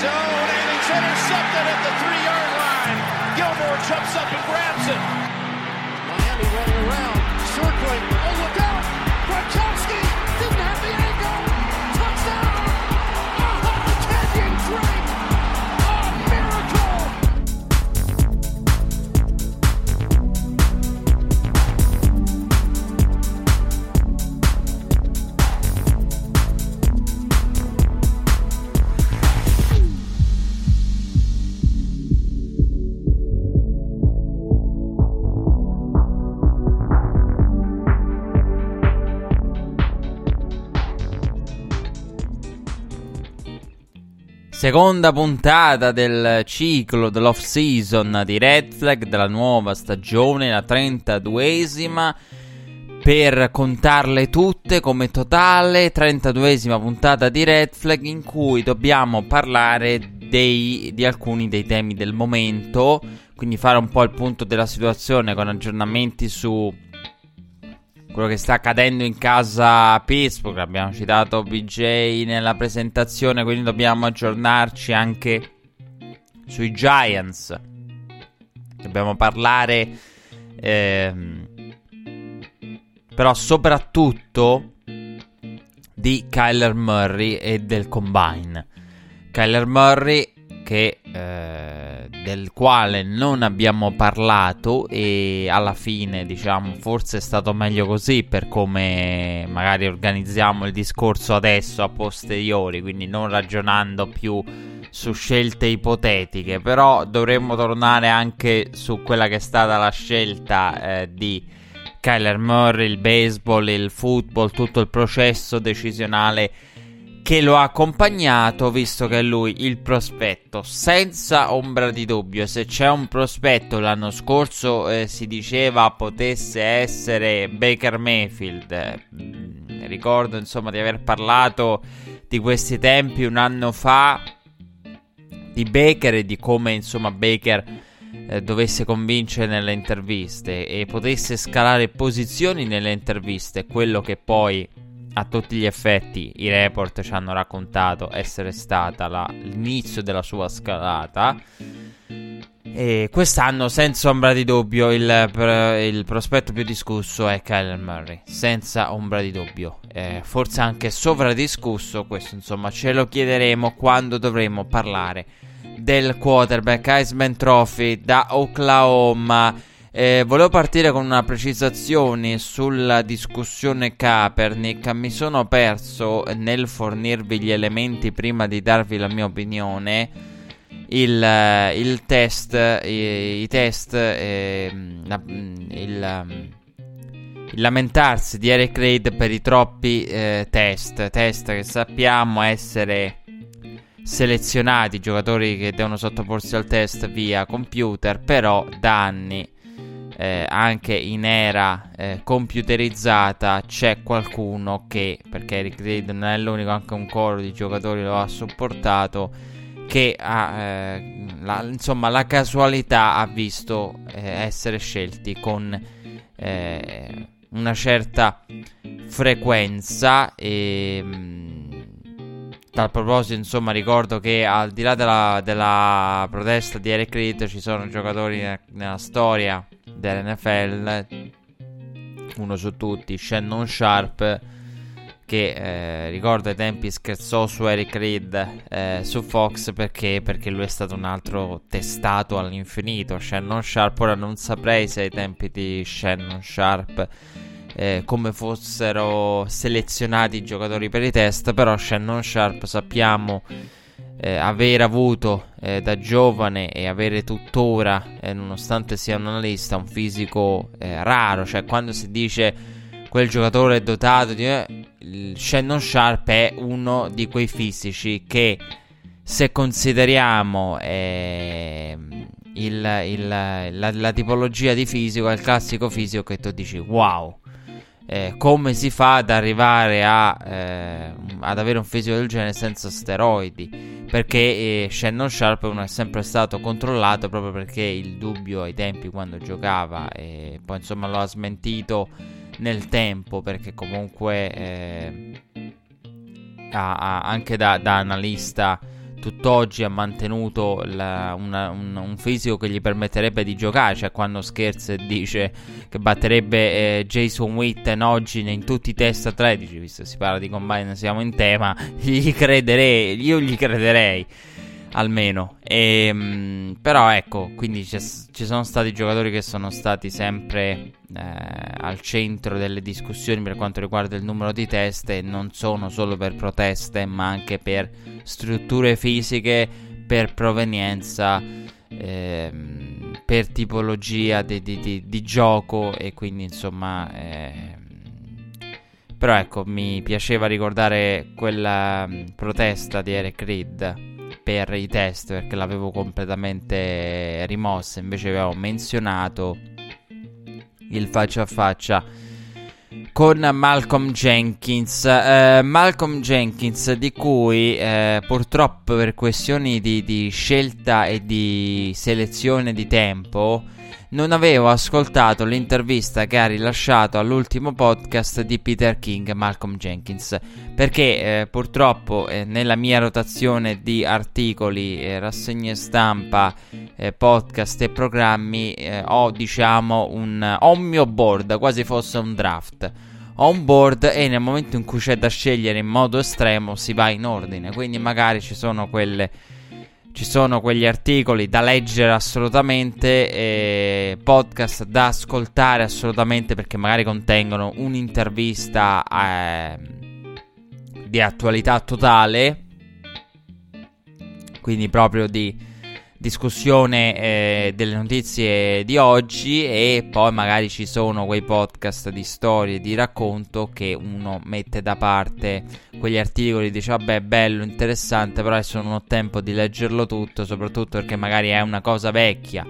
zone, and it's intercepted at the three-yard line. Gilmore jumps up and grabs it. Miami running around, circling. Seconda puntata del ciclo dell'off season di Red Flag della nuova stagione, la 32esima. Per contarle tutte come totale, 32esima puntata di Red Flag in cui dobbiamo parlare dei, di alcuni dei temi del momento. Quindi fare un po' il punto della situazione con aggiornamenti su quello che sta accadendo in casa Pittsburgh. Abbiamo citato BJ nella presentazione, quindi dobbiamo aggiornarci anche sui Giants. Dobbiamo parlare ehm, però soprattutto di Kyler Murray e del combine. Kyler Murray che, eh, del quale non abbiamo parlato e alla fine diciamo forse è stato meglio così per come magari organizziamo il discorso adesso a posteriori quindi non ragionando più su scelte ipotetiche però dovremmo tornare anche su quella che è stata la scelta eh, di Kyler Murray, il baseball, il football, tutto il processo decisionale che lo ha accompagnato, visto che è lui il prospetto, senza ombra di dubbio. Se c'è un prospetto, l'anno scorso eh, si diceva potesse essere Baker Mayfield. Eh, ricordo insomma di aver parlato di questi tempi un anno fa di Baker e di come insomma Baker eh, dovesse convincere nelle interviste e potesse scalare posizioni nelle interviste, quello che poi a tutti gli effetti i report ci hanno raccontato essere stata la, l'inizio della sua scalata. E quest'anno, senza ombra di dubbio, il, il prospetto più discusso è Kyler Murray. Senza ombra di dubbio. Eh, forse anche sovradiscusso. Questo, insomma, ce lo chiederemo quando dovremo parlare del quarterback Heisman Trophy da Oklahoma. Eh, volevo partire con una precisazione sulla discussione Kaepernick. Mi sono perso nel fornirvi gli elementi prima di darvi la mia opinione. Il, uh, il test, i, i test, eh, il, um, il, lamentarsi di Eric Reid per i troppi eh, test, test che sappiamo essere selezionati, giocatori che devono sottoporsi al test via computer, però da anni eh, anche in era eh, computerizzata c'è qualcuno che, perché Eric Reid non è l'unico, anche un coro di giocatori lo ha supportato, che ha, eh, la, insomma, la casualità ha visto eh, essere scelti con eh, una certa frequenza e... Tal proposito, insomma, ricordo che al di là della, della protesta di Eric Reid ci sono giocatori ne- nella storia dell'NFL, uno su tutti, Shannon Sharp, che eh, ricordo ai tempi scherzò su Eric Reid eh, su Fox perché, perché lui è stato un altro testato all'infinito. Shannon Sharp, ora non saprei se ai tempi di Shannon Sharp eh, come fossero selezionati i giocatori per i test, però Shannon Sharp sappiamo eh, aver avuto eh, da giovane e avere tuttora, eh, nonostante sia un analista, un fisico eh, raro, cioè quando si dice quel giocatore è dotato di... Eh, Shannon Sharp è uno di quei fisici che se consideriamo ehm, il, il, la, la tipologia di fisico, è il classico fisico che tu dici wow eh, come si fa ad arrivare a, eh, ad avere un fisico del genere senza steroidi? Perché eh, Shannon Sharp non è sempre stato controllato proprio perché il dubbio ai tempi quando giocava e poi insomma lo ha smentito nel tempo perché comunque eh, ha, ha anche da, da analista tutt'oggi ha mantenuto la, una, un, un, fisico che gli permetterebbe di giocare, cioè quando scherza e dice che batterebbe eh, Jason Witten oggi in tutti i test atletici, visto che si parla di combine, siamo in tema, gli crederei, io gli crederei almeno. E, ehm, però ecco, quindi ci sono stati giocatori che sono stati sempre eh, al centro delle discussioni per quanto riguarda il numero di teste, non sono solo per proteste, ma anche per strutture fisiche, per provenienza. Eh, per tipologia di, di, di, di, gioco e quindi insomma eh, però ecco mi piaceva ricordare quella mm, protesta di Eric Reed per i test perché l'avevo completamente rimossa. Invece avevo menzionato il faccia a faccia con Malcolm Jenkins. Uh, Malcolm Jenkins, di cui uh, purtroppo per questioni di, di, scelta e di selezione di tempo non avevo ascoltato l'intervista che ha rilasciato all'ultimo podcast di Peter King Malcolm Jenkins perché eh, purtroppo eh, nella mia rotazione di articoli, eh, rassegne stampa, eh, podcast e programmi eh, ho diciamo un, ho un mio board quasi fosse un draft. Ho un board e nel momento in cui c'è da scegliere in modo estremo si va in ordine quindi magari ci sono quelle ci sono quegli articoli da leggere assolutamente, eh, podcast da ascoltare assolutamente perché magari contengono un'intervista eh, di attualità totale, quindi proprio di discussione eh, delle notizie di oggi e poi magari ci sono quei podcast di storie, di racconto che uno mette da parte quegli articoli, dice vabbè bello, interessante, però adesso non ho tempo di leggerlo tutto, soprattutto perché magari è una cosa vecchia.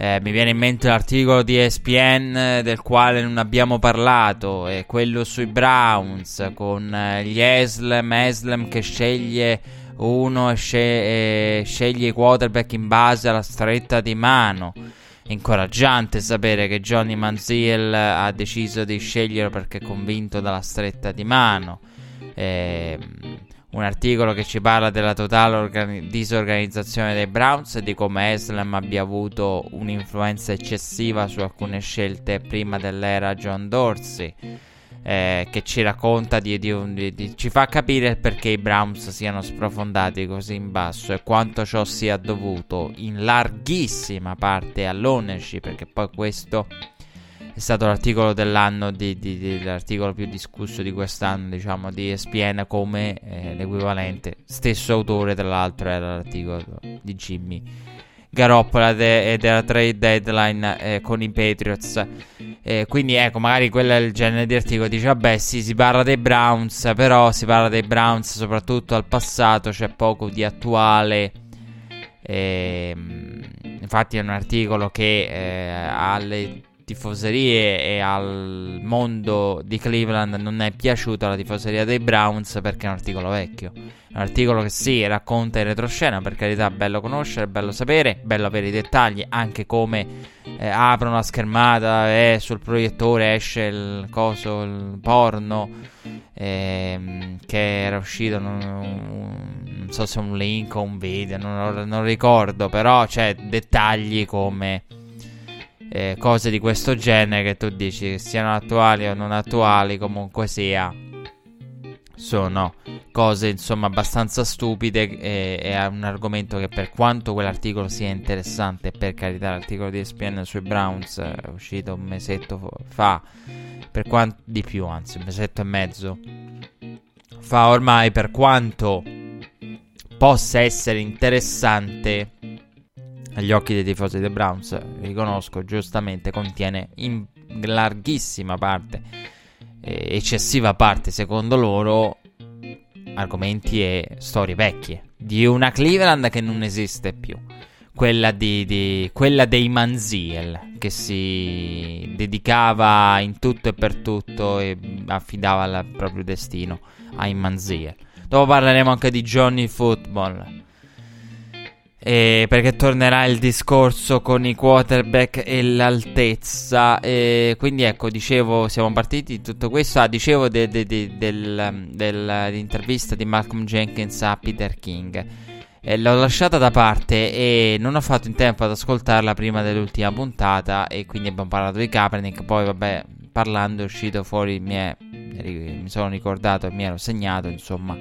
Eh, mi viene in mente l'articolo di ESPN del quale non abbiamo parlato, è quello sui Browns con eh, gli Eslem, Eslem che sceglie uno sceglie, sceglie i quarterback in base alla stretta di mano. Incoraggiante sapere che Johnny Manziel ha deciso di sceglierlo perché è convinto dalla stretta di mano. Eh, un articolo che ci parla della totale organi- disorganizzazione dei Browns e di come Eslam abbia avuto un'influenza eccessiva su alcune scelte prima dell'era John Dorsey eh, che ci racconta di, di, di, di, ci fa capire perché i Browns siano sprofondati così in basso e quanto ciò sia dovuto in larghissima parte all'ownership perché poi questo è stato l'articolo dell'anno l'articolo più discusso di quest'anno diciamo di ESPN come eh, l'equivalente. Stesso autore tra l'altro era l'articolo di Jimmy Garoppola de- della trade deadline eh, con i Patriots. Eh, quindi ecco, magari quello è il genere di articolo. Dice, vabbè, sì, si parla dei Browns, però si parla dei Browns soprattutto al passato, c'è poco di attuale. Eh, infatti è un articolo che eh, alle tifoserie e al mondo di Cleveland non è piaciuta la tifoseria dei Browns perché è un articolo vecchio. È un articolo che sì, racconta in retroscena, per carità, bello conoscere, bello sapere, bello avere i dettagli, anche come eh, aprono la schermata e sul proiettore esce il coso, il porno ehm, che era uscito, non, non, so se un link o un video, non, non ricordo, però c'è dettagli come eh, cose di questo genere che tu dici che siano attuali o non attuali, comunque sia, sono cose insomma abbastanza stupide e, è un argomento che per quanto quell'articolo sia interessante, per carità l'articolo di ESPN sui Browns è uscito un mesetto fa, per quanto di più, anzi un mesetto e mezzo fa ormai, per quanto possa essere interessante agli occhi dei tifosi dei Browns, riconosco giustamente, contiene in larghissima parte, eh, eccessiva parte secondo loro, argomenti e storie vecchie di una Cleveland che non esiste più. Quella, di, di, quella dei Manziel che si dedicava in tutto e per tutto e affidava il proprio destino ai Manziel. Dopo parleremo anche di Johnny Football eh, perché tornerà il discorso con i quarterback e l'altezza. Eh, quindi ecco, dicevo, siamo partiti tutto questo. Ah, dicevo de, de, de, del, dell'intervista di Malcolm Jenkins a Peter King. eh, l'ho lasciata da parte e non ho fatto in tempo ad ascoltarla prima dell'ultima puntata e quindi abbiamo parlato di Kaepernick, poi vabbè, parlando è uscito fuori, mi, è, mi sono ricordato e mi ero segnato, insomma,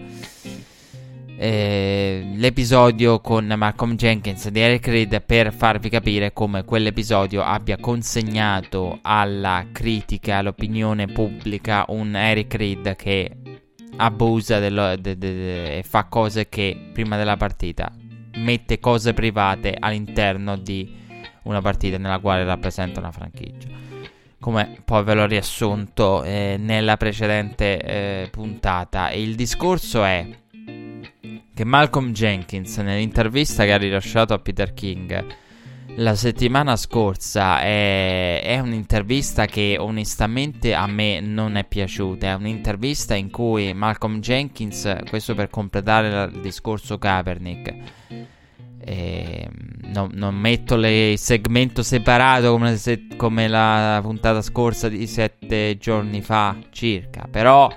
eh, l'episodio con Malcolm Jenkins di Eric Reed per farvi capire come quell'episodio abbia consegnato alla critica, all'opinione pubblica un Eric Reed che abusa dello, de, de, de, e fa cose che prima della partita mette cose private all'interno di una partita nella quale rappresenta una franchigia. Come poi ve l'ho riassunto eh, nella precedente eh, puntata. Il discorso è che Malcolm Jenkins, nell'intervista che ha rilasciato a Peter King, la settimana scorsa è, è, un'intervista che onestamente a me non è piaciuta. È un'intervista in cui Malcolm Jenkins, questo per completare il discorso Kaepernick, eh, no, non metto il segmento separato come, se, come la puntata scorsa di sette giorni fa circa, però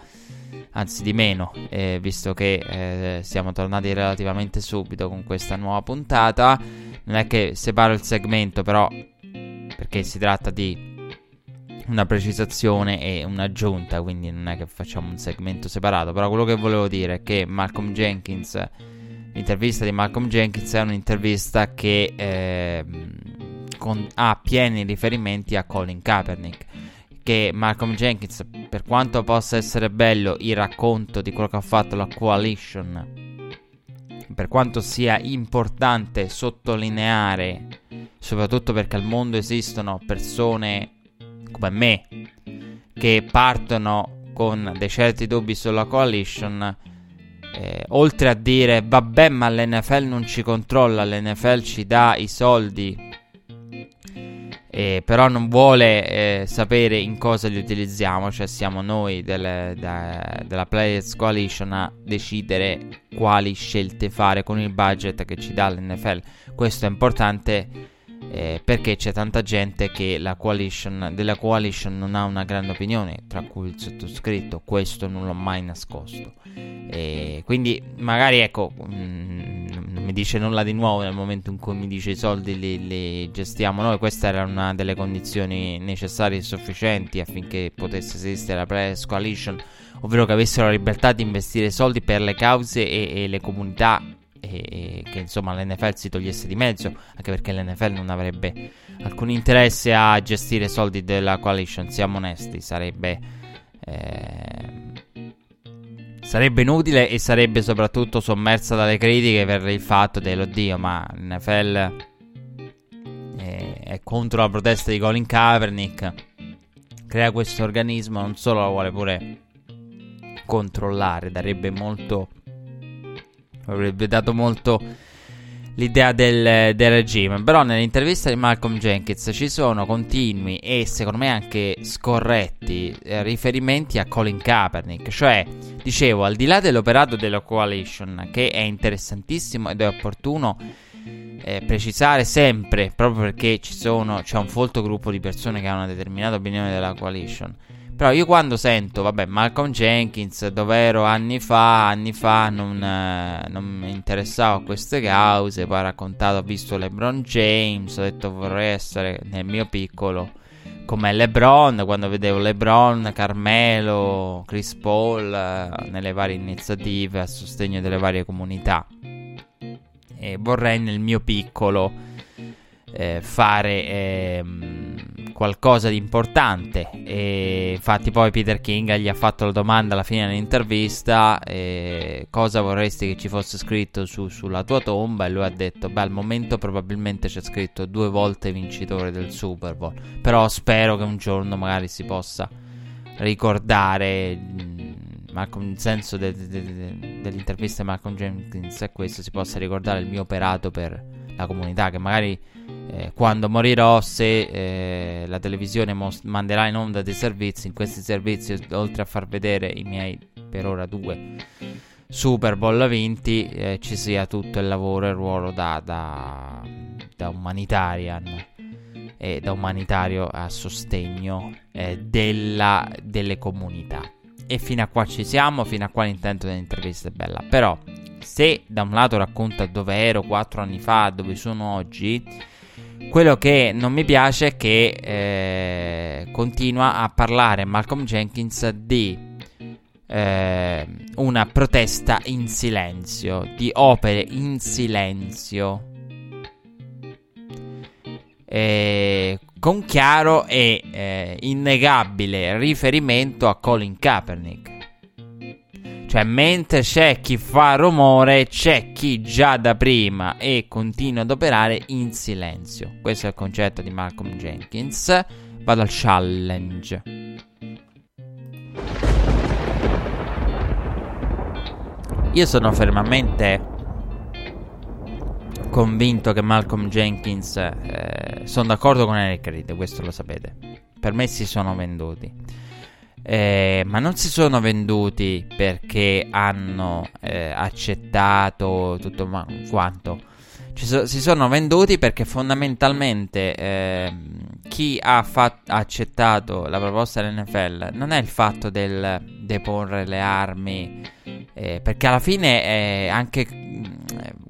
anzi di meno, eh, visto che eh, siamo tornati relativamente subito con questa nuova puntata. Non è che separo il segmento, però, perché si tratta di una precisazione e un'aggiunta, quindi non è che facciamo un segmento separato. Però quello che volevo dire è che Malcolm Jenkins, l'intervista di Malcolm Jenkins è un'intervista che eh, con, ha pieni riferimenti a Colin Kaepernick che Malcolm Jenkins, per quanto possa essere bello il racconto di quello che ha fatto la coalition, per quanto sia importante sottolineare, soprattutto perché al mondo esistono persone come me che partono con dei certi dubbi sulla coalition, eh, oltre a dire vabbè ma l'NFL non ci controlla, l'NFL ci dà i soldi eh, però non vuole eh, sapere in cosa li utilizziamo, cioè siamo noi delle, da, della Players Coalition a decidere quali scelte fare con il budget che ci dà l'NFL. Questo è importante eh, perché c'è tanta gente coalition, della coalition non ha una grande opinione, tra cui il sottoscritto, questo non l'ho mai nascosto. E quindi magari ecco, mh, mm, mi dice nulla di nuovo nel momento in cui mi dice i soldi li, li gestiamo noi, questa era una delle condizioni necessarie e sufficienti affinché potesse esistere la Press Coalition, ovvero che avessero la libertà di investire soldi per le cause e, e le comunità e, che insomma l'NFL si togliesse di mezzo, anche perché l'NFL non avrebbe alcun interesse a gestire soldi della coalition, siamo onesti, sarebbe... Eh, sarebbe inutile e sarebbe soprattutto sommersa dalle critiche per il fatto dell'oddio, ma l'NFL è, è contro la protesta di Colin Kaepernick, crea questo organismo, non solo la vuole pure controllare, darebbe molto avrebbe dato molto l'idea del, del, regime. Però nell'intervista di Malcolm Jenkins ci sono continui e secondo me anche scorretti eh, riferimenti a Colin Kaepernick. Cioè, dicevo, al di là dell'operato della coalition, che è interessantissimo ed è opportuno eh, precisare sempre, proprio perché ci sono, c'è un folto gruppo di persone che hanno una determinata opinione della coalition però io quando sento, vabbè, Malcolm Jenkins, dove ero anni fa, anni fa non, eh, non mi interessavo a queste cause, poi ho raccontato, ho visto LeBron James, ho detto vorrei essere nel mio piccolo come LeBron, quando vedevo LeBron, Carmelo, Chris Paul eh, nelle varie iniziative a sostegno delle varie comunità. E vorrei nel mio piccolo eh, fare... Ehm, qualcosa di importante. E infatti, poi Peter King gli ha fatto la domanda alla fine dell'intervista: eh, cosa vorresti che ci fosse scritto su, sulla tua tomba? E lui ha detto: Beh, al momento probabilmente c'è scritto due volte vincitore del Super Bowl. Però spero che un giorno magari si possa ricordare. Mm, Malcolm, il senso de, de, de, dell'intervista di Malcolm Jenkins è questo: si possa ricordare il mio operato per la comunità che magari eh, quando morirò, se eh, la televisione mos- manderà in onda dei servizi, in questi servizi, oltre a far vedere i miei per ora due Super Bowl vinti, eh, ci sia tutto il lavoro e il ruolo da, da, da umanitarian e da umanitario a sostegno eh, della, delle comunità. E fino a qua ci siamo, fino a qua l'intento dell'intervista è bella. Però se da un lato racconta dove ero quattro anni fa, dove sono oggi, quello che non mi piace è che eh, continua a parlare Malcolm Jenkins di eh, una protesta in silenzio, di opere in silenzio. Eh, con chiaro e eh, innegabile riferimento a Colin Kaepernick. Cioè, mentre c'è chi fa rumore, c'è chi già da prima e continua ad operare in silenzio. Questo è il concetto di Malcolm Jenkins. Vado al challenge. Io sono fermamente convinto che Malcolm Jenkins. Eh, sono d'accordo con Eric Reed, questo lo sapete. Per me si sono venduti. Eh, ma non si sono venduti perché hanno eh, accettato tutto ma- quanto. So- si sono venduti perché fondamentalmente eh, chi ha, fat- accettato la proposta dell'NFL non è il fatto del deporre le armi, eh, perché alla fine eh, anche mm,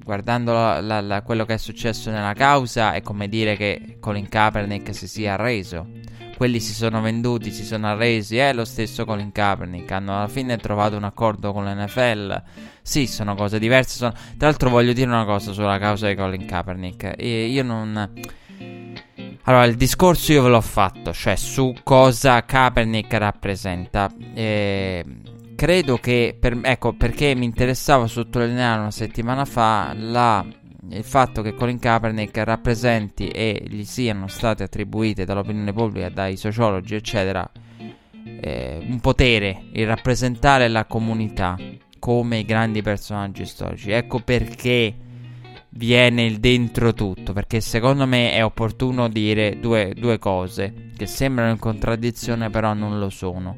guardando la, la, la, quello che è successo nella causa è come dire che Colin Kaepernick si sia arreso quelli si sono venduti, si sono arresi, è lo stesso Colin Kaepernick, hanno alla fine trovato un accordo con l'NFL, sì, sono cose diverse, sono... tra l'altro voglio dire una cosa sulla causa di Colin Kaepernick, e io non... Allora, il discorso io ve l'ho fatto, cioè su cosa Kaepernick rappresenta. E credo che, per, ecco, perché mi interessava sottolineare una settimana fa la il fatto che Colin Kaepernick rappresenti e gli siano state attribuite dall'opinione pubblica, dai sociologi, eccetera, eh, un potere, il rappresentare la comunità come i grandi personaggi storici. Ecco perché viene il dentro tutto, perché secondo me è opportuno dire due, due cose che sembrano in contraddizione, però non lo sono.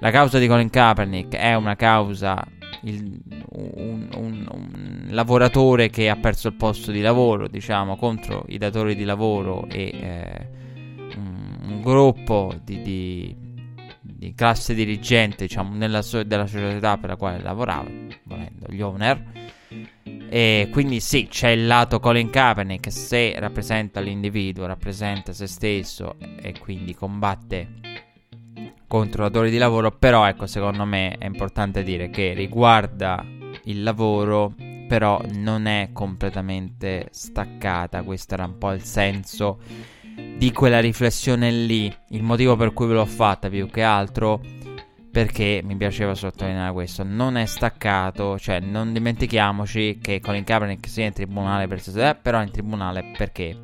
La causa di Colin Kaepernick è una causa il, un, un, un, lavoratore che ha perso il posto di lavoro, diciamo, contro i datori di lavoro e eh, un, gruppo di, di, di, classe dirigente, diciamo, nella so- della società per la quale lavorava, volendo, gli owner. E quindi sì, c'è il lato Colin Kaepernick, se rappresenta l'individuo, rappresenta se stesso e quindi combatte contro datori di lavoro, però ecco, secondo me è importante dire che riguarda il lavoro, però non è completamente staccata, questo era un po' il senso di quella riflessione lì, il motivo per cui ve l'ho fatta più che altro perché mi piaceva sottolineare questo, non è staccato, cioè non dimentichiamoci che Colin Kaepernick sia in tribunale per sé, però è in tribunale perché?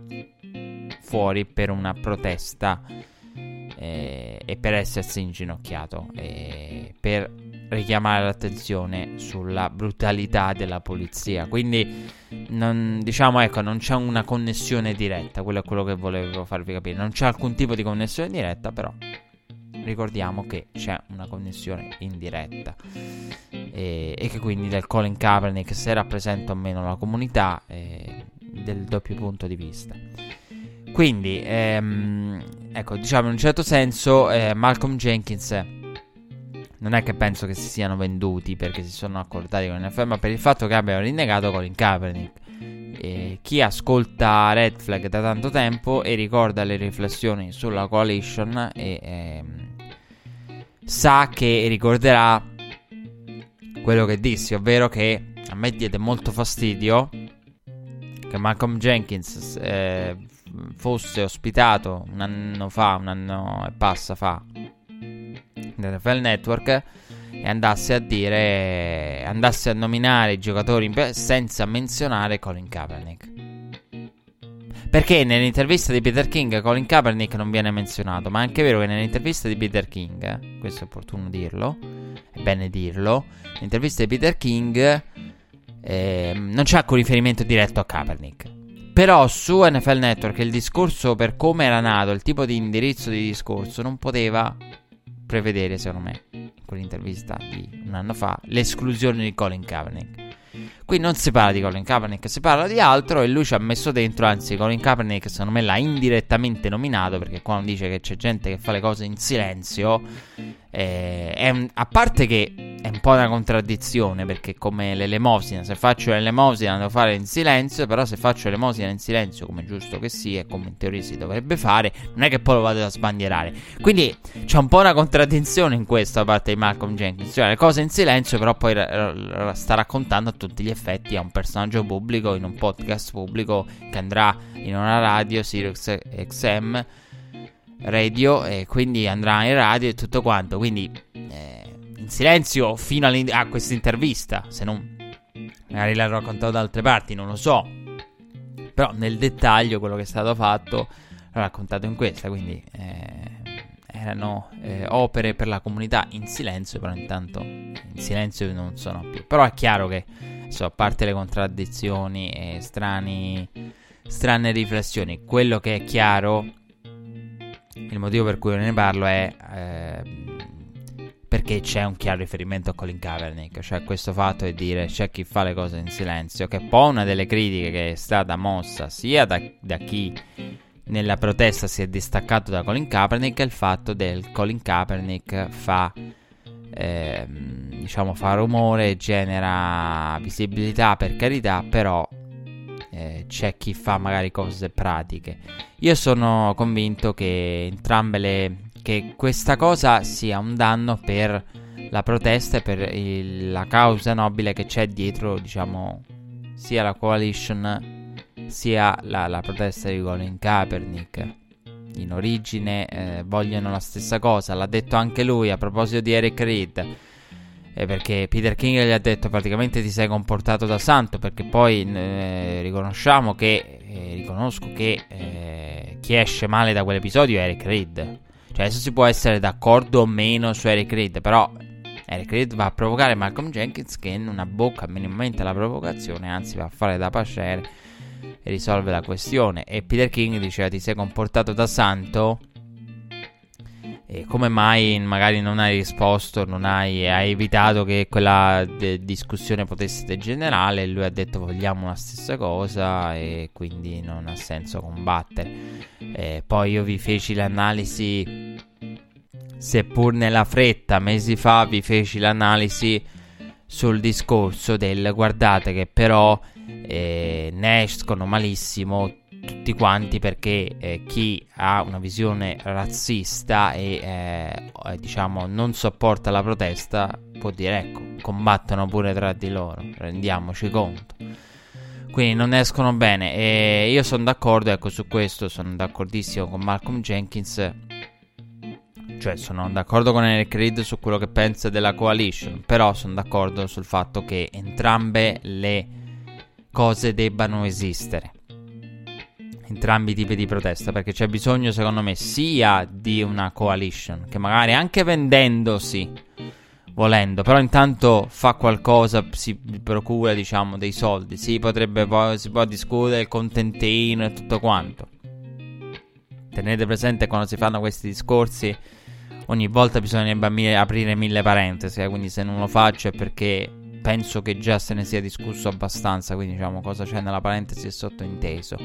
Fuori per una protesta eh, e per essersi inginocchiato eh, per richiamare l'attenzione sulla brutalità della polizia. Quindi, non, diciamo, ecco, non c'è una connessione diretta. Quello è quello che volevo farvi capire. Non c'è alcun tipo di connessione diretta, però ricordiamo che c'è una connessione indiretta. E, e che quindi del Colin Kaepernick se rappresenta o meno la comunità eh, del doppio punto di vista. Quindi, ehm, ecco, diciamo in un certo senso, eh, Malcolm Jenkins non è che penso che si siano venduti perché si sono accordati con l'NFL, ma per il fatto che abbiano rinnegato Colin Kaepernick. E chi ascolta Red Flag da tanto tempo e ricorda le riflessioni sulla coalition e, ehm, sa che ricorderà quello che dissi, ovvero che a me diede molto fastidio che Malcolm Jenkins eh, fosse ospitato un anno fa, un anno e passa fa, nell'NFL Network e andasse a dire, andasse a nominare i giocatori senza menzionare Colin Kaepernick. Perché nell'intervista di Peter King Colin Kaepernick non viene menzionato, ma è anche vero che nell'intervista di Peter King, questo è opportuno dirlo, è bene dirlo, nell'intervista di Peter King eh, non c'è alcun riferimento diretto a Kaepernick. Però su NFL Network il discorso per come era nato, il tipo di indirizzo di discorso, non poteva prevedere, secondo me, in quell'intervista di un anno fa, l'esclusione di Colin Kaepernick. Qui non si parla di Colin Kaepernick, si parla di altro e lui ci ha messo dentro, anzi Colin Kaepernick secondo me l'ha indirettamente nominato perché quando dice che c'è gente che fa le cose in silenzio, eh, un, a parte che è un po' una contraddizione perché come l'elemosina, se faccio l'elemosina devo fare in silenzio, però se faccio l'elemosina in silenzio come giusto che sia e come in teoria si dovrebbe fare, non è che poi lo vado a sbandierare. Quindi c'è un po' una contraddizione in questo da parte di Malcolm Jenkins, cioè le cose in silenzio però poi r- r- sta raccontando a tutti gli effetti a un personaggio pubblico in un podcast pubblico che andrà in una radio, Sirius XM radio e quindi andrà in radio e tutto quanto, quindi... Eh, silenzio fino a questa intervista, se non magari l'ha raccontato da altre parti, non lo so. Però nel dettaglio quello che è stato fatto l'ho raccontato in questa, quindi eh, erano eh, opere per la comunità in silenzio, però intanto in silenzio non sono più. Però è chiaro che, so, a parte le contraddizioni e strani, strane riflessioni, quello che è chiaro, il motivo per cui ne parlo è... Eh, perché c'è un chiaro riferimento a Colin Kaepernick, cioè questo fatto di dire c'è chi fa le cose in silenzio, che è poi una delle critiche che è stata mossa sia da, da chi nella protesta si è distaccato da Colin Kaepernick è il fatto del Colin Kaepernick fa eh, diciamo fa rumore, genera visibilità per carità, però eh, c'è chi fa magari cose pratiche. Io sono convinto che entrambe le che questa cosa sia un danno per la protesta e per il, la causa nobile che c'è dietro, diciamo, sia la coalition sia la, la protesta di Colin Kaepernick. In origine eh, vogliono la stessa cosa, l'ha detto anche lui a proposito di Eric Reed. Eh, perché Peter King gli ha detto praticamente ti sei comportato da santo perché poi eh, riconosciamo che eh, riconosco che eh, chi esce male da quell'episodio è Eric Reed cioè, adesso si può essere d'accordo o meno su Eric Reed, però Eric Reed va a provocare Malcolm Jenkins che non abbocca minimamente la provocazione, anzi va a fare da pacere e risolve la questione. E Peter King diceva ti sei comportato da santo e come mai magari non hai risposto, non hai, hai evitato che quella de- discussione potesse degenerare? E lui ha detto vogliamo la stessa cosa e quindi non ha senso combattere. E poi io vi feci l'analisi, seppur nella fretta, mesi fa vi feci l'analisi sul discorso del guardate che però eh, ne escono malissimo tutti quanti perché eh, chi ha una visione razzista e eh, diciamo non sopporta la protesta può dire ecco combattono pure tra di loro rendiamoci conto. Quindi non escono bene. E io sono d'accordo ecco su questo sono d'accordissimo con Malcolm Jenkins. Cioè sono d'accordo con Eric Reed su quello che pensa della coalition però sono d'accordo sul fatto che entrambe le cose debbano esistere. Entrambi i tipi di protesta perché c'è bisogno secondo me sia di una coalition che magari anche vendendosi volendo però intanto fa qualcosa si procura diciamo dei soldi. Si potrebbe poi si può discutere il contentino e tutto quanto. Tenete presente quando si fanno questi discorsi ogni volta bisognerebbe aprire mille parentesi eh, quindi se non lo faccio è perché penso che già se ne sia discusso abbastanza quindi diciamo cosa c'è nella parentesi è sottointeso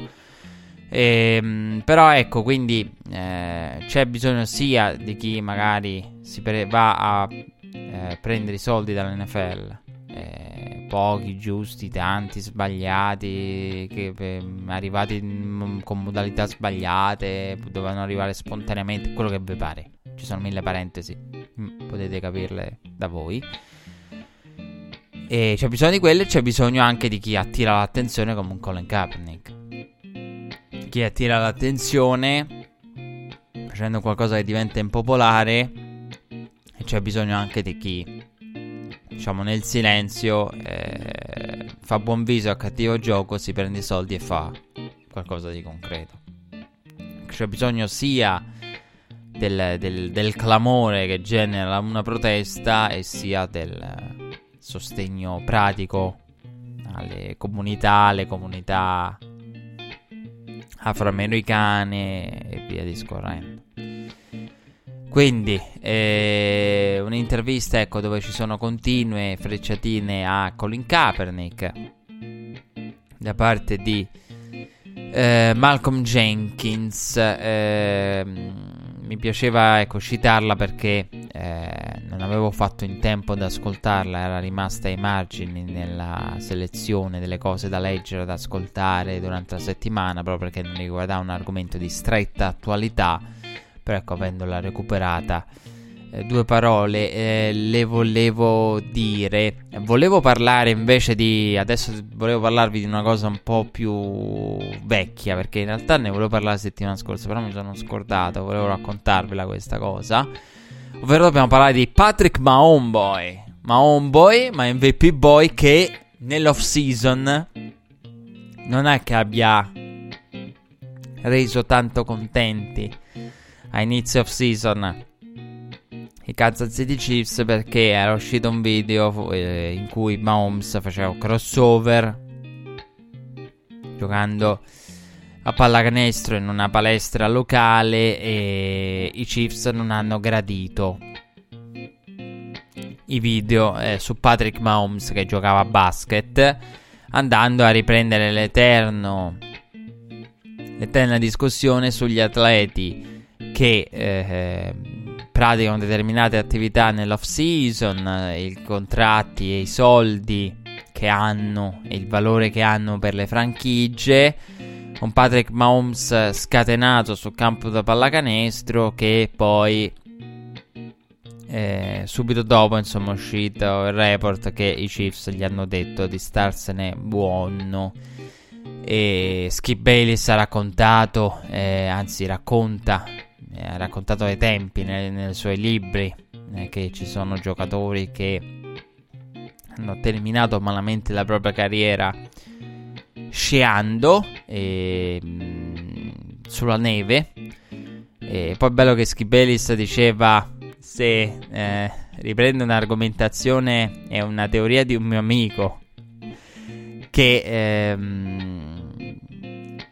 Ehm, però ecco, quindi eh, c'è bisogno sia di chi magari si pre- va a eh, prendere i soldi dall'NFL, eh, pochi, giusti, tanti, sbagliati, che eh, arrivati in, con modalità sbagliate, dovevano arrivare spontaneamente, quello che vi pare. Ci sono mille parentesi, mm, potete capirle da voi. E c'è bisogno di quello e c'è bisogno anche di chi attira l'attenzione come un Colin Kaepernick. Chi attira l'attenzione facendo qualcosa che diventa impopolare e c'è bisogno anche di chi diciamo nel silenzio eh, fa buon viso a cattivo gioco si prende i soldi e fa qualcosa di concreto. C'è bisogno sia del, del, del clamore che genera una protesta e sia del sostegno pratico alle comunità, alle comunità afroamericane e via discorrendo. Quindi, eh, un'intervista ecco, dove ci sono continue frecciatine a Colin Kaepernick da parte di eh, Malcolm Jenkins. Eh, mi piaceva ecco, citarla perché eh, non avevo fatto in tempo ad ascoltarla, era rimasta ai margini nella selezione delle cose da leggere, da ascoltare durante la settimana, proprio perché non riguardava un argomento di stretta attualità, però ecco, avendola recuperata due parole eh, le volevo dire. Volevo parlare invece di. Adesso volevo parlarvi di una cosa un po' più vecchia. Perché in realtà ne volevo parlare la settimana scorsa. Però mi sono scordato. Volevo raccontarvela questa cosa. Ovvero dobbiamo parlare di Patrick Mahomeboy. Mahomeboy, ma MVP Boy che nell'off season non è che abbia reso tanto contenti a inizio off season i Kansas City Chiefs perché era uscito un video eh, in cui Mahomes faceva un crossover giocando a pallacanestro in una palestra locale e i Chiefs non hanno gradito. I video eh, su Patrick Mahomes che giocava a basket andando a riprendere l'eterno l'eterna discussione sugli atleti che eh, praticano determinate attività nell'off season, eh, i contratti e i soldi che hanno e il valore che hanno per le franchigie. Un Patrick Mahomes scatenato sul campo da pallacanestro che poi eh, subito dopo insomma è uscito il report che i Chiefs gli hanno detto di starsene buono e Skip Bayless ha raccontato eh, anzi racconta ha raccontato ai tempi nei, nei suoi libri eh, che ci sono giocatori che hanno terminato malamente la propria carriera sciando e, mh, mm, sulla neve. E poi bello che Schibelis diceva se eh, riprende un'argomentazione e una teoria di un mio amico che ehm,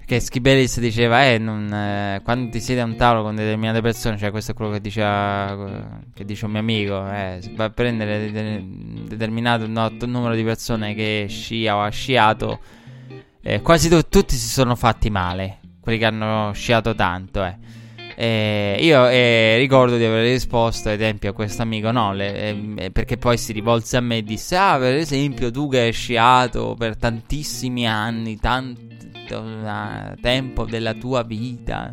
che Schibelis diceva, eh, non, eh, quando ti siedi a un tavolo con determinate persone, cioè questo è quello che diceva, che dice un mio amico, eh, va a prendere de- determinato no, numero di persone che scia o ha sciato, eh, quasi tu- tutti si sono fatti male, quelli che hanno sciato tanto, eh. Eh, io eh, ricordo di aver risposto ai tempi a questo amico no, le, eh, perché poi si rivolse a me e disse: Ah, per esempio, tu che hai sciato per tantissimi anni, tanto tempo della tua vita.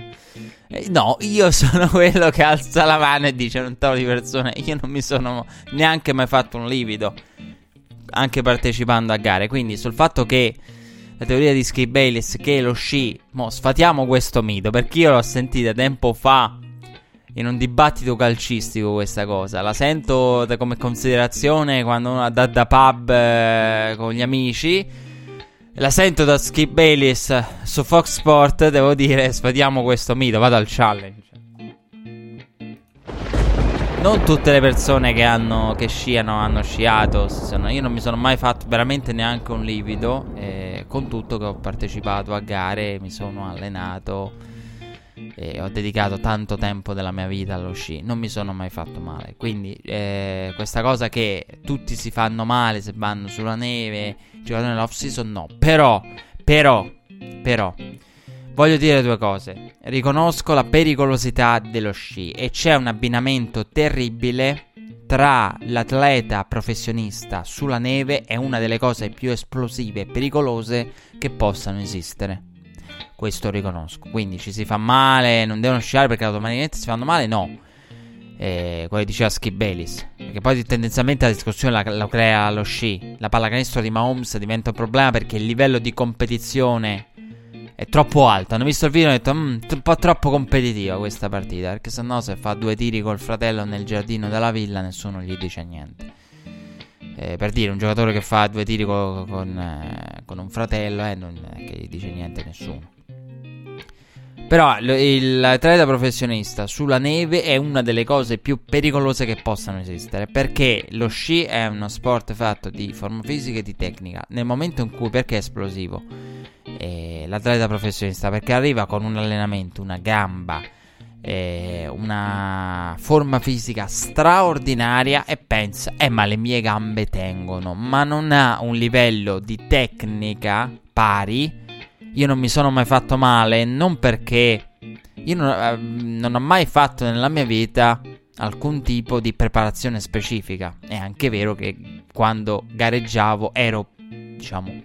Eh, no, io sono quello che alza la mano e dice un tavolo di persone. Io non mi sono neanche mai fatto un livido, anche partecipando a gare. Quindi sul fatto che la teoria di Skip Bayless che lo sci, mo sfatiamo questo mito, perché io l'ho sentita tempo fa in un dibattito calcistico questa cosa. La sento come considerazione quando uno da, da pub eh, con gli amici la sento da Skip Bayless su Fox Sport. Devo dire, sfatiamo questo mito. Vado al challenge. Non tutte le persone che, hanno, che sciano hanno sciato. Io non mi sono mai fatto veramente neanche un livido. Eh, con tutto che ho partecipato a gare, mi sono allenato ho dedicato tanto tempo della mia vita allo sci, non mi sono mai fatto male. Quindi eh, questa cosa che tutti si fanno male se vanno sulla neve, giocano nell'off season, no. Però, però, però, voglio dire due cose. Riconosco la pericolosità dello sci e c'è un abbinamento terribile tra l'atleta professionista sulla neve e una delle cose più esplosive e pericolose che possano esistere questo riconosco. Quindi ci si fa male, non devono sciare perché automaticamente si fanno male, no. Eh, quello diceva Skip. Perché poi tendenzialmente la discussione la, la crea lo sci. La pallacanestro di Mahomes diventa un problema perché il livello di competizione è troppo alto. Hanno visto il video e hanno detto: mm, un po' troppo competitiva questa partita. Perché se no, se fa due tiri col fratello nel giardino della villa, nessuno gli dice niente. Eh, per dire, un giocatore che fa due tiri con, con, eh, con un fratello, eh, non è che gli dice niente nessuno. Però l'atleta professionista sulla neve è una delle cose più pericolose che possano esistere. Perché lo sci è uno sport fatto di forma fisica e di tecnica. Nel momento in cui, perché è esplosivo? Eh, l'atleta professionista perché arriva con un allenamento, una gamba, eh, una forma fisica straordinaria e pensa, eh ma le mie gambe tengono, ma non ha un livello di tecnica pari io non mi sono mai fatto male, non perché io non, eh, non ho mai fatto nella mia vita alcun tipo di preparazione specifica. È anche vero che quando gareggiavo ero, diciamo,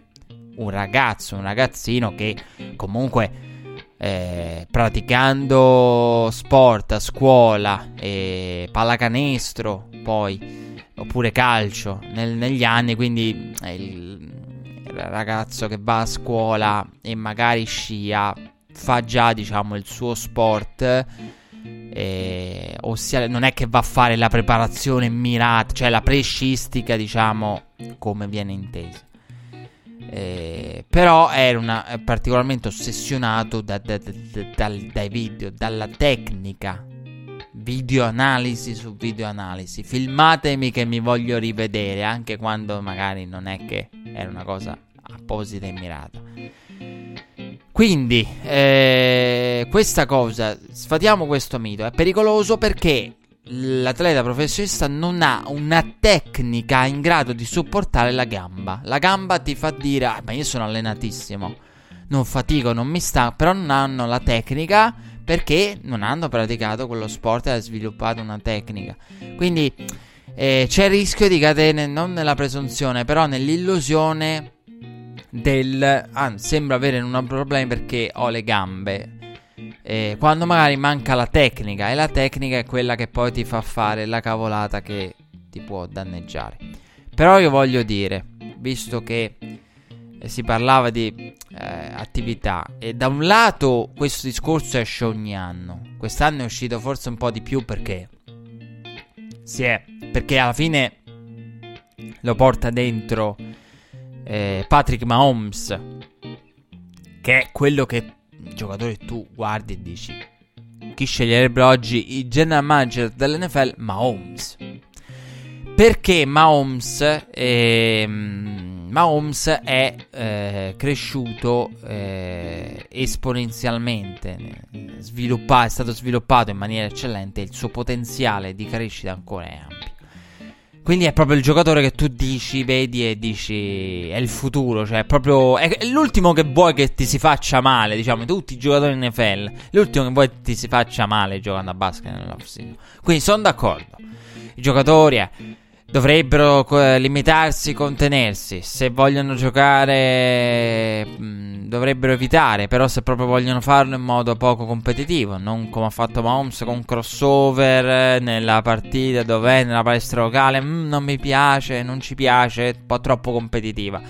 un ragazzo, un ragazzino che comunque eh, praticando sport a scuola, eh, pallacanestro, poi oppure calcio nel, negli anni, quindi eh, ragazzo che va a scuola e magari scia fa già diciamo il suo sport eh, ossia non è che va a fare la preparazione mirata cioè la prescistica diciamo come viene intesa eh, però era una, particolarmente ossessionato da, da, da, dai video, dalla tecnica. Video analisi su video analisi. Filmatemi che mi voglio rivedere, anche quando magari non è che era una cosa apposita e mirata. Quindi, eh, questa cosa, sfatiamo questo mito, è pericoloso perché l'atleta professionista non ha una tecnica in grado di supportare la gamba. La gamba ti fa dire, ah, ma io sono allenatissimo, non fatico, non mi sta, però non hanno la tecnica perché non hanno praticato quello sport e hanno sviluppato una tecnica. Quindi eh, c'è il rischio di cadere non nella presunzione, però nell'illusione del... Ah, sembra avere un problema perché ho le gambe eh, quando magari manca la tecnica e la tecnica è quella che poi ti fa fare la cavolata che ti può danneggiare. Però io voglio dire, visto che eh, si parlava di eh, attività e da un lato questo discorso esce ogni anno, quest'anno è uscito forse un po' di più perché si è perché alla fine lo porta dentro eh, Patrick Mahomes che è quello che giocatore tu guardi e dici chi sceglierebbe oggi il general manager dell'NFL? Mahomes. Perché Mahomes, eh, Mahomes è eh, cresciuto eh, esponenzialmente, è stato sviluppato in maniera eccellente il suo potenziale di crescita ancora è. Quindi è proprio il giocatore che tu dici, vedi e dici è il futuro, cioè è proprio è l'ultimo che vuoi che ti si faccia male, diciamo, tutti i giocatori in NFL, l'ultimo che vuoi che ti si faccia male giocando a basket nell'off-season. Quindi sono d'accordo. I giocatori eh, dovrebbero eh, limitarsi, contenersi, se vogliono giocare mh, mm, dovrebbero evitare, però se proprio vogliono farlo in modo poco competitivo, non come ha fatto Mahomes con crossover nella partita dove è nella palestra locale, mm, non mi piace, non ci piace, è un po' troppo competitiva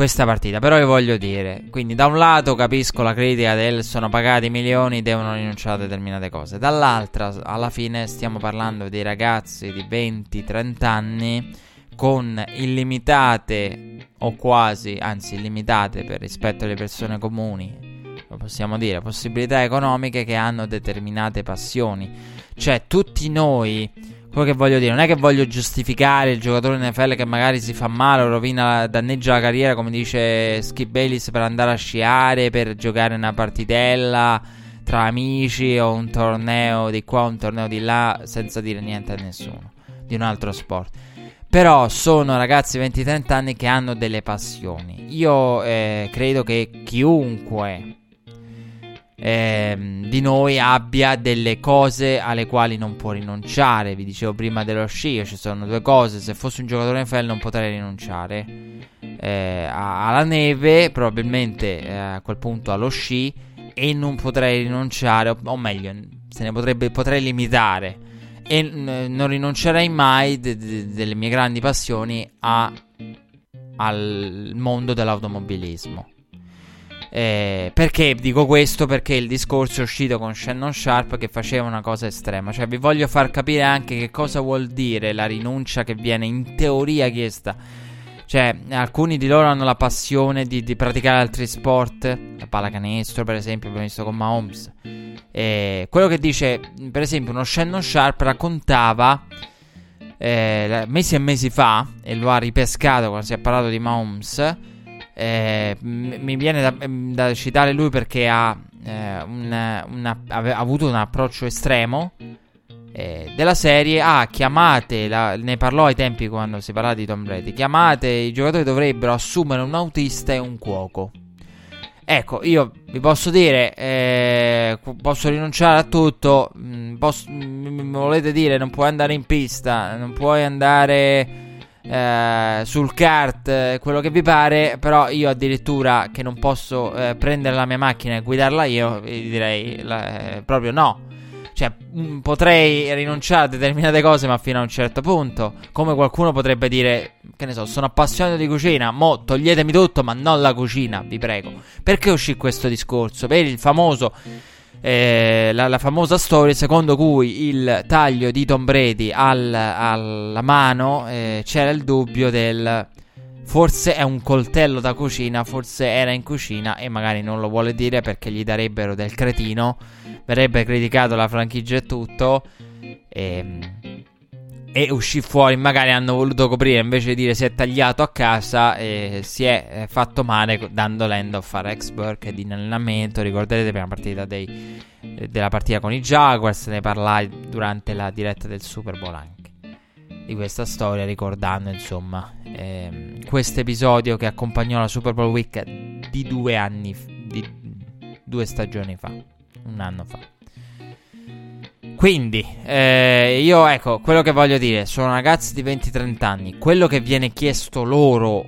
questa partita. Però io voglio dire, quindi da un lato capisco la critica del sono pagati milioni, devono rinunciare a determinate cose. Dall'altra, alla fine stiamo parlando di ragazzi di 20-30 anni con illimitate o quasi, anzi illimitate per rispetto alle persone comuni, lo possiamo dire, possibilità economiche che hanno determinate passioni. Cioè, tutti noi, quello che voglio dire, non è che voglio giustificare il giocatore NFL che magari si fa male o rovina, danneggia la carriera, come dice Skip Bayless, per andare a sciare, per giocare una partitella tra amici o un torneo di qua, un torneo di là, senza dire niente a nessuno di un altro sport. Però sono ragazzi 20-30 anni che hanno delle passioni. Io eh, credo che chiunque eh, di noi abbia delle cose alle quali non può rinunciare. Vi dicevo prima dello sci, ci sono due cose. Se fossi un giocatore NFL non potrei rinunciare. Eh, alla neve, probabilmente eh, a quel punto allo sci. E non potrei rinunciare, o, o meglio, se ne potrebbe, potrei limitare e non rinuncerei mai de- de- delle mie grandi passioni a- al mondo dell'automobilismo. Eh, perché dico questo? Perché il discorso è uscito con Shannon Sharp che faceva una cosa estrema. Cioè, vi voglio far capire anche che cosa vuol dire la rinuncia che viene in teoria chiesta. Cioè, alcuni di loro hanno la passione di, di praticare altri sport, la pallacanestro, per esempio, abbiamo visto con Mahomes. Eh, quello che dice, per esempio, uno Shannon Sharp raccontava eh, mesi e mesi fa, e lo ha ripescato quando si è parlato di Mahomes. Eh, mi viene da, da, citare lui perché ha, eh, un, una, ha avuto un approccio estremo eh, della serie. Ah, chiamate, la, ne parlò ai tempi quando si parlava di Tom Brady. Chiamate, i giocatori dovrebbero assumere un autista e un cuoco. Ecco, io vi posso dire, eh, posso rinunciare a tutto, mm, posso, mi volete dire non puoi andare in pista, non puoi andare eh, sul kart, quello che vi pare, però io addirittura che non posso eh, prendere la mia macchina e guidarla io, vi direi eh, proprio no. Cioè, mm, potrei rinunciare a determinate cose, ma fino a un certo punto. Come qualcuno potrebbe dire, che ne so, sono appassionato di cucina, mo toglietemi tutto, ma non la cucina, vi prego. Perché uscì questo discorso? Per il famoso. Eh, la, la, famosa storia secondo cui il taglio di Tom Brady al, alla mano eh, c'era il dubbio del forse è un coltello da cucina, forse era in cucina e magari non lo vuole dire perché gli darebbero del cretino verrebbe criticato la franchigia e tutto. Ehm, e uscì fuori, magari hanno voluto coprire invece di dire si è tagliato a casa e si è eh, fatto male dando l'end of a Rex Burke in allenamento. Ricorderete prima partita dei, eh, della partita con i Jaguars, ne parlai durante la diretta del Super Bowl anche di questa storia, ricordando insomma ehm, questo episodio che accompagnò la Super Bowl Week di due anni, di due stagioni fa un anno fa. Quindi, eh, io ecco, quello che voglio dire, sono ragazzi di 20-30 anni, quello che viene chiesto loro,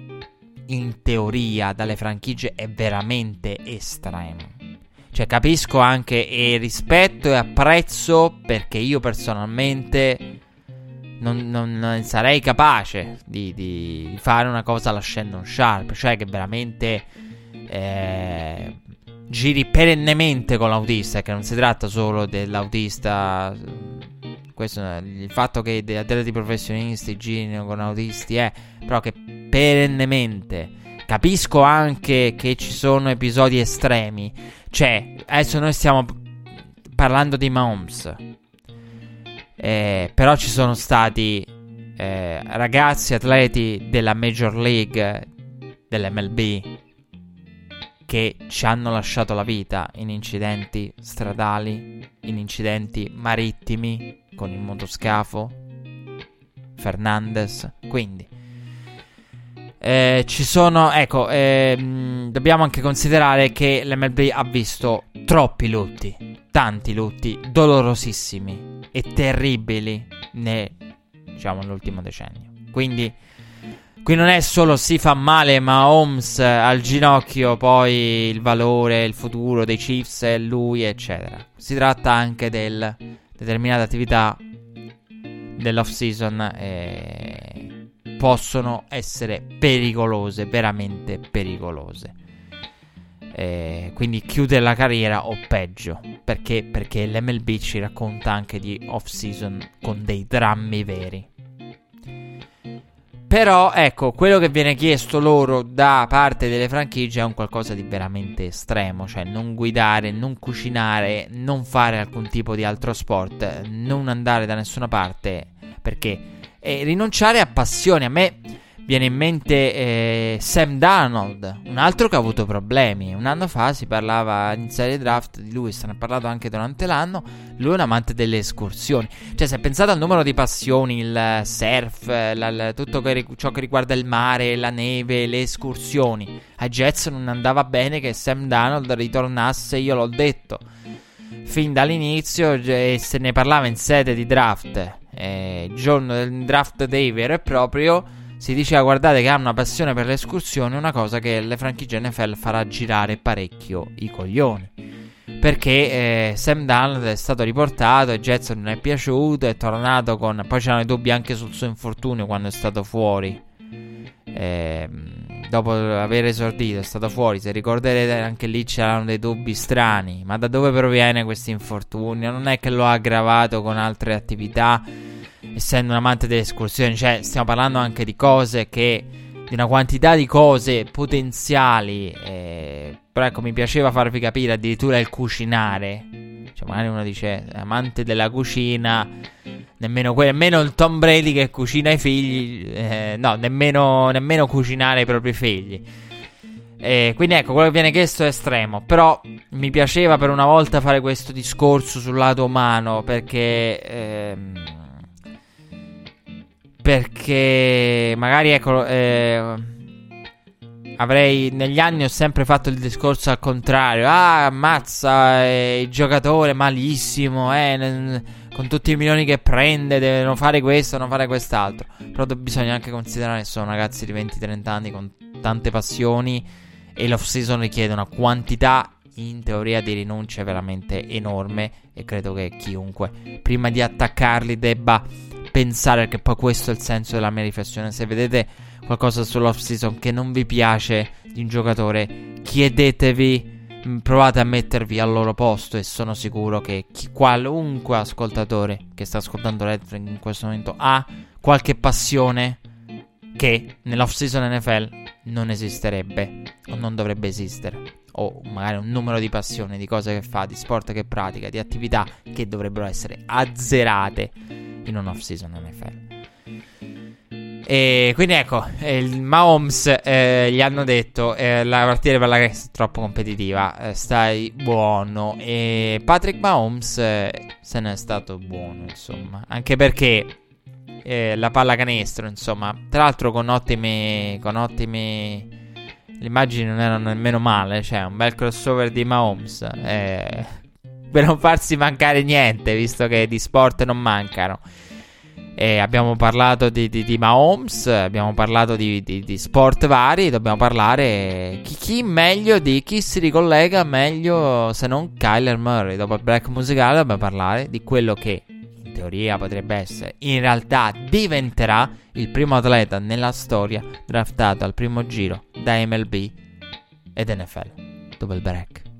in teoria, dalle franchigie è veramente estremo. Cioè, capisco anche e rispetto e apprezzo perché io personalmente non, non sarei capace di, di, fare una cosa alla Shannon Sharp, cioè che veramente... Eh, giri perennemente con l'autista, che non si tratta solo dell'autista. Questo, il fatto che degli atleti professionisti girino con autisti è, però che perennemente. Capisco anche che ci sono episodi estremi. Cioè, adesso noi stiamo parlando di Mahomes. Eh, però ci sono stati eh, ragazzi atleti della Major League, dell'MLB, che ci hanno lasciato la vita in incidenti stradali, in incidenti marittimi con il motoscafo, Fernandez, quindi eh, ci sono, ecco, eh, dobbiamo anche considerare che l'MLB ha visto troppi lutti, tanti lutti dolorosissimi e terribili ne, diciamo, nell'ultimo decennio. Quindi Qui non è solo si fa male ma Holmes al ginocchio, poi il valore, il futuro dei Chiefs e lui, eccetera. Si tratta anche del determinate attività dell'off season e possono essere pericolose, veramente pericolose. E quindi chiudere la carriera o peggio. Perché? Perché l'MLB ci racconta anche di off season con dei drammi veri. Però, ecco, quello che viene chiesto loro da parte delle franchigie è un qualcosa di veramente estremo, cioè non guidare, non cucinare, non fare alcun tipo di altro sport, non andare da nessuna parte, perché e rinunciare a passioni. A me viene in mente eh, Sam Darnold, un altro che ha avuto problemi. Un anno fa si parlava in serie draft di lui, se ne è parlato anche durante l'anno. Lui è un amante delle escursioni. Cioè, se pensate al numero di passioni, il surf, la, la, tutto che, ciò che riguarda il mare, la neve, le escursioni. A Jets non andava bene che Sam Darnold ritornasse, io l'ho detto. Fin dall'inizio, e se ne parlava in sede di draft, eh, giorno del draft day vero e proprio si diceva guardate che ha una passione per le escursioni, una cosa che le franchigie NFL farà girare parecchio i coglioni. Perché eh, Sam Donald è stato riportato e Jetson non è piaciuto, è tornato con... Poi c'erano i dubbi anche sul suo infortunio quando è stato fuori. Eh, dopo aver esordito è stato fuori, se ricorderete anche lì c'erano dei dubbi strani. Ma da dove proviene questo infortunio? Non è che lo ha aggravato con altre attività essendo un amante delle escursioni, cioè stiamo parlando anche di cose che di una quantità di cose potenziali. Eh, però ecco, mi piaceva farvi capire addirittura il cucinare. Cioè, magari uno dice amante della cucina. Nemmeno, que- nemmeno il Tom Brady che cucina i figli. Eh, no, nemmeno, nemmeno cucinare i propri figli. Eh, quindi ecco, quello che viene chiesto è estremo. Però mi piaceva per una volta fare questo discorso sul lato umano. Perché. Ehm, perché magari ecco, eh, avrei negli anni ho sempre fatto il discorso al contrario. Ah, ammazza eh, il giocatore malissimo, eh, n- con tutti i milioni che prende, devono fare questo, non fare quest'altro. Però bisogna anche considerare che sono ragazzi di 20-30 anni con tante passioni e l'off season richiede una quantità in teoria di rinunce veramente enorme e credo che chiunque prima di attaccarli debba pensare che poi questo è il senso della mia riflessione. Se vedete qualcosa sull'off season che non vi piace di un giocatore, chiedetevi, mm, provate a mettervi al loro posto e sono sicuro che chi, qualunque ascoltatore che sta ascoltando Redford in questo momento ha qualche passione che nell'off season NFL non esisterebbe o non dovrebbe esistere o magari un numero di passioni, di cose che fa, di sport che pratica, di attività che dovrebbero essere azzerate in un off season NFL. E quindi ecco, il Mahomes eh, gli hanno detto eh, la partita per la è troppo competitiva, eh, stai buono. E Patrick Mahomes eh, se n'è stato buono, insomma, anche perché eh, la palla canestro, insomma, tra l'altro con ottime, con ottime le immagini non erano nemmeno male, cioè un bel crossover di Mahomes. Eh, per non farsi mancare niente, visto che di sport non mancano. Eh, abbiamo parlato di, di, di, Mahomes, abbiamo parlato di, di, sport vari, dobbiamo parlare chi, chi, meglio di chi si ricollega meglio se non Kyler Murray. Dopo il break musicale dobbiamo parlare di quello che in teoria potrebbe essere, in realtà diventerà il primo atleta nella storia draftato al primo giro da MLB ed NFL. Dopo il break.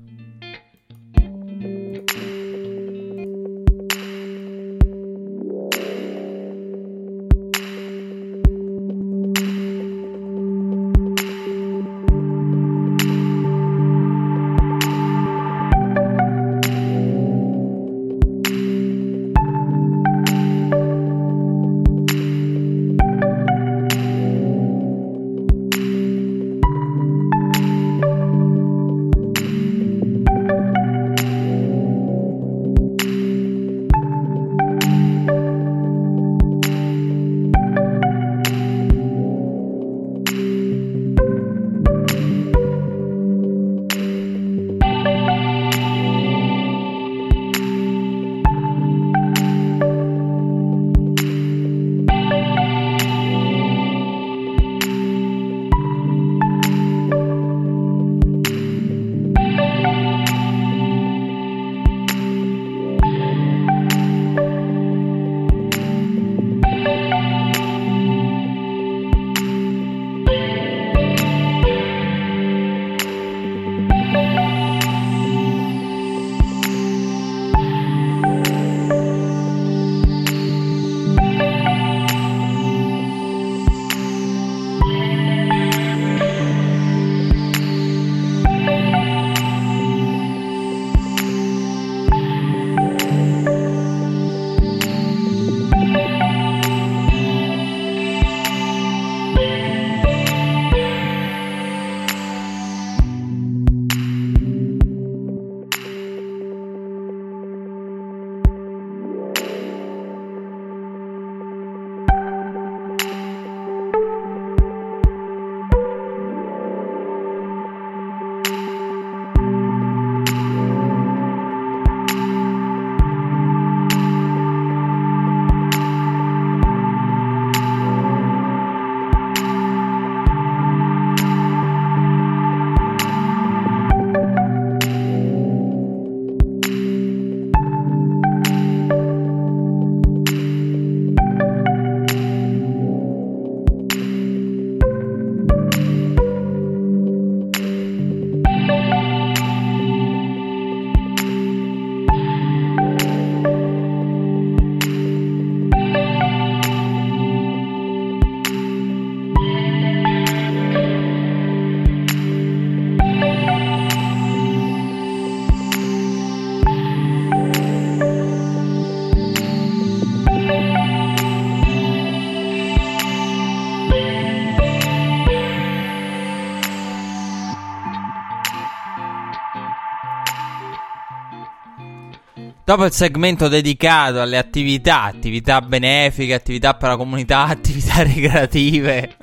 Dopo il segmento dedicato alle attività, attività benefiche, attività per la comunità, attività ricreative,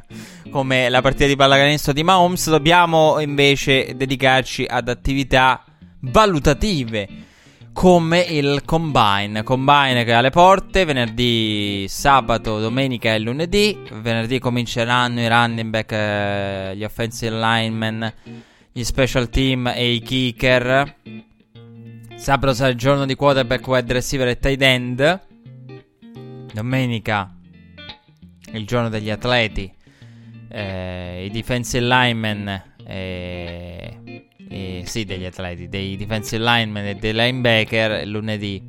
come la partita di pallacanestro di Mahomes, dobbiamo invece dedicarci ad attività valutative come il Combine. Combine che è alle porte venerdì, sabato, domenica e lunedì. Venerdì cominceranno i running back, eh, gli offensive linemen, gli special team e i kicker. Sabato sarà il giorno di quarterback, wide receiver e tight end. Domenica il giorno degli atleti, eh, i defensive linemen, eh, eh, sì, degli atleti, dei defensive linemen e dei linebacker. Lunedì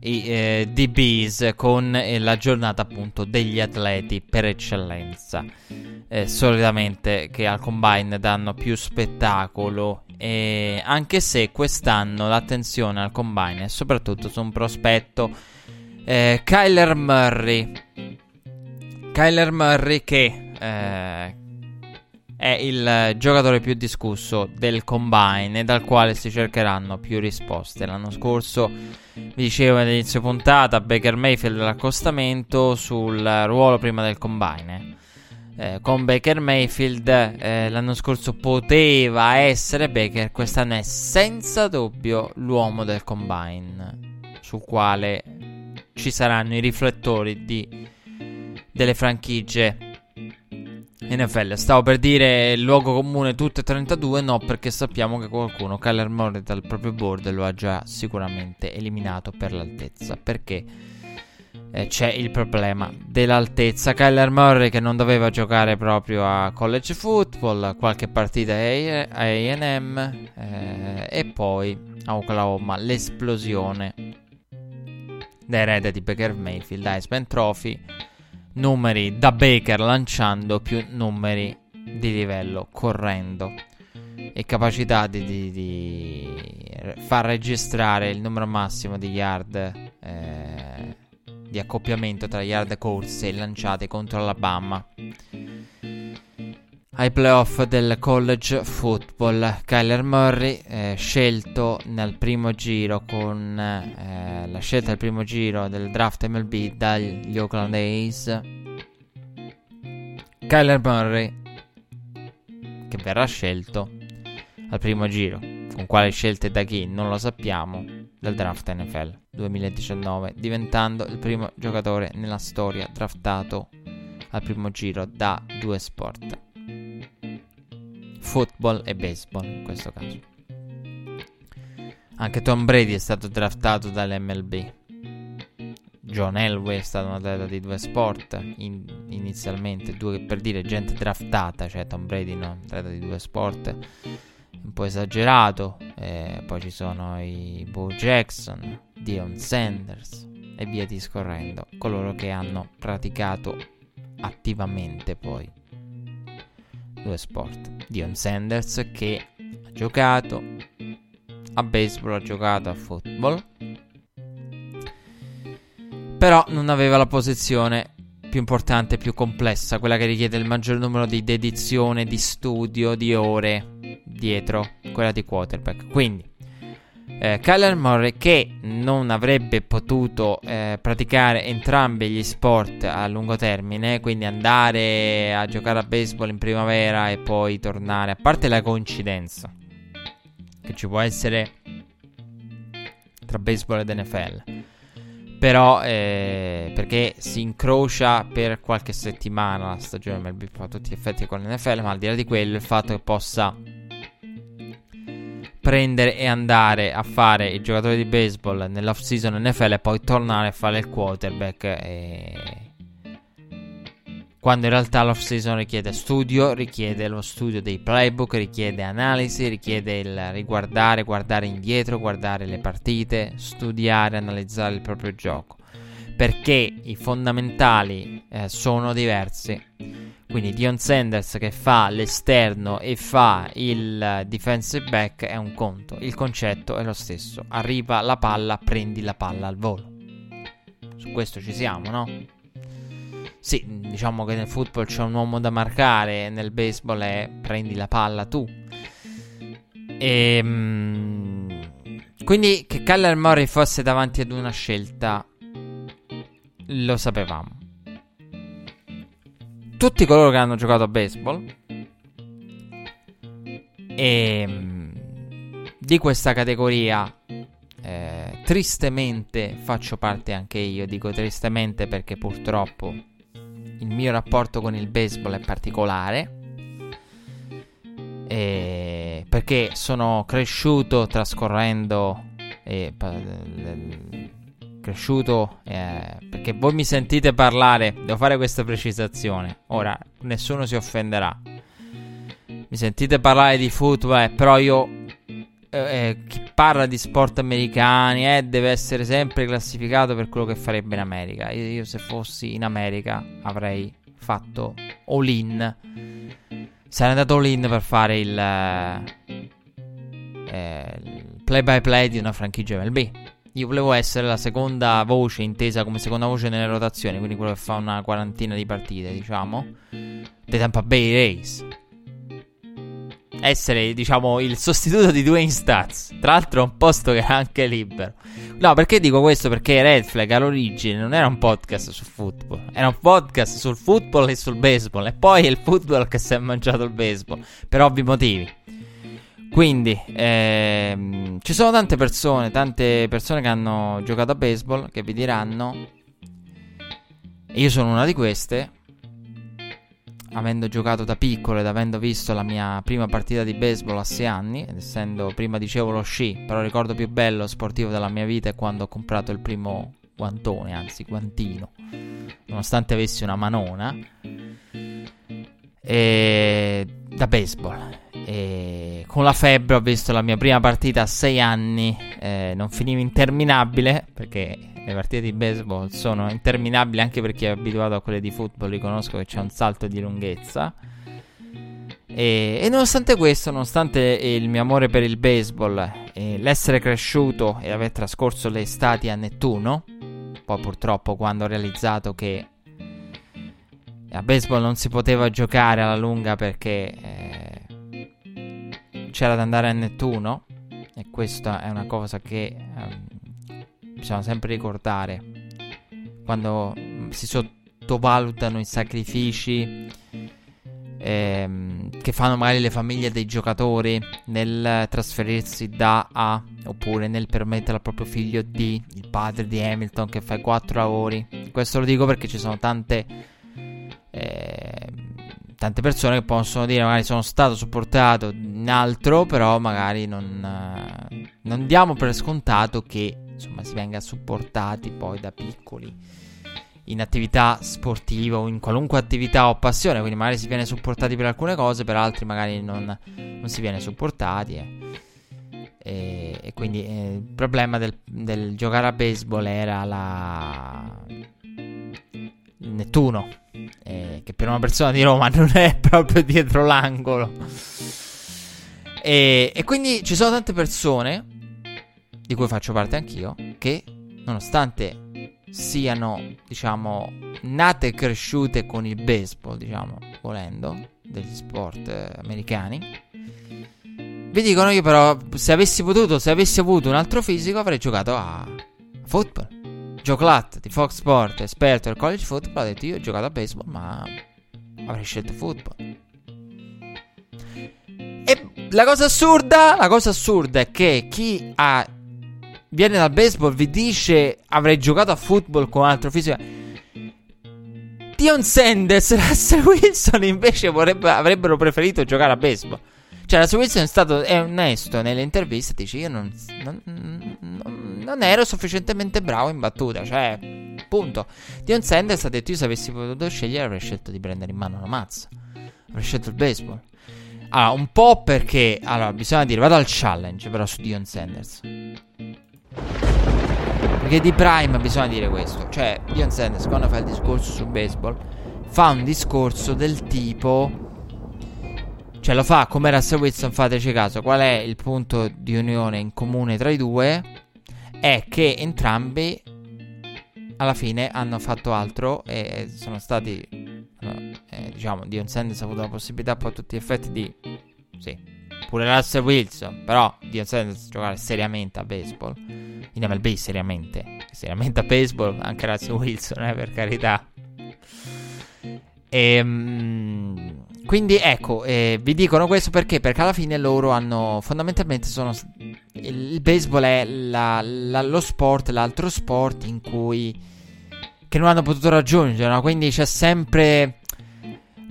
i eh, DBs con eh, la giornata appunto degli atleti per eccellenza. Eh, solitamente che al combine danno più spettacolo. E anche se quest'anno l'attenzione al combine è soprattutto su un prospetto eh, Kyler Murray. Kyler Murray che eh, è il giocatore più discusso del combine e dal quale si cercheranno più risposte. L'anno scorso vi dicevo all'inizio puntata Baker Mayfield l'accostamento sul ruolo prima del combine. Eh, con Baker Mayfield eh, l'anno scorso poteva essere Baker, quest'anno è senza dubbio l'uomo del combine sul quale ci saranno i riflettori di, delle franchigie NFL. Stavo per dire luogo comune tutte e 32, no, perché sappiamo che qualcuno, Kyler Murray dal proprio board, lo ha già sicuramente eliminato per l'altezza. Perché eh, c'è il problema dell'altezza. Kyler Murray che non doveva giocare proprio a college football, qualche partita a AM eh, e poi a Oklahoma l'esplosione da erede di Baker Mayfield, Iceman Trophy, numeri da Baker lanciando più numeri di livello correndo e capacità di, di, di far registrare il numero massimo di yard eh, di accoppiamento tra yard corse e lanciate contro Alabama ai playoff del college football. Kyler Murray eh, scelto nel primo giro con eh, la scelta del primo giro del draft MLB dagli Oakland A's. Kyler Murray che verrà scelto al primo giro. Con quale scelte da chi non lo sappiamo del draft NFL 2019, diventando il primo giocatore nella storia draftato al primo giro da due sport football e baseball in questo caso. Anche Tom Brady è stato draftato dall'MLB. John Elway è stato un atleta di due sport in, inizialmente, due, per dire gente draftata, cioè Tom Brady no, atleta di due sport, un po' esagerato. Eh, poi ci sono i Bo Jackson, Dion Sanders e via discorrendo, coloro che hanno praticato attivamente poi due sport. Dion Sanders che ha giocato a baseball, ha giocato a football, però non aveva la posizione più importante, più complessa, quella che richiede il maggior numero di dedizione, di studio, di ore dietro quella di quarterback. Quindi eh, Kyler Murray che non avrebbe potuto eh, praticare entrambi gli sport a lungo termine, quindi andare a giocare a baseball in primavera e poi tornare, a parte la coincidenza che ci può essere tra baseball ed NFL. Però eh, perché si incrocia per qualche settimana la stagione MLB fa tutti gli effetti con l'NFL, ma al di là di quello il fatto che possa prendere e andare a fare il giocatore di baseball nell'off season NFL e poi tornare a fare il quarterback e... quando in realtà l'off season richiede studio, richiede lo studio dei playbook, richiede analisi, richiede il riguardare, guardare indietro, guardare le partite, studiare, analizzare il proprio gioco perché i fondamentali eh, sono diversi quindi Dion Sanders che fa l'esterno e fa il defensive back è un conto. Il concetto è lo stesso. Arriva la palla, prendi la palla al volo. Su questo ci siamo, no? Sì, diciamo che nel football c'è un uomo da marcare, nel baseball è prendi la palla tu. E, ehm, quindi che Kyler Murray fosse davanti ad una scelta lo sapevamo tutti coloro che hanno giocato a baseball. E mm, di questa categoria eh, tristemente faccio parte anche io. Dico tristemente perché purtroppo il mio rapporto con il baseball è particolare. E perché sono cresciuto trascorrendo eh, cresciuto eh, perché voi mi sentite parlare, devo fare questa precisazione. Ora, nessuno si offenderà. Mi sentite parlare di football, eh, però io eh, eh, chi parla di sport americani eh, deve essere sempre classificato per quello che farebbe in America. Io, io se fossi in America avrei fatto all-in. Sarei andato all-in per fare il, eh, play-by-play di una franchigia MLB. Io volevo essere la seconda voce intesa come seconda voce nelle rotazioni, quindi quello che fa una quarantina di partite, diciamo, dei Tampa Bay Rays. Essere, diciamo, il sostituto di Dwayne Stats. Tra l'altro, un posto che era anche libero. No, perché dico questo? Perché Red Flag all'origine non era un podcast sul football, era un podcast sul football e sul baseball. E poi è il football che si è mangiato il baseball, per ovvi motivi. Quindi ehm, ci sono tante persone, tante persone che hanno giocato a baseball che vi diranno, e io sono una di queste, avendo giocato da piccolo ed avendo visto la mia prima partita di baseball a 6 anni, ed essendo prima dicevo lo sci, però il ricordo più bello sportivo della mia vita è quando ho comprato il primo guantone, anzi guantino, nonostante avessi una manona, e... da baseball. E con la febbre ho visto la mia prima partita a 6 anni, eh, non finiva interminabile perché le partite di baseball sono interminabili anche per chi è abituato a quelle di football, riconosco che c'è un salto di lunghezza. E, e nonostante questo, nonostante il mio amore per il baseball, e l'essere cresciuto e aver trascorso le estati a Nettuno, poi purtroppo quando ho realizzato che a baseball non si poteva giocare alla lunga perché... Eh, c'era da andare a Nettuno e questa è una cosa che eh, bisogna sempre ricordare. Quando mm, si sottovalutano i sacrifici ehm, che fanno magari le famiglie dei giocatori nel trasferirsi da A oppure nel permettere al proprio figlio di il padre di Hamilton che fa i 4 lavori. Questo lo dico perché ci sono tante eh, tante persone che possono dire magari sono stato supportato in altro, però magari non, eh, non diamo per scontato che insomma si venga supportati poi da piccoli in attività sportiva o in qualunque attività o passione, quindi magari si viene supportati per alcune cose, per altri magari non, non si viene supportati. Eh. E, e, quindi eh, il problema del, del giocare a baseball era la Nettuno, eh, che per una persona di Roma non è proprio dietro l'angolo. E, e quindi ci sono tante persone, di cui faccio parte anch'io, che nonostante siano, diciamo, nate e cresciute con il baseball, diciamo, volendo, degli sport eh, americani. Vi dicono io però, se avessi potuto, se avessi avuto un altro fisico, avrei giocato a football. Joe Klatt di Fox Sport, esperto del college football, ha detto io ho giocato a baseball, ma avrei scelto football. E la cosa assurda, la cosa assurda è che chi ha, viene dal baseball vi dice avrei giocato a football con altro fisico. Dion Sanders e Russell Wilson invece vorrebbe, avrebbero preferito giocare a baseball. Cioè, Russell Wilson è stato è onesto nelle interviste. Dice: Io non, non, non, non, ero sufficientemente bravo in battuta. Cioè, punto. Dion Sanders ha detto: Io se avessi potuto scegliere, avrei scelto di prendere in mano la mazza. Avrei scelto il baseball. Allora, un po' perché. Allora, bisogna dire: vado al challenge, però, su Dion Sanders. Perché di Prime bisogna dire questo. Cioè, Dion Sanders, quando fa il discorso sul baseball, fa un discorso del tipo cioè lo fa come Russell Wilson, fateci caso. Qual è il punto di unione in comune tra i due? È che entrambi alla fine hanno fatto altro e sono stati, eh, diciamo, Dion Sanders ha avuto la possibilità poi a tutti gli effetti di, sì, pure Russell Wilson, però Dion Sanders giocare seriamente a baseball, in MLB seriamente, seriamente a baseball, anche Russell Wilson, eh, per carità. E, um, quindi ecco, eh, vi dicono questo perché? Perché alla fine loro hanno fondamentalmente sono il, baseball è la, la, lo sport, l'altro sport in cui che non hanno potuto raggiungere, no? quindi c'è sempre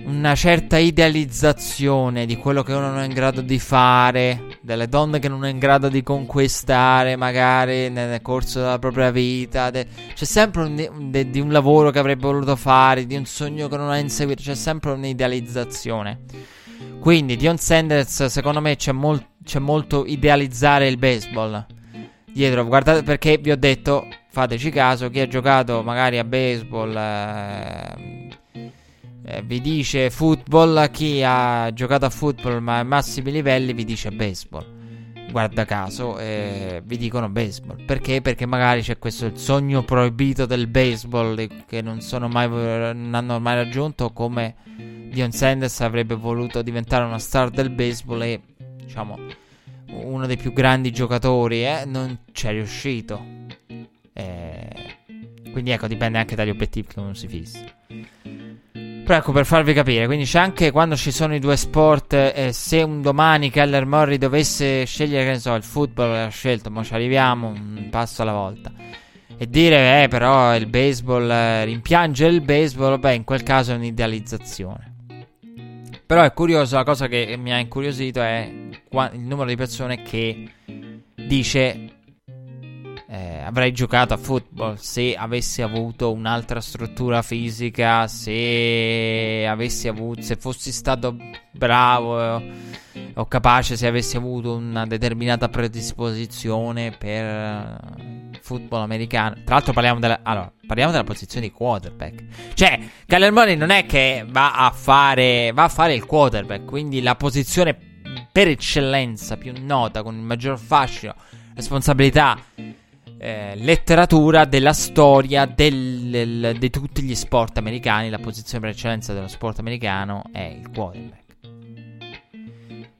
una certa idealizzazione di quello che uno non è in grado di fare, delle donne che non è in grado di conquistare magari nel corso della propria vita. De- c'è sempre un, de- di un lavoro che avrebbe voluto fare, di un sogno che non ha inseguito, c'è sempre un'idealizzazione. Quindi Dion Sanders secondo me c'è, mol- c'è molto idealizzare il baseball dietro. Guardate perché vi ho detto, fateci caso, chi ha giocato magari a baseball... Eh, eh, vi dice football, chi ha giocato a football ma ai massimi livelli vi dice baseball. Guarda caso, eh, vi dicono baseball. Perché? Perché magari c'è questo il sogno proibito del baseball che non, mai, non hanno mai raggiunto. Come Dion Sanders avrebbe voluto diventare una star del baseball e diciamo uno dei più grandi giocatori, eh, non c'è riuscito. Eh, quindi ecco, dipende anche dagli obiettivi che uno si fissa. Però ecco per farvi capire, quindi c'è anche quando ci sono i due sport, eh, se un domani Keller Murray dovesse scegliere, che ne so, il football ha scelto, ma ci arriviamo un passo alla volta. E dire, eh, però il baseball, eh, rimpiangere il baseball, beh, in quel caso è un'idealizzazione. Però è curioso, la cosa che mi ha incuriosito è il numero di persone che dice eh, avrei giocato a football se avessi avuto un'altra struttura fisica, se avessi avuto, se fossi stato bravo o capace, se avessi avuto una determinata predisposizione per uh, football americano. Tra l'altro parliamo della, allora, parliamo della posizione di quarterback. Cioè, Kyler non è che va a fare, va a fare il quarterback, quindi la posizione per eccellenza più nota, con il maggior fascino, responsabilità eh, letteratura della storia del, del, di tutti gli sport americani. La posizione per eccellenza dello sport americano è il quarterback.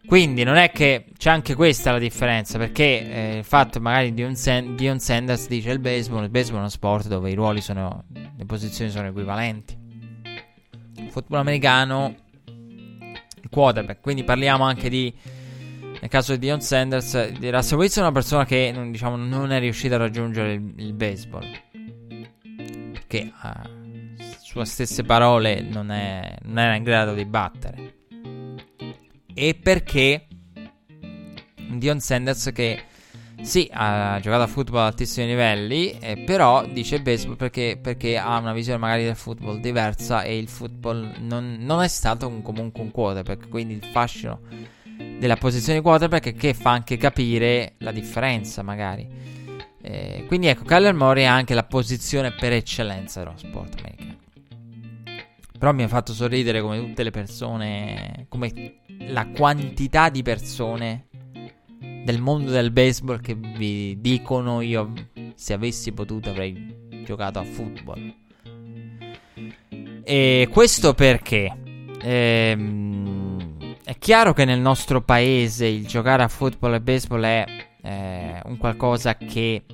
Quindi non è che c'è anche questa la differenza, perché eh, il fatto magari Dion, San- Dion Sanders dice il baseball, il baseball è uno sport dove i ruoli sono, le posizioni sono equivalenti. Il football americano, il quarterback, quindi parliamo anche di nel caso di Dion Sanders, di Russell Wilson è una persona che diciamo, non è riuscita a raggiungere il, il baseball. Perché a sue stesse parole non, è, non era in grado di battere. E perché Dion Sanders che sì, ha giocato a football a altissimi livelli, eh, però dice baseball perché, perché, ha una visione magari del football diversa e il football non, non è stato un, comunque un quarterback, quindi il fascino della posizione quarterback che fa anche capire la differenza magari. Eh, quindi ecco, Kyler Murray ha anche la posizione per eccellenza dello sport americano. Però mi ha fatto sorridere come tutte le persone, come la quantità di persone del mondo del baseball che vi dicono io se avessi potuto avrei giocato a football. E questo perché? Ehm è chiaro che nel nostro paese il giocare a football e baseball è eh, un qualcosa che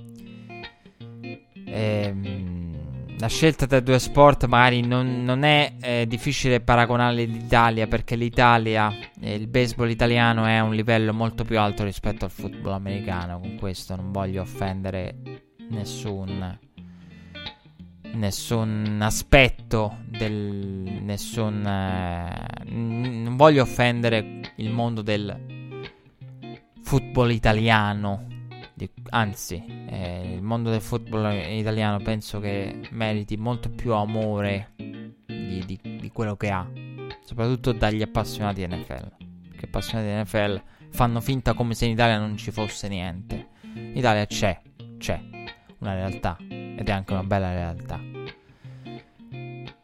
ehm, la scelta tra due sport magari non, non è eh, difficile paragonare l'Italia perché l'Italia, eh, il baseball italiano è a un livello molto più alto rispetto al football americano. Con questo non voglio offendere nessun nessun aspetto del nessun eh, non voglio offendere il mondo del football italiano di, anzi eh, il mondo del football italiano penso che meriti molto più amore di, di, di quello che ha soprattutto dagli appassionati NFL che appassionati di NFL fanno finta come se in Italia non ci fosse niente. In Italia c'è c'è una realtà ed è anche una bella realtà.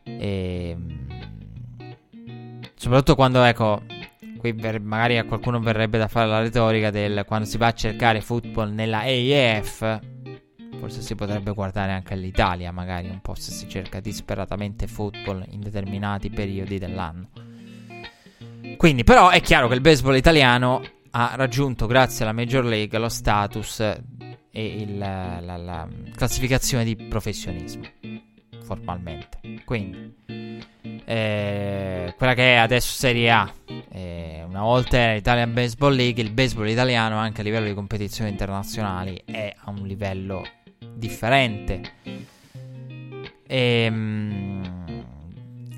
E ehm, soprattutto quando ecco qui magari a qualcuno verrebbe da fare la retorica del quando si va a cercare football nella AEF forse si potrebbe guardare anche all'Italia magari un po' se si cerca disperatamente football in determinati periodi dell'anno quindi però è chiaro che il baseball italiano ha raggiunto grazie alla Major League lo status e il, la, la, la, classificazione di professionismo formalmente. Quindi eh, quella che è adesso Serie A. Eh, una volta era Italian Baseball League, il baseball italiano anche a livello di competizioni internazionali è a un livello differente. E, ehm,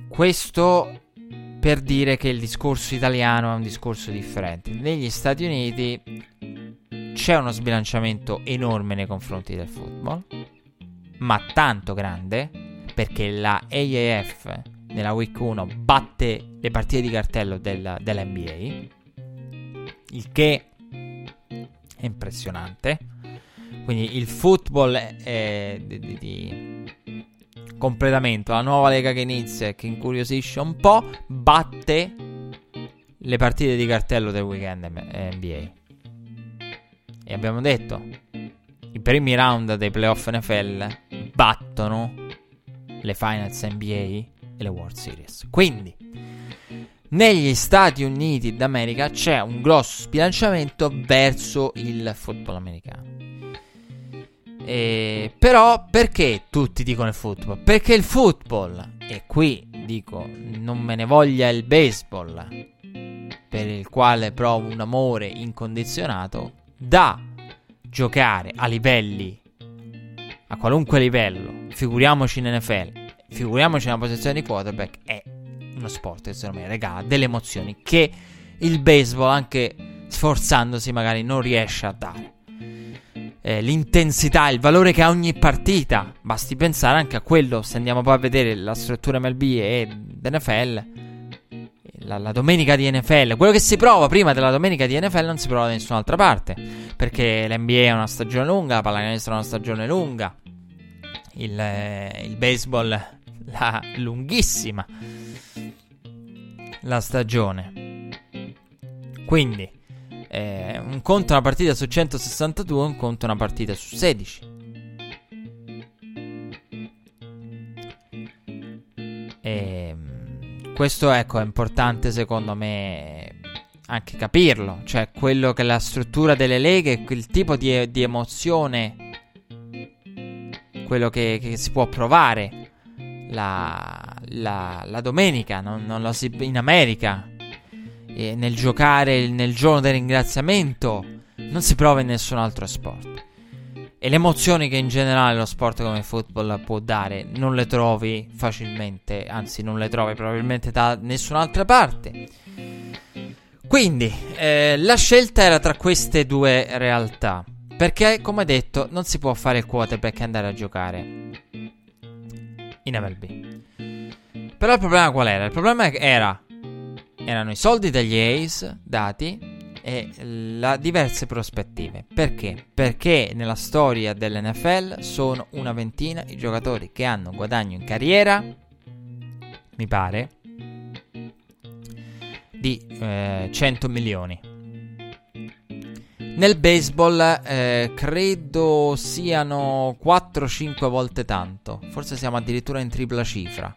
questo per dire che il discorso italiano è un discorso differente. Negli Stati Uniti c'è uno sbilanciamento enorme nei confronti del football, ma tanto grande perché la AAF nella week 1 batte le partite di cartello del, dell'NBA, il che è impressionante. Quindi il football è di, di, di completamento, la nuova lega che inizia e che incuriosisce un po', batte le partite di cartello del weekend NBA. E abbiamo detto, i primi round dei playoff NFL battono le finals NBA e le World Series. Quindi, negli Stati Uniti d'America c'è un grosso sbilanciamento verso il football americano. E, però perché tutti dicono il football? Perché il football, e qui dico non me ne voglia il baseball, per il quale provo un amore incondizionato, da giocare a livelli, a qualunque livello, figuriamoci in NFL, figuriamoci nella posizione di quarterback, è uno sport che secondo me regala delle emozioni che il baseball, anche sforzandosi, magari non riesce a dare. Eh, l'intensità, il valore che ha ogni partita, basti pensare anche a quello, se andiamo poi a vedere la struttura MLB e NFL, la, la, domenica di NFL, quello che si prova prima della domenica di NFL non si prova da nessun'altra parte, perché l'NBA è una stagione lunga, la pallacanestro è una stagione lunga, il, eh, il baseball la lunghissima la stagione. Quindi, eh, un conto una partita su 162, un conto una partita su 16. E questo ecco è importante secondo me anche capirlo, cioè quello che la struttura delle leghe, quel tipo di, di emozione, quello che, che si può provare la, la, la domenica, non, non si, in America, e nel giocare nel giorno del ringraziamento, non si prova in nessun altro sport. E le emozioni che in generale lo sport come il football può dare non le trovi facilmente, anzi non le trovi probabilmente da nessun'altra parte. Quindi eh, la scelta era tra queste due realtà. Perché, come detto, non si può fare il quarterback e andare a giocare in MLB. Però il problema qual era? Il problema era erano i soldi degli Ace dati e le diverse prospettive. Perché? Perché nella storia dell'NFL sono una ventina i giocatori che hanno guadagno in carriera, mi pare, di eh, 100 milioni. Nel baseball eh, credo siano 4-5 volte tanto, forse siamo addirittura in tripla cifra.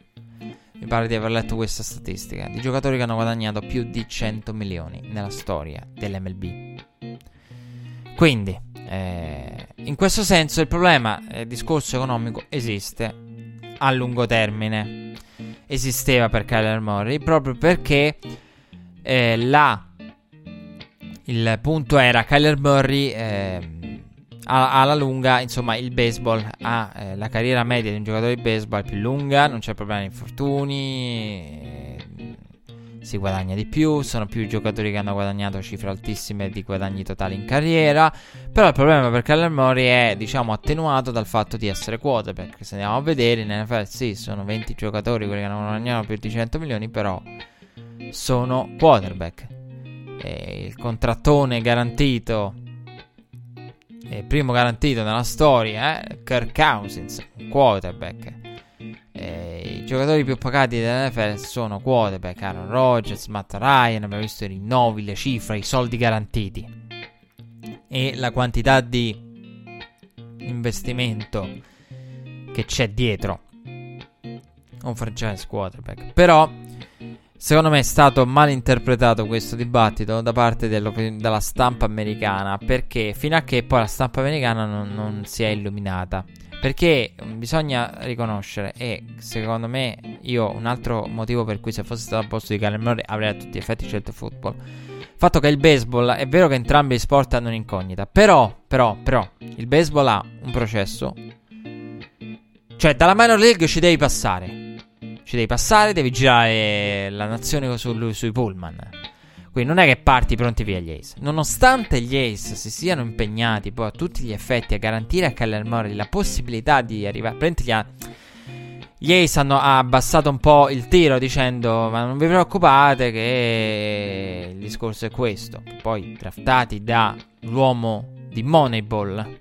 Mi pare di aver letto questa statistica di giocatori che hanno guadagnato più di 100 milioni nella storia dell'MLB. Quindi, eh, in questo senso, il problema, il eh, discorso economico esiste a lungo termine. Esisteva per Kyler Murray proprio perché eh, la il punto era Kyler Murray eh, alla lunga, insomma, il baseball ha eh, la carriera media di un giocatore di baseball più lunga, non c'è problema di infortuni, eh, si guadagna di più, sono più giocatori che hanno guadagnato cifre altissime di guadagni totali in carriera, però il problema per Kyler Murray è, diciamo, attenuato dal fatto di essere quarterback, perché se andiamo a vedere in NFL sì, sono 20 giocatori quelli che hanno guadagnato più di 100 milioni, però sono quarterback. Eh, il contrattone garantito, il primo garantito nella storia, eh, Kirk Cousins, quarterback. Eh, I giocatori più pagati dell'NFL sono quarterback, Aaron Rodgers, Matt Ryan, abbiamo visto i rinnovi, le cifre, i soldi garantiti e la quantità di investimento che c'è dietro un franchise quarterback. Però Secondo me è stato mal interpretato questo dibattito da parte della stampa americana perché fino a che poi la stampa americana non, non si è illuminata. Perché bisogna riconoscere, e secondo me io un altro motivo per cui se fosse stato al posto di Murray avrei a tutti gli effetti scelto il football. Il fatto che il baseball, è vero che entrambi gli sport hanno un'incognita, però, però, però, il baseball ha un processo. Cioè, dalla minor league ci devi passare. Ci devi passare, devi girare la nazione su, sui pullman. Quindi non è che parti pronti via gli Ace. Nonostante gli Ace si siano impegnati poi a tutti gli effetti a garantire a Kyler Murray la possibilità di arrivare. Ha... gli Ace hanno abbassato un po' il tiro dicendo: Ma non vi preoccupate, che il discorso è questo. Poi draftati dall'uomo di Moneyball,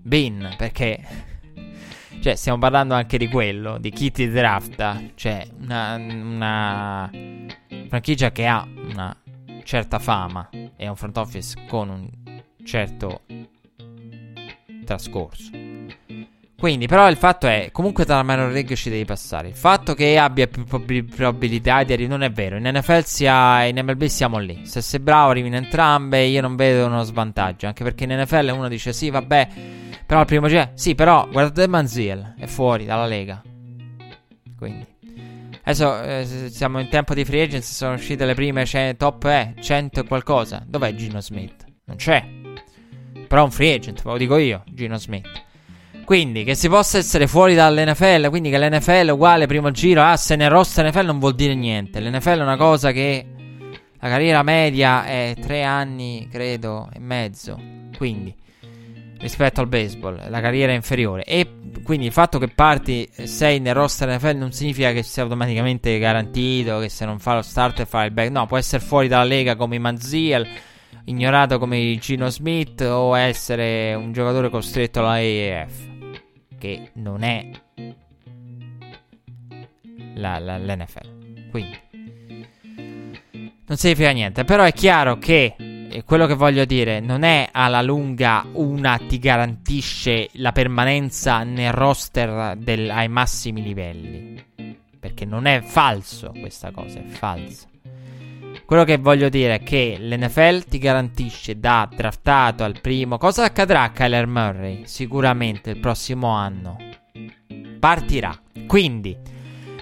Bean, perché cioè, stiamo parlando anche di quello, di chi ti drafta. Cioè, una, una franchigia che ha una certa fama e un front office con un certo trascorso. Quindi, però, il fatto è, comunque dalla minor league ci devi passare. Il fatto che abbia più probabilità di arrivare non è vero. In NFL sia, in MLB siamo lì. Se sei bravo arrivi in entrambe, io non vedo uno svantaggio. Anche perché in NFL uno dice sì, vabbè, però al primo giro, sì, però guardate Manziel, è fuori dalla Lega. Quindi. Adesso eh, siamo in tempo di free agency, sono uscite le prime c- top eh, 100 e qualcosa. Dov'è Gino Smith? Non c'è. Però è un free agent, ve lo dico io, Gino Smith. Quindi che si possa essere fuori dall'NFL, quindi che l'NFL è uguale primo giro, ah se ne rossa NFL non vuol dire niente. L'NFL è una cosa che la carriera media è 3 anni, credo, e mezzo. Quindi rispetto al baseball, la carriera è inferiore. E quindi il fatto che parti sei nel roster NFL non significa che sia automaticamente garantito, che se non fa lo starter fa il back. No, può essere fuori dalla lega come Manziel, ignorato come Gino Smith o essere un giocatore costretto alla AAF, che non è la, la, l'NFL. Quindi non significa niente, però è chiaro che quello che voglio dire non è alla lunga una ti garantisce la permanenza nel roster del, ai massimi livelli. Perché non è falso questa cosa, è falsa. Quello che voglio dire è che l'NFL ti garantisce da draftato al primo. Cosa accadrà a Kyler Murray? Sicuramente il prossimo anno partirà. Quindi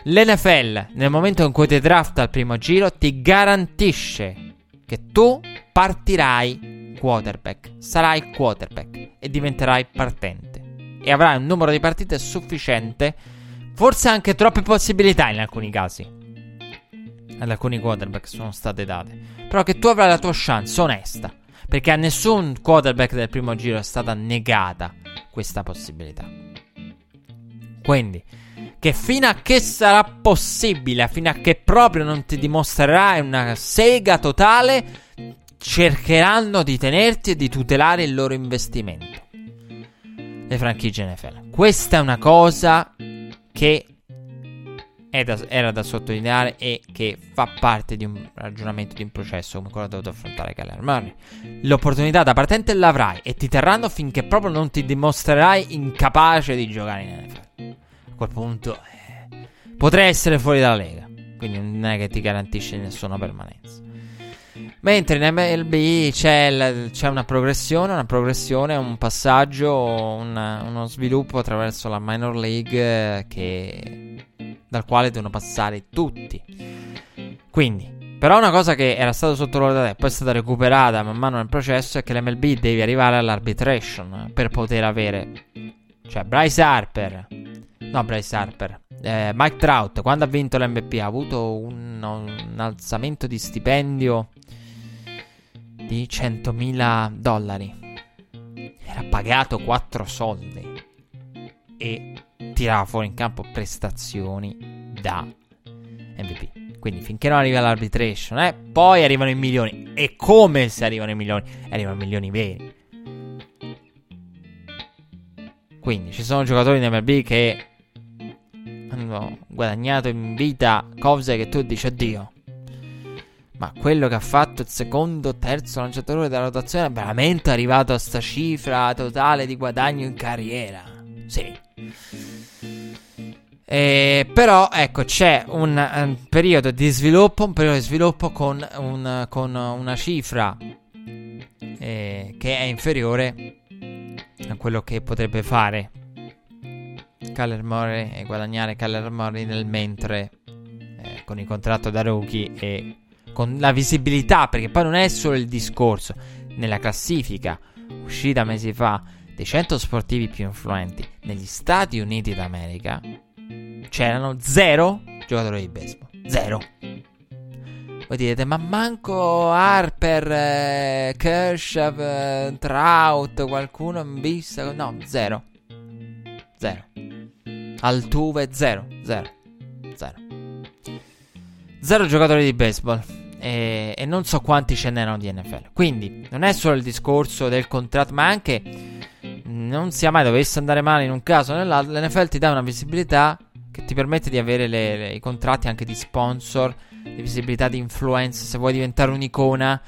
l'NFL nel momento in cui ti drafta al primo giro ti garantisce che tu partirai quarterback, sarai quarterback e diventerai partente. E avrai un numero di partite sufficiente, forse anche troppe possibilità in alcuni casi. Ad alcuni quarterback sono state date. Però che tu avrai la tua chance onesta. Perché a nessun quarterback del primo giro è stata negata questa possibilità. Quindi, che fino a che sarà possibile, fino a che proprio non ti dimostrerai una sega totale, cercheranno di tenerti e di tutelare il loro investimento. Le franchigie NFL. Questa è una cosa che da, era da sottolineare e che fa parte di un ragionamento di un processo come quello dovuto affrontare Murray. L'opportunità da partente l'avrai e ti terranno finché proprio non ti dimostrerai incapace di giocare in NFL quel punto eh, potrei essere fuori dalla Lega. Quindi non è che ti garantisce nessuna permanenza. Mentre in MLB c'è, l- c'è una progressione, una progressione, un passaggio, un, uno sviluppo attraverso la minor league che, dal quale devono passare tutti. Quindi, però una cosa che era stata sottovalutata e poi è stata recuperata man mano nel processo è che l'MLB deve arrivare all'arbitration per poter avere... Cioè, Bryce Harper No, Bryce Harper. Eh, Mike Trout, quando ha vinto l'MVP, ha avuto un, un alzamento di stipendio di 100.000 dollari. Era pagato 4 soldi. E tirava fuori in campo prestazioni da MVP. Quindi finché non arriva l'arbitration, eh, poi arrivano i milioni. E come se arrivano i milioni? Arrivano i milioni veri. Quindi ci sono giocatori in MLB che hanno guadagnato in vita cose che tu dici addio. Ma quello che ha fatto il secondo, terzo lanciatore della rotazione è veramente arrivato a sta cifra totale di guadagno in carriera. Sì. Eh, però ecco c'è un, un, periodo di sviluppo, un periodo di sviluppo con, un, con una cifra eh, che è inferiore a quello che potrebbe fare Kyler Murray e guadagnare Kyler Murray nel mentre eh, con il contratto da rookie e con la visibilità, perché poi non è solo il discorso nella classifica uscita mesi fa dei 100 sportivi più influenti negli Stati Uniti d'America c'erano zero giocatori di baseball. Zero. Voi direte, ma manco Harper, eh, Kershaw, eh, Trout, qualcuno in vista? No, zero. Zero. Altuve, zero. Zero. Zero. Zero giocatori di baseball. E, e non so quanti ce n'erano di NFL. Quindi, non è solo il discorso del contratto, ma anche non sia mai dovesse andare male in un caso o nell'altro, l'NFL ti dà una visibilità che ti permette di avere le, le, i contratti anche di sponsor, di visibilità di influenza, se vuoi diventare un'icona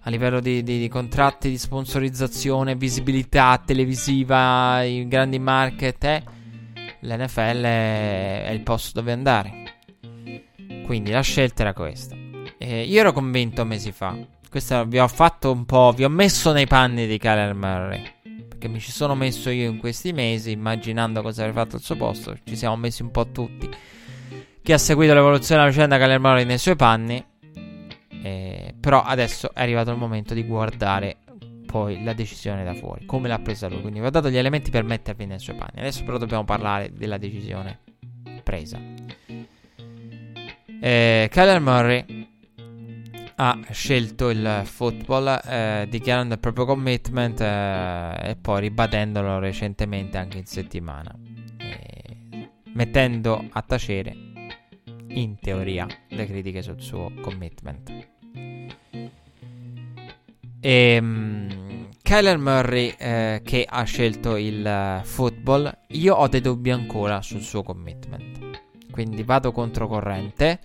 a livello di, di, di contratti di sponsorizzazione, visibilità televisiva, i grandi market, eh, l'NFL è, è, il posto dove andare. Quindi la scelta era questa. Eh, io ero convinto mesi fa. Questa vi ho fatto un po', vi ho messo nei panni di Kyler Murray che mi ci sono messo io in questi mesi, immaginando cosa avrei fatto al suo posto. Ci siamo messi un po' tutti. Chi ha seguito l'evoluzione della vicenda Calermori nei suoi panni. Eh, però adesso è arrivato il momento di guardare poi la decisione da fuori, come l'ha presa lui. Quindi vi ho dato gli elementi per mettervi nei suoi panni. Adesso però dobbiamo parlare della decisione presa. Eh, Kyler Murray ha scelto il football eh, dichiarando il proprio commitment eh, e poi ribadendolo recentemente anche in settimana, eh, mettendo a tacere in teoria le critiche sul suo commitment. E, um, Kyler Murray eh, che ha scelto il football, io ho dei dubbi ancora sul suo commitment, quindi vado controcorrente.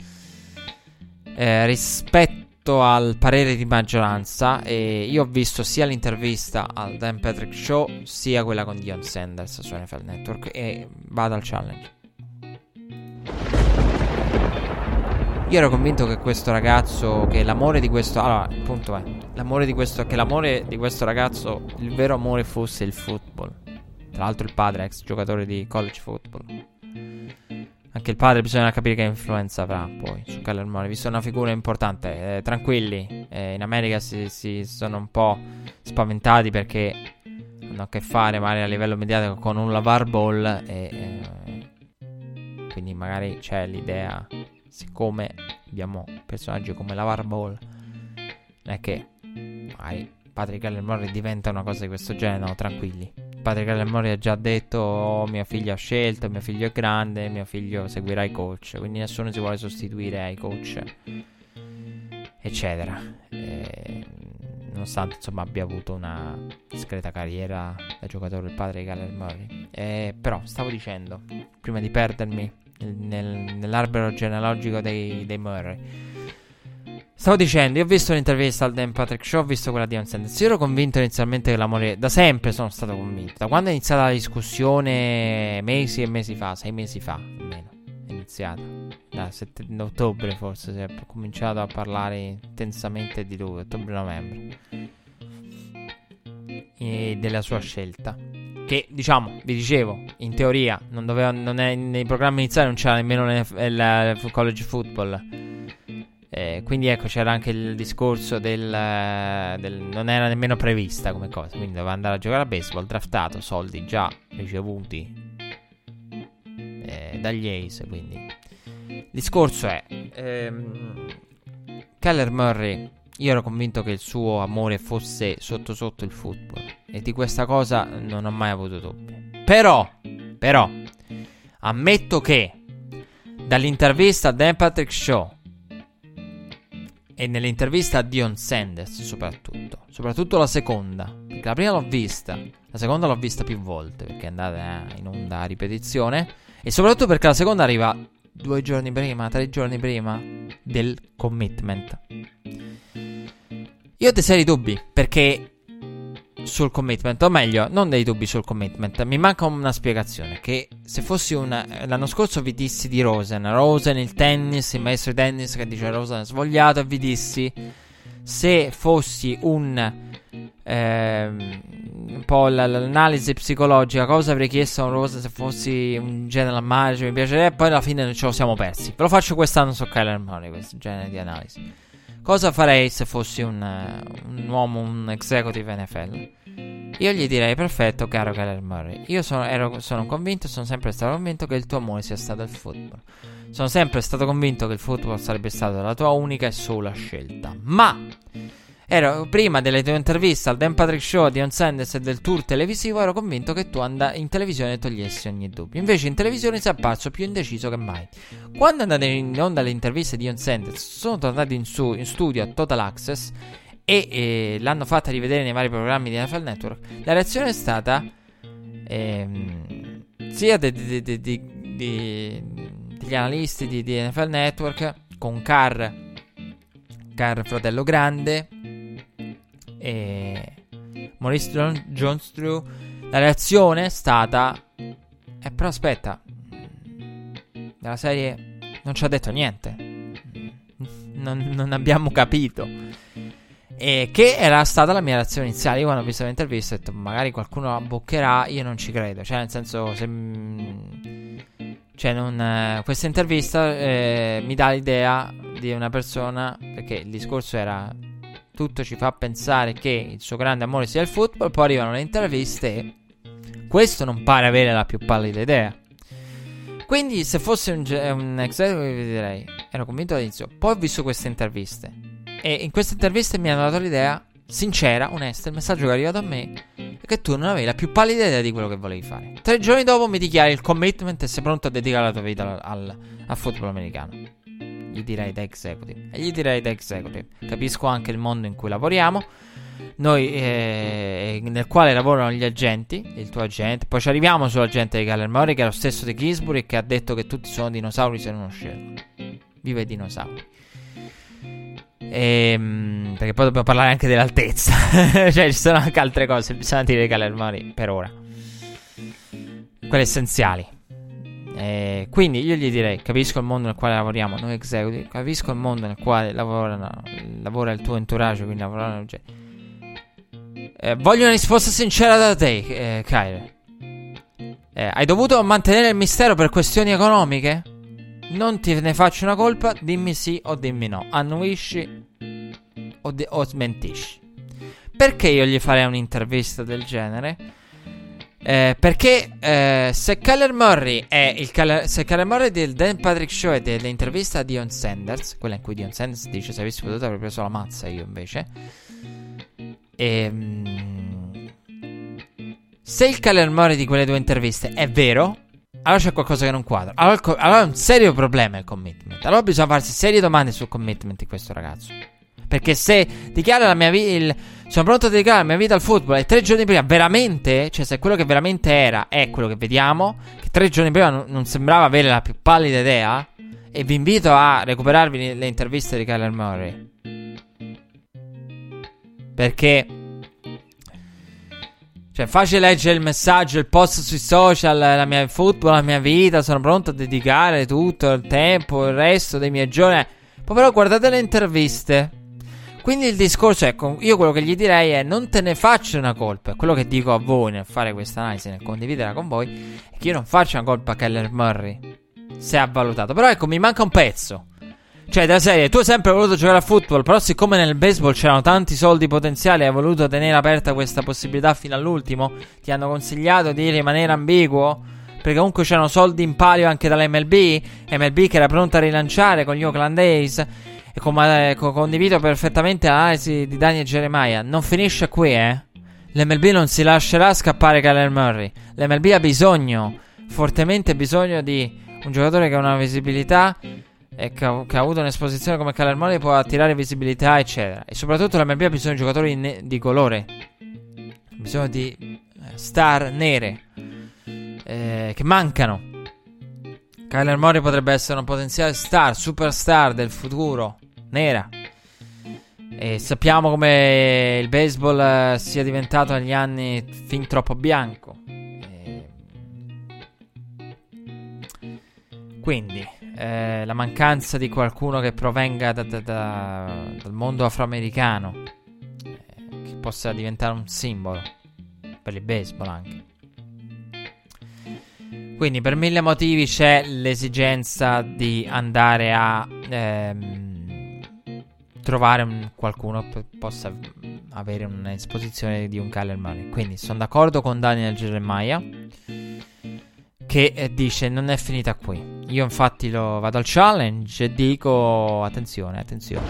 Eh, rispetto rispetto al parere di maggioranza, eh, io ho visto sia l'intervista al Dan Patrick Show, sia quella con Dion Sanders su NFL Network e vado al challenge. Io ero convinto che questo ragazzo, che l'amore di questo, allora, il punto è, l'amore di questo, che l'amore di questo ragazzo, il vero amore fosse il football. Tra l'altro il padre ex giocatore di college football. Anche il padre bisogna capire che influenza avrà poi su Kyler Murray, visto una figura importante. Eh, tranquilli, eh, in America si, si, sono un po' spaventati perché hanno a che fare magari a livello mediatico con un lavar ball e eh, quindi magari c'è l'idea, siccome abbiamo personaggi come lavar ball, è che magari Patrick Kyler Murray diventa una cosa di questo genere, no, tranquilli. Padre Calamori ha già detto oh, mio figlio ha scelto, mio figlio è grande, mio figlio seguirà i coach, quindi nessuno si vuole sostituire ai coach, eccetera. E, nonostante insomma abbia avuto una discreta carriera da giocatore il padre di Kyler Murray. E, però stavo dicendo, prima di perdermi nel, nell'albero genealogico dei, dei Murray Stavo dicendo, io ho visto l'intervista al Dan Patrick Show, ho visto quella di On Sanders. Ero convinto inizialmente che l'amore. Da sempre sono stato convinto. Da quando è iniziata la discussione, mesi e mesi fa, sei mesi fa almeno. È iniziata. Da sett- ottobre forse si è cominciato a parlare intensamente di lui, ottobre-novembre. E della sua scelta. Che diciamo, vi dicevo, in teoria, non doveva, non è, nei programmi iniziali non c'era nemmeno il college football eh, quindi ecco c'era anche il discorso del, del, non era nemmeno prevista come cosa, quindi doveva andare a giocare a baseball, draftato, soldi già ricevuti eh, dagli Ace, quindi il discorso è ehm, Keller Murray, io ero convinto che il suo amore fosse sotto sotto il football e di questa cosa non ho mai avuto dubbi. Però, però ammetto che dall'intervista a Dan Patrick Show e nell'intervista a Dion Sanders soprattutto, soprattutto la seconda, perché la prima l'ho vista, la seconda l'ho vista più volte perché è andata in onda a ripetizione. E soprattutto perché la seconda arriva due giorni prima, tre giorni prima del commitment. Io ho dei seri dubbi perché sul commitment, o meglio, non dei dubbi sul commitment. Mi manca una spiegazione. Che se fossi una. L'anno scorso vi dissi di Rosen. Rosen, il tennis, il maestro tennis che dice Rosen è svogliato. E vi dissi se fossi un. Eh, un po' l'analisi psicologica, cosa avrei chiesto a un Rosa se fossi un general manager, mi piacerebbe, poi alla fine ce lo siamo persi. Ve lo faccio quest'anno su Kyler Murray, questo genere di analisi. Cosa farei se fossi un, un uomo, un executive NFL? Io gli direi, perfetto, caro Kyler Murray, io sono, ero, sono convinto, sono sempre stato convinto che il tuo amore sia stato il football. Sono sempre stato convinto che il football sarebbe stata la tua unica e sola scelta. Ma ero prima delle tue interviste al Dan Patrick Show di On Sanders e del tour televisivo, ero convinto che tu and- in televisione togliessi ogni dubbio. Invece in televisione sei apparso più indeciso che mai. Quando andate in onda le interviste di On Sanders, sono tornati in, su- in studio a Total Access e eh, l'hanno fatta rivedere nei vari programmi di NFL Network. La reazione è stata ehm, sia de- de- de- degli analisti di, di NFL Network con Carr, Carr fratello grande e Maurice Jones Drew, la reazione è stata... Eh, però aspetta, la serie non ci ha detto niente. Non, non abbiamo capito. E che era stata la mia reazione iniziale. Io quando ho visto l'intervista ho detto magari qualcuno la boccherà, io non ci credo. Cioè, nel senso, se... Cioè, non, eh, questa intervista eh, mi dà l'idea di una persona, perché il discorso era tutto ci fa pensare che il suo grande amore sia il football, poi arrivano le interviste e questo non pare avere la più pallida idea. Quindi se fosse un, un executive vi direi, ero convinto all'inizio, poi ho visto queste interviste e in queste interviste mi hanno dato l'idea sincera, onesta, il messaggio che è arrivato a me è che tu non avevi la più pallida idea di quello che volevi fare. Tre giorni dopo mi dichiari il commitment e sei pronto a dedicare la tua vita al, al, al football americano gli direi da executive. E gli direi da executive. Capisco anche il mondo in cui lavoriamo. Noi, eh, nel quale lavorano gli agenti, il tuo agente. Poi ci arriviamo sull'agente di Murray, che è lo stesso di Gisbury, che ha detto che tutti sono dinosauri se non scelgono. Vive i dinosauri. Ehm, perché poi dobbiamo parlare anche dell'altezza. cioè, ci sono anche altre cose. Bisogna dire Murray per ora. Quelle essenziali. Eh, quindi io gli direi: Capisco il mondo nel quale lavoriamo, noi executive. Capisco il mondo nel quale lavorano, lavora il tuo entourage. Quindi lavorano. Cioè. Eh, voglio una risposta sincera da te, eh, Kyler. Eh, hai dovuto mantenere il mistero per questioni economiche? Non te ne faccio una colpa, dimmi sì o dimmi no. Annuisci o, de- o smentisci. Perché io gli farei un'intervista del genere? Eh, perché eh, se Kyler Murray è il Kyler, se Kyler Murray del Dan Patrick Show e dell'intervista a Dion Sanders, quella in cui Dion Sanders dice se avessi potuto avrei preso la mazza io invece. Ehm, se il Kyler Murray di quelle due interviste è vero, allora c'è qualcosa che non quadra. Allora, allora è un serio problema il commitment. Allora bisogna farsi serie domande sul commitment di questo ragazzo. Perché se dichiara la mia vita. Sono pronto a dedicare la mia vita al football e tre giorni prima, veramente, cioè se quello che veramente era è quello che vediamo, che tre giorni prima non, non sembrava avere la più pallida idea, e vi invito a recuperarvi le interviste di Kyler Murray. Perché... Cioè, è facile leggere il messaggio, il post sui social, la mia football, la mia vita, sono pronto a dedicare tutto il tempo, il resto dei miei giorni. Poi però guardate le interviste. Quindi il discorso è, io quello che gli direi è non te ne faccio una colpa. Quello che dico a voi nel fare questa analisi, nel condividerla con voi, è che io non faccio una colpa a Keller Murray se ha valutato. Però ecco, mi manca un pezzo. Cioè, della serie, tu hai sempre voluto giocare a football, però siccome nel baseball c'erano tanti soldi potenziali, hai voluto tenere aperta questa possibilità fino all'ultimo, ti hanno consigliato di rimanere ambiguo, perché comunque c'erano soldi in palio anche dall'MLB, MLB che era pronta a rilanciare con gli Oakland A's, e com- condivido perfettamente l'analisi di Daniel Jeremiah. Non finisce qui, eh. L'MLB non si lascerà scappare Kyler Murray. L'MLB ha bisogno, fortemente bisogno di un giocatore che ha una visibilità e che ha, che ha avuto un'esposizione come Kyler Murray può attirare visibilità, eccetera. E soprattutto l'MLB ha bisogno di giocatori ne- di colore. Ha bisogno di eh, star nere eh, che mancano. Kyler Murray potrebbe essere un potenziale star, superstar del futuro nera. E sappiamo come il baseball eh, sia diventato negli anni fin troppo bianco. E... Quindi, eh, la mancanza di qualcuno che provenga da, da, da, dal mondo afroamericano, eh, che possa diventare un simbolo. per il baseball anche. Quindi per mille motivi c'è l'esigenza di andare a ehm, trovare un, qualcuno che possa avere un'esposizione di un Kyler Murray. Quindi sono d'accordo con Daniel Jeremiah che eh, dice non è finita qui. Io infatti lo vado al challenge e dico attenzione, attenzione.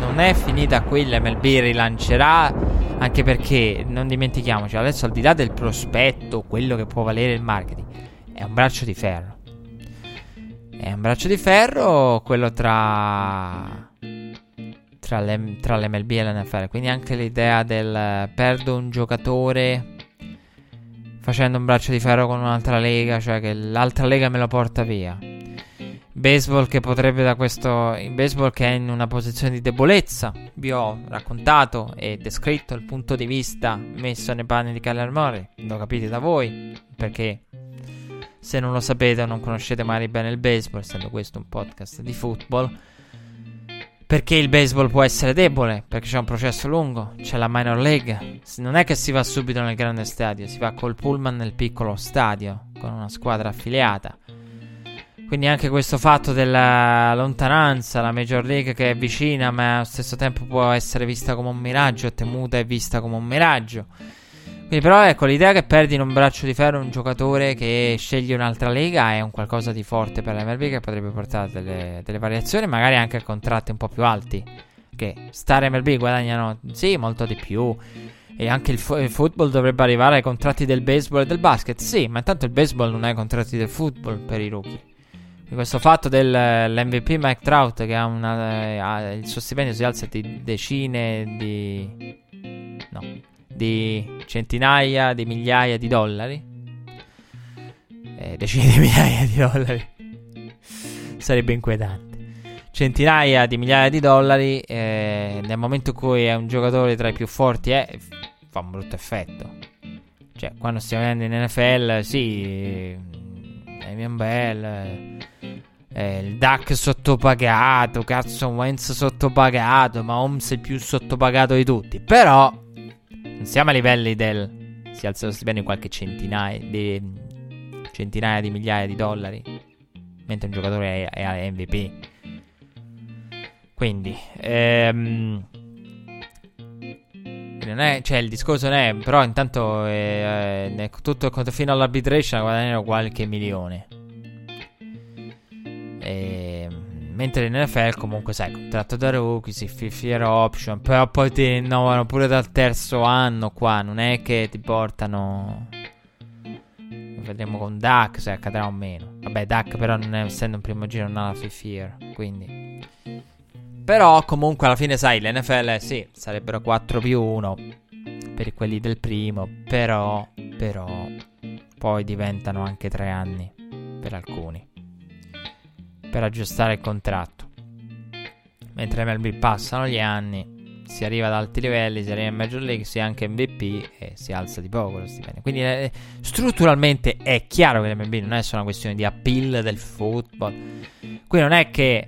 Non è finita qui, l'MLB rilancerà anche perché non dimentichiamoci, adesso al di là del prospetto, quello che può valere il marketing, è un braccio di ferro. È un braccio di ferro quello tra tra, le, tra l'MLB e l'NFL. Quindi anche l'idea del perdo un giocatore facendo un braccio di ferro con un'altra lega, cioè che l'altra lega me lo porta via baseball che potrebbe da questo in baseball che è in una posizione di debolezza vi ho raccontato e descritto il punto di vista messo nei panni di Kyler Murray lo capite da voi perché se non lo sapete o non conoscete magari bene il baseball essendo questo un podcast di football perché il baseball può essere debole perché c'è un processo lungo c'è la minor league non è che si va subito nel grande stadio si va col pullman nel piccolo stadio con una squadra affiliata quindi anche questo fatto della lontananza, la Major League che è vicina ma allo stesso tempo può essere vista come un miraggio, temuta e vista come un miraggio. Quindi però ecco, l'idea che perdi in un braccio di ferro un giocatore che sceglie un'altra lega è un qualcosa di forte per l'MLB che potrebbe portare delle, delle variazioni, magari anche a contratti un po' più alti. Che Star MLB guadagnano, sì, molto di più. E anche il, fo- il, football dovrebbe arrivare ai contratti del baseball e del basket. Sì, ma intanto il baseball non ha i contratti del football per i rookie di questo fatto dell'MVP Mike Trout che ha, una, ha il suo stipendio si alza di decine di no, di centinaia di migliaia di dollari. Eh, decine di migliaia di dollari. Sarebbe inquietante. Centinaia di migliaia di dollari eh, nel momento in cui è un giocatore tra i più forti eh, fa un brutto effetto. Cioè quando stiamo vedendo in NFL sì Damian Bell eh, il Duck sottopagato, cazzo Wentz sottopagato, ma Holmes è più sottopagato di tutti. Però non siamo a livelli del si alza lo stipendio qualche centinaia di centinaia di migliaia di dollari, mentre un giocatore è, è MVP. Quindi ehm, è, cioè il discorso non è, però intanto è, è tutto fino all'arbitration guadagnano qualche milione. E, mentre in NFL comunque sai, contratto da rookie, si fear option, però poi ti rinnovano pure dal terzo anno qua, non è che ti portano... Vedremo con Duck se accadrà o meno. Vabbè, Duck però non è, essendo un primo giro non ha la fear, quindi... Però comunque alla fine sai, l'NFL sì, sarebbero 4 più 1 per quelli del primo, però, però poi diventano anche 3 anni per alcuni per aggiustare il contratto. Mentre MLB passano gli anni, si arriva ad alti livelli, si arriva in Major League, si è anche MVP e si alza di poco lo stipendio. Quindi eh, strutturalmente è chiaro che l'MLB non è solo una questione di appeal del football. Qui non è che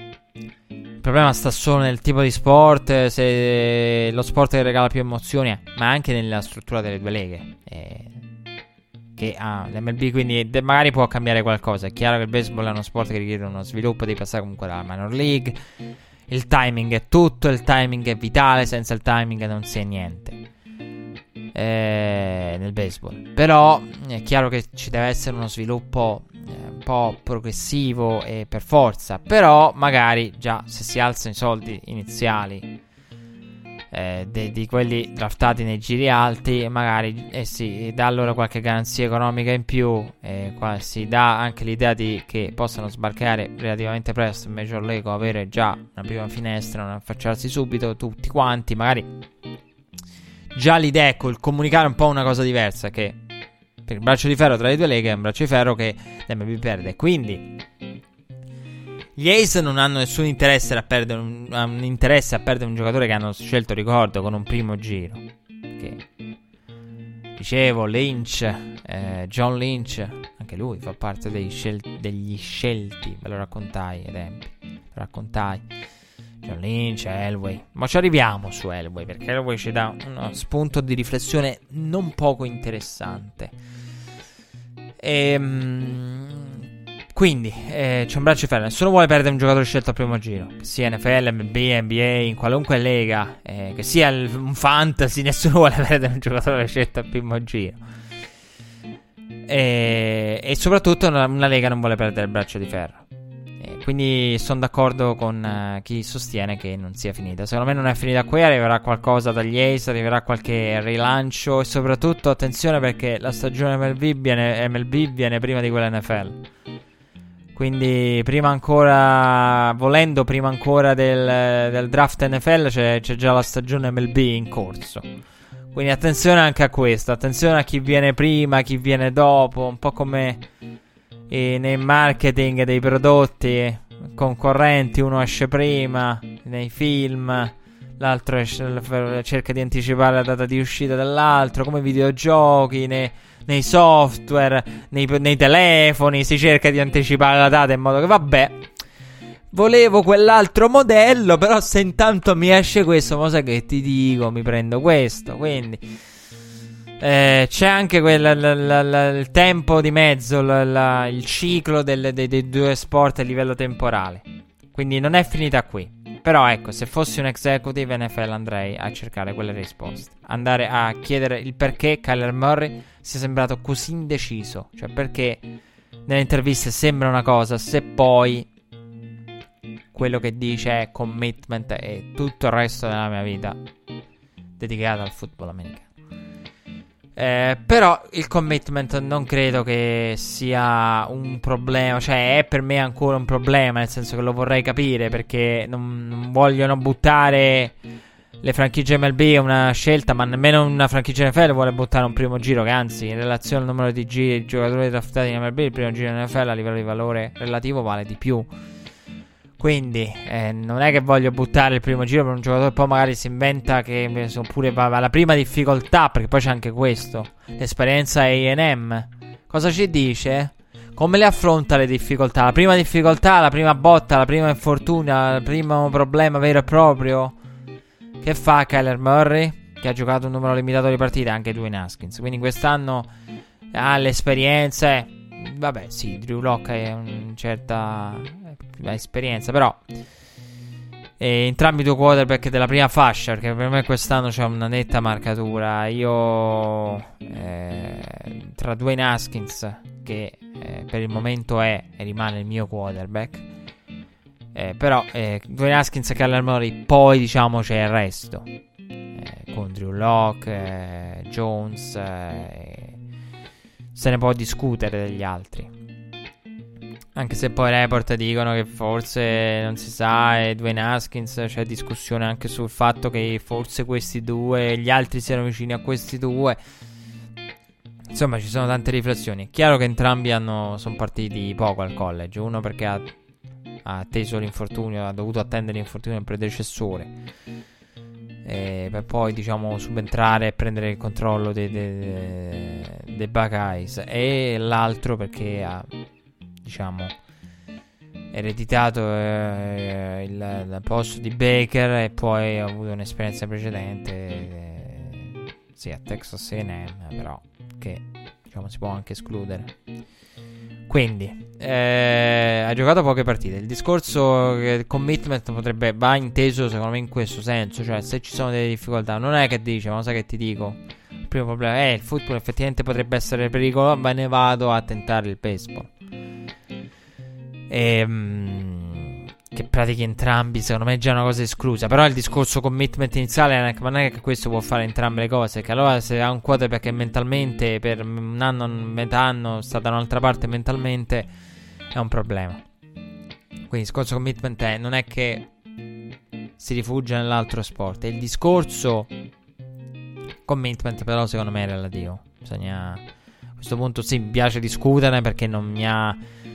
il problema sta solo nel tipo di sport, se lo sport che regala più emozioni, ma anche nella struttura delle due leghe. Eh, che ha l'MLB, quindi de- magari può cambiare qualcosa. È chiaro che il baseball è uno sport che richiede uno sviluppo, devi passare comunque dalla minor league. Il timing è tutto, il timing è vitale, senza il timing non si è niente. Eh, nel baseball. Però è chiaro che ci deve essere uno sviluppo eh, un po' progressivo e per forza. Però magari già se si alzano i soldi iniziali eh, de- di quelli draftati nei giri alti, magari eh si dà loro qualche garanzia economica in più, eh, qua si dà anche l'idea di che possano sbarcare relativamente presto in Major League o avere già una prima finestra, non affacciarsi subito tutti quanti, magari già l'idea, ecco, il comunicare un po' una cosa diversa che per il braccio di ferro tra le due leghe è un braccio di ferro che l'MB perde. Quindi gli Ace non hanno nessun interesse a perdere un, un interesse a perdere un giocatore che hanno scelto, ricordo, con un primo giro. Che dicevo, Lynch, eh, John Lynch, anche lui fa parte scel- degli scelti, ve lo raccontai ai tempi, lo raccontai. John Lynch, Elway. Ma ci arriviamo su Elway perché Elway ci dà uno spunto di riflessione non poco interessante. Ehm. Quindi eh, c'è un braccio ferro. Nessuno vuole perdere un giocatore scelto al primo giro. Che sia NFL, MLB, NBA, in qualunque lega. Eh, che sia il, un fantasy. Nessuno vuole perdere un giocatore scelto al primo giro. E, e soprattutto una, una, lega non vuole perdere il braccio di ferro. E quindi sono d'accordo con uh, chi sostiene che non sia finita. Secondo me non è finita qui. Arriverà qualcosa dagli Ace. Arriverà qualche rilancio. E soprattutto attenzione perché la stagione MLB viene, MLB viene prima di quella NFL. Quindi prima ancora, volendo prima ancora del, del draft NFL c'è, c'è, già la stagione MLB in corso. Quindi attenzione anche a questo, attenzione a chi viene prima, chi viene dopo, un po' come eh, nei marketing dei prodotti concorrenti, uno esce prima, nei film, l'altro esce, cerca di anticipare la data di uscita dell'altro, come videogiochi, nei nei software, nei, nei telefoni, si cerca di anticipare la data in modo che vabbè. Volevo quell'altro modello, però se intanto mi esce questo, cosa che ti dico, mi prendo questo. Quindi eh, c'è anche quel, la, la, la, il tempo di mezzo, il ciclo del, dei, dei due sport a livello temporale. Quindi non è finita qui. Però ecco, se fossi un executive NFL andrei a cercare quelle risposte. Andare a chiedere il perché Kyler Murray sia sembrato così indeciso. Cioè perché nelle interviste sembra una cosa, se poi quello che dice è commitment e tutto il resto della mia vita dedicata al football americano. Eh, però il commitment non credo che sia un problema, cioè è per me ancora un problema, nel senso che lo vorrei capire perché non, non vogliono buttare le franchigie MLB è una scelta, ma nemmeno una franchigia NFL vuole buttare un primo giro, che anzi in relazione al numero di giri, giocatori draftati in MLB, il primo giro in NFL a livello di valore relativo vale di più. Quindi eh, non è che voglio buttare il primo giro per un giocatore, poi magari si inventa che oppure va alla prima difficoltà, perché poi c'è anche questo. L'esperienza AM. Cosa ci dice? Come le affronta le difficoltà? La prima difficoltà, la prima botta, la prima infortuna, il primo problema vero e proprio? Che fa Kyler Murray? Che ha giocato un numero limitato di partite, anche Dwayne Haskins. Quindi quest'anno ha l'esperienza. Eh, vabbè, sì, Drew Locke è una certa esperienza, però e entrambi i due quarterback della prima fascia, perché per me quest'anno c'è una netta marcatura. Io eh, tra Dwayne Haskins, che eh, per il momento è e rimane il mio quarterback, eh, però eh, Dwayne Haskins e Kyler Murray, poi diciamo c'è il resto. Eh, con Drew Locke, eh, Jones, se ne può discutere degli altri. Anche se poi i report dicono che forse non si sa e Dwayne Haskins c'è discussione anche sul fatto che forse questi due, gli altri siano vicini a questi due. Insomma, ci sono tante riflessioni. Chiaro che entrambi sono partiti poco al college. Uno perché ha, ha atteso l'infortunio, ha dovuto attendere l'infortunio del predecessore. E per poi, diciamo, subentrare e prendere il controllo dei, dei, dei Buckeyes. E l'altro perché ha diciamo, ereditato eh, il, il, posto di Baker e poi ha avuto un'esperienza precedente, eh, sì, a Texas A&M, però che diciamo si può anche escludere. Quindi, eh, ha giocato poche partite. Il discorso del commitment potrebbe va inteso secondo me in questo senso, cioè se ci sono delle difficoltà, non è che dice, ma sai che ti dico? Il primo problema è il football effettivamente potrebbe essere pericoloso, ma ne vado a tentare il baseball. Ehm, che pratichi entrambi, secondo me è già una cosa esclusa. Però il discorso commitment iniziale non è che questo può fare entrambe le cose. Che allora se ha un quarterback che mentalmente per un anno, metà anno, sta da un'altra parte mentalmente, è un problema. Quindi il discorso commitment è, non è che si rifugia nell'altro sport. È il discorso commitment, però secondo me è relativo. Bisogna... A questo punto sì, mi piace discuterne perché non mi ha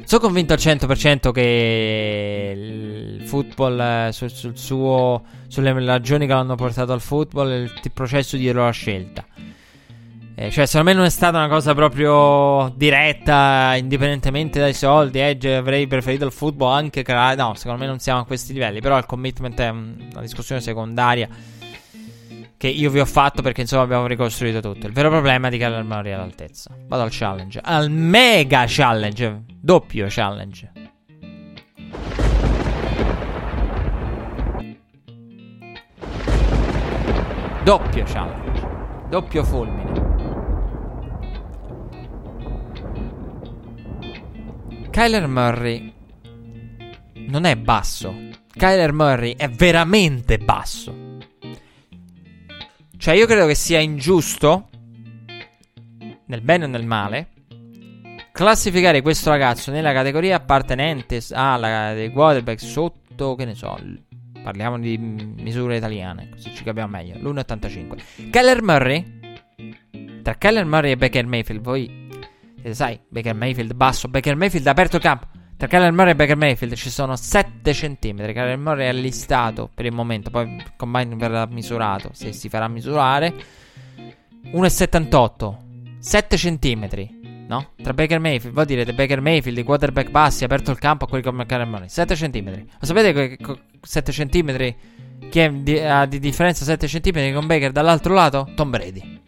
sono convinto al 100% che il football, eh, sul, sul suo, sulle ragioni che l'hanno portato al football, il, il processo dietro la scelta. Eh, cioè, secondo me non è stata una cosa proprio diretta, indipendentemente dai soldi. Edge avrei preferito il football anche. No, secondo me non siamo a questi livelli. Però il commitment è una discussione secondaria che io vi ho fatto perché insomma abbiamo ricostruito tutto. Il vero problema è di Kyler Murray è l'altezza. Vado al challenge, al mega challenge, doppio challenge. Doppio challenge, doppio fulmine. Kyler Murray non è basso. Kyler Murray è veramente basso. Cioè, io credo che sia ingiusto, nel bene o nel male, classificare questo ragazzo nella categoria appartenente alla dei quarterback sotto, che ne so, parliamo di misure italiane, così ci capiamo meglio, l'1,85. Keller Murray, tra Keller Murray e Baker Mayfield, voi sai, Baker Mayfield basso, Baker Mayfield ha aperto il campo. Tra Kyler Murray e Baker Mayfield ci sono 7 cm. Kyler Murray è listato per il momento. Poi il combine verrà misurato. Se si farà misurare, 1,78 7 cm. No? Tra Baker Mayfield, voi direte Baker Mayfield, i quarterback bassi, ha aperto il campo a quelli come Kyler Murray. 7 cm. Lo sapete che 7 cm? Chi è di, ha di differenza 7 cm con Baker dall'altro lato? Tom Brady.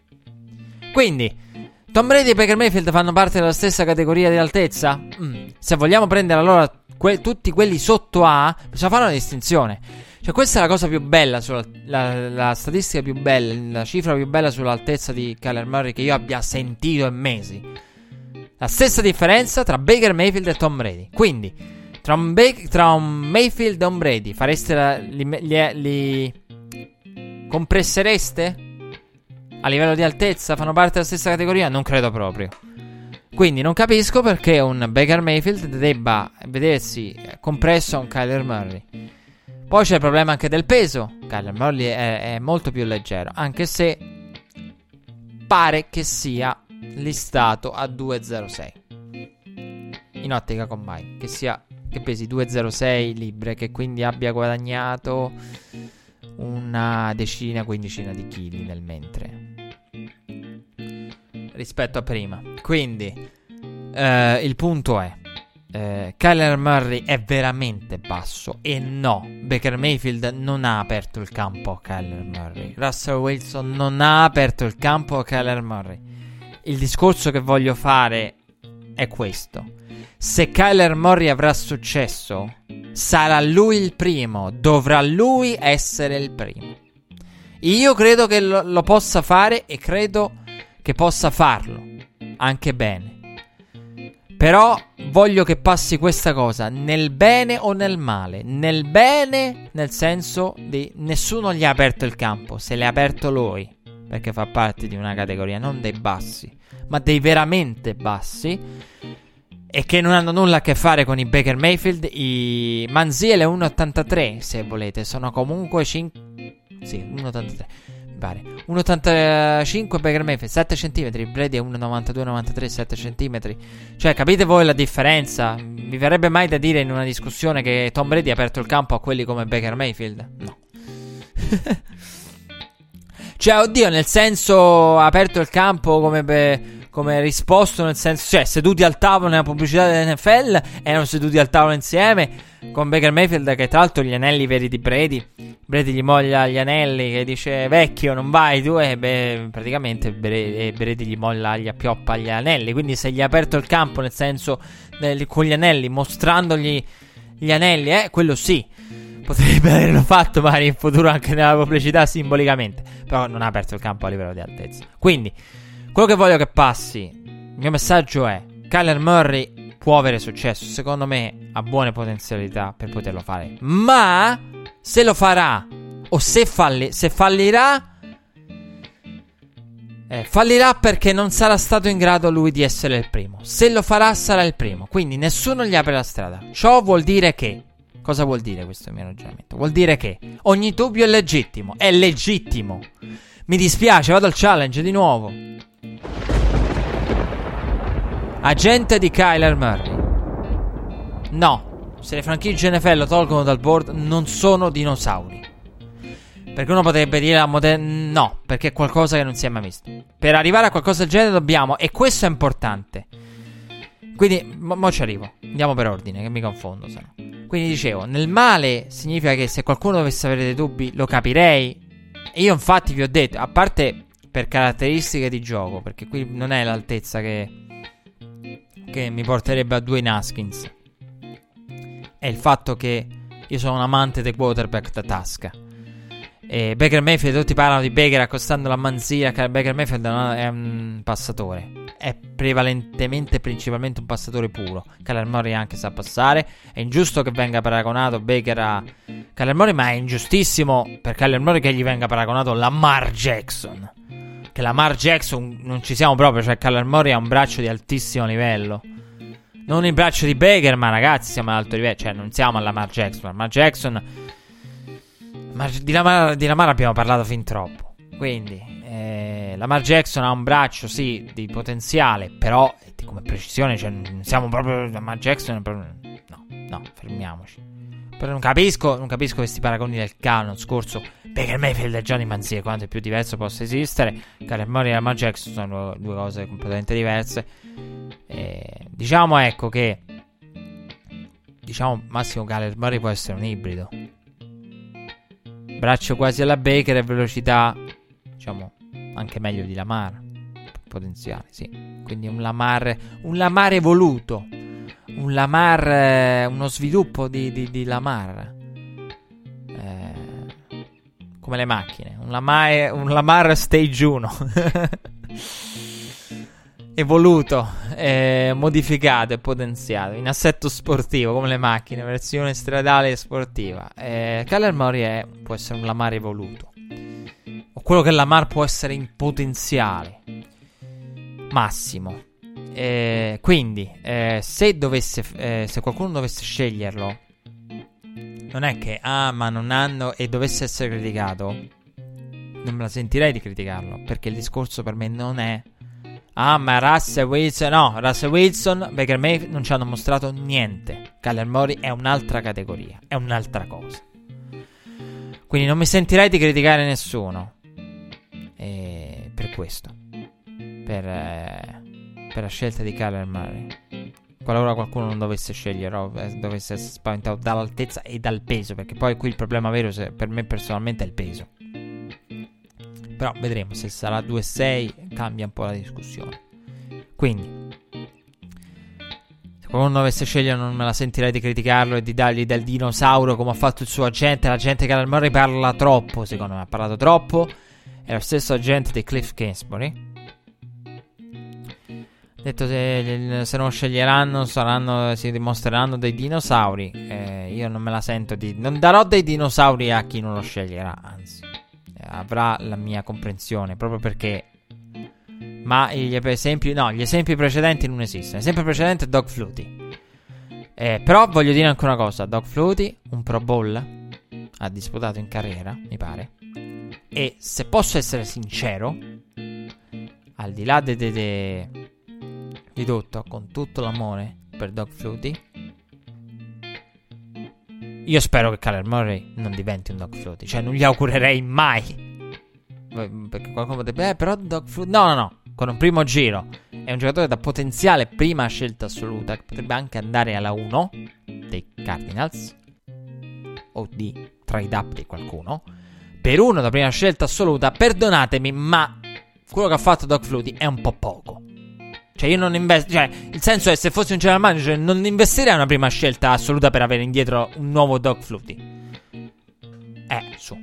Quindi. Tom Brady e Baker Mayfield fanno parte della stessa categoria di altezza? Mm. Se vogliamo prendere allora que- tutti quelli sotto A, bisogna fare una distinzione. Cioè, questa è la cosa più bella, sulla, la, la, statistica più bella, la cifra più bella sull'altezza di Kyler Murray che io abbia sentito in mesi. La stessa differenza tra Baker Mayfield e Tom Brady. Quindi, tra un, ba- tra un Mayfield e un Brady, fareste la, li, li, li compressereste? A livello di altezza fanno parte della stessa categoria? Non credo proprio. Quindi non capisco perché un Baker Mayfield debba vedersi compresso a un Kyler Murray. Poi c'è il problema anche del peso. Kyler Murray è, è molto più leggero, anche se pare che sia listato a 2,06 in ottica combine, che sia che pesi 2,06 libbre, che quindi abbia guadagnato una decina, quindicina di chili nel mentre rispetto a prima. Quindi, eh, il punto è: eh, Kyler Murray è veramente basso. E no, Baker Mayfield non ha aperto il campo a Kyler Murray. Russell Wilson non ha aperto il campo a Kyler Murray. Il discorso che voglio fare è questo. Se Kyler Murray avrà successo, sarà lui il primo, dovrà lui essere il primo. Io credo che lo, lo possa fare e credo che possa farlo, anche bene. Però voglio che passi questa cosa nel bene o nel male. Nel bene, nel senso di nessuno gli ha aperto il campo, se l'ha aperto lui, perché fa parte di una categoria non dei bassi, ma dei veramente bassi. E che non hanno nulla a che fare con i Baker Mayfield. I Manziel è 1,83 se volete. Sono comunque 5. Sì, 1,83 pare. 1,85 Baker Mayfield, 7 cm. Brady è 1,92, 93, 7 cm. Cioè, capite voi la differenza? Mi verrebbe mai da dire in una discussione che Tom Brady ha aperto il campo a quelli come Baker Mayfield? No. cioè, oddio, nel senso, ha aperto il campo come... Be- come risposto nel senso, cioè seduti al tavolo nella pubblicità dell'NFL, erano seduti al tavolo insieme con Baker Mayfield che tra l'altro gli anelli veri di Brady, Brady gli moglia gli anelli che dice vecchio non vai tu e beh, praticamente Brady gli molla, gli appioppa gli anelli, quindi se gli ha aperto il campo nel senso nel, con gli anelli, mostrandogli gli anelli, eh, quello sì. Potrebbe averlo fatto magari in futuro anche nella pubblicità simbolicamente, però non ha aperto il campo a livello di altezza. Quindi quello che voglio che passi, il mio messaggio è: Kyler Murray può avere successo. Secondo me ha buone potenzialità per poterlo fare. Ma se lo farà o se, falli- se fallirà. Eh, fallirà perché non sarà stato in grado lui di essere il primo. Se lo farà, sarà il primo. Quindi nessuno gli apre la strada. Ciò vuol dire che. Cosa vuol dire questo mio ragionamento? Vuol dire che ogni dubbio è legittimo. È legittimo. Mi dispiace, vado al challenge di nuovo. Agente di Kyler Murray. No, se le franchigie NFL lo tolgono dal board non sono dinosauri. Perché uno potrebbe dire la moder- no, perché è qualcosa che non si è mai visto. Per arrivare a qualcosa del genere dobbiamo, e questo è importante. Quindi, mo, mo ci arrivo. Andiamo per ordine, che mi confondo. Sennò. Quindi dicevo, nel male significa che se qualcuno dovesse avere dei dubbi, lo capirei. E io infatti vi ho detto, a parte per caratteristiche di gioco, perché qui non è l'altezza che, che mi porterebbe a due Naskins. È il fatto che io sono un amante dei quarterback da tasca. E Baker Mayfield, tutti parlano di Baker accostando la manzia. Baker Mayfield è un passatore. È prevalentemente, principalmente un passatore puro. Kyler anche sa passare. È ingiusto che venga paragonato Baker a Kyler ma è ingiustissimo per Kyler che gli venga paragonato Lamar Jackson. Che Lamar Jackson non ci siamo proprio. Cioè, Kyler Murray ha un braccio di altissimo livello. Non il braccio di Baker, ma ragazzi, siamo ad alto livello. Cioè, non siamo alla Lamar Jackson. Lamar Jackson. Ma di Lamar, di Lamar abbiamo parlato fin troppo. Quindi, eh, Lamar Jackson ha un braccio, sì, di potenziale, però come precisione, cioè, non siamo proprio. Lamar Jackson. Proprio, no, no, fermiamoci. Però non capisco, non capisco questi paragoni del canon scorso. Baker Mayfield e Johnny Manzier, quanto è più diverso possa esistere. Kyler Murray e Lamar Jackson sono due cose completamente diverse. Eh, diciamo, ecco, che. Diciamo, Massimo Kyler Murray può essere un ibrido. Braccio quasi alla Baker e velocità, diciamo, anche meglio di Lamar. Potenziale, sì. Quindi un Lamar, un Lamar evoluto. Un Lamar, eh, uno sviluppo di, di, di Lamar. Eh, come le macchine. Un Lamar, un Lamar Stage 1. evoluto, eh, modificato e potenziato in assetto sportivo come le macchine, versione stradale e sportiva. Eh, è, può essere un Lamar evoluto, o quello che Lamar può essere in potenziale massimo. Eh, quindi, eh, se, dovesse, eh, se qualcuno dovesse sceglierlo, non è che ah, ma non hanno e dovesse essere criticato. Non me la sentirei di criticarlo perché il discorso per me non è Ah, ma Russell Wilson, no, Russell Wilson, Baker Mayfield non ci hanno mostrato niente. Kyler Murray è un'altra categoria, è un'altra cosa. Quindi non mi sentirei di criticare nessuno. E per questo. Per, eh, per la scelta di Kyler Murray. Qualora qualcuno non dovesse scegliere o eh, dovesse essere spaventato dall'altezza e dal peso, perché poi qui il problema vero se, per me personalmente è il peso. Però vedremo se sarà 2-6, cambia un po' la discussione. Quindi, se qualcuno dovesse scegliere, non me la sentirei di criticarlo e di dargli del dinosauro come ha fatto il suo agente. La gente che al Murray parla troppo, secondo me, ha parlato troppo. È lo stesso agente di Cliff Kingsbury. Detto se, se, non sceglieranno, saranno, si dimostreranno dei dinosauri. Eh, io non me la sento di. Non darò dei dinosauri a chi non lo sceglierà, anzi avrà la mia comprensione, proprio perché... Ma gli esempi, no, gli esempi precedenti non esistono. L'esempio precedente è Dog Flutie. Eh, però voglio dire anche una cosa: Dog Flutie, un Pro Bowl, ha disputato in carriera, mi pare. E se posso essere sincero, al di là de, de, de, di tutto, con tutto l'amore per Dog Flutie, io spero che Kyler Murray non diventi un Dog Flutie. Cioè, non gli augurerei mai. Perché qualcuno potrebbe. Eh, però Dog Flutie. No, no, no. Con un primo giro. È un giocatore da potenziale prima scelta assoluta. Che potrebbe anche andare alla 1 dei Cardinals. O di trade up di qualcuno. Per uno da prima scelta assoluta. Perdonatemi, ma quello che ha fatto Dog Flutie è un po' poco. Cioè, io non investo. Cioè, il senso è se fossi un general manager, non investirei una prima scelta assoluta per avere indietro un nuovo Dog Flutie. Eh, su.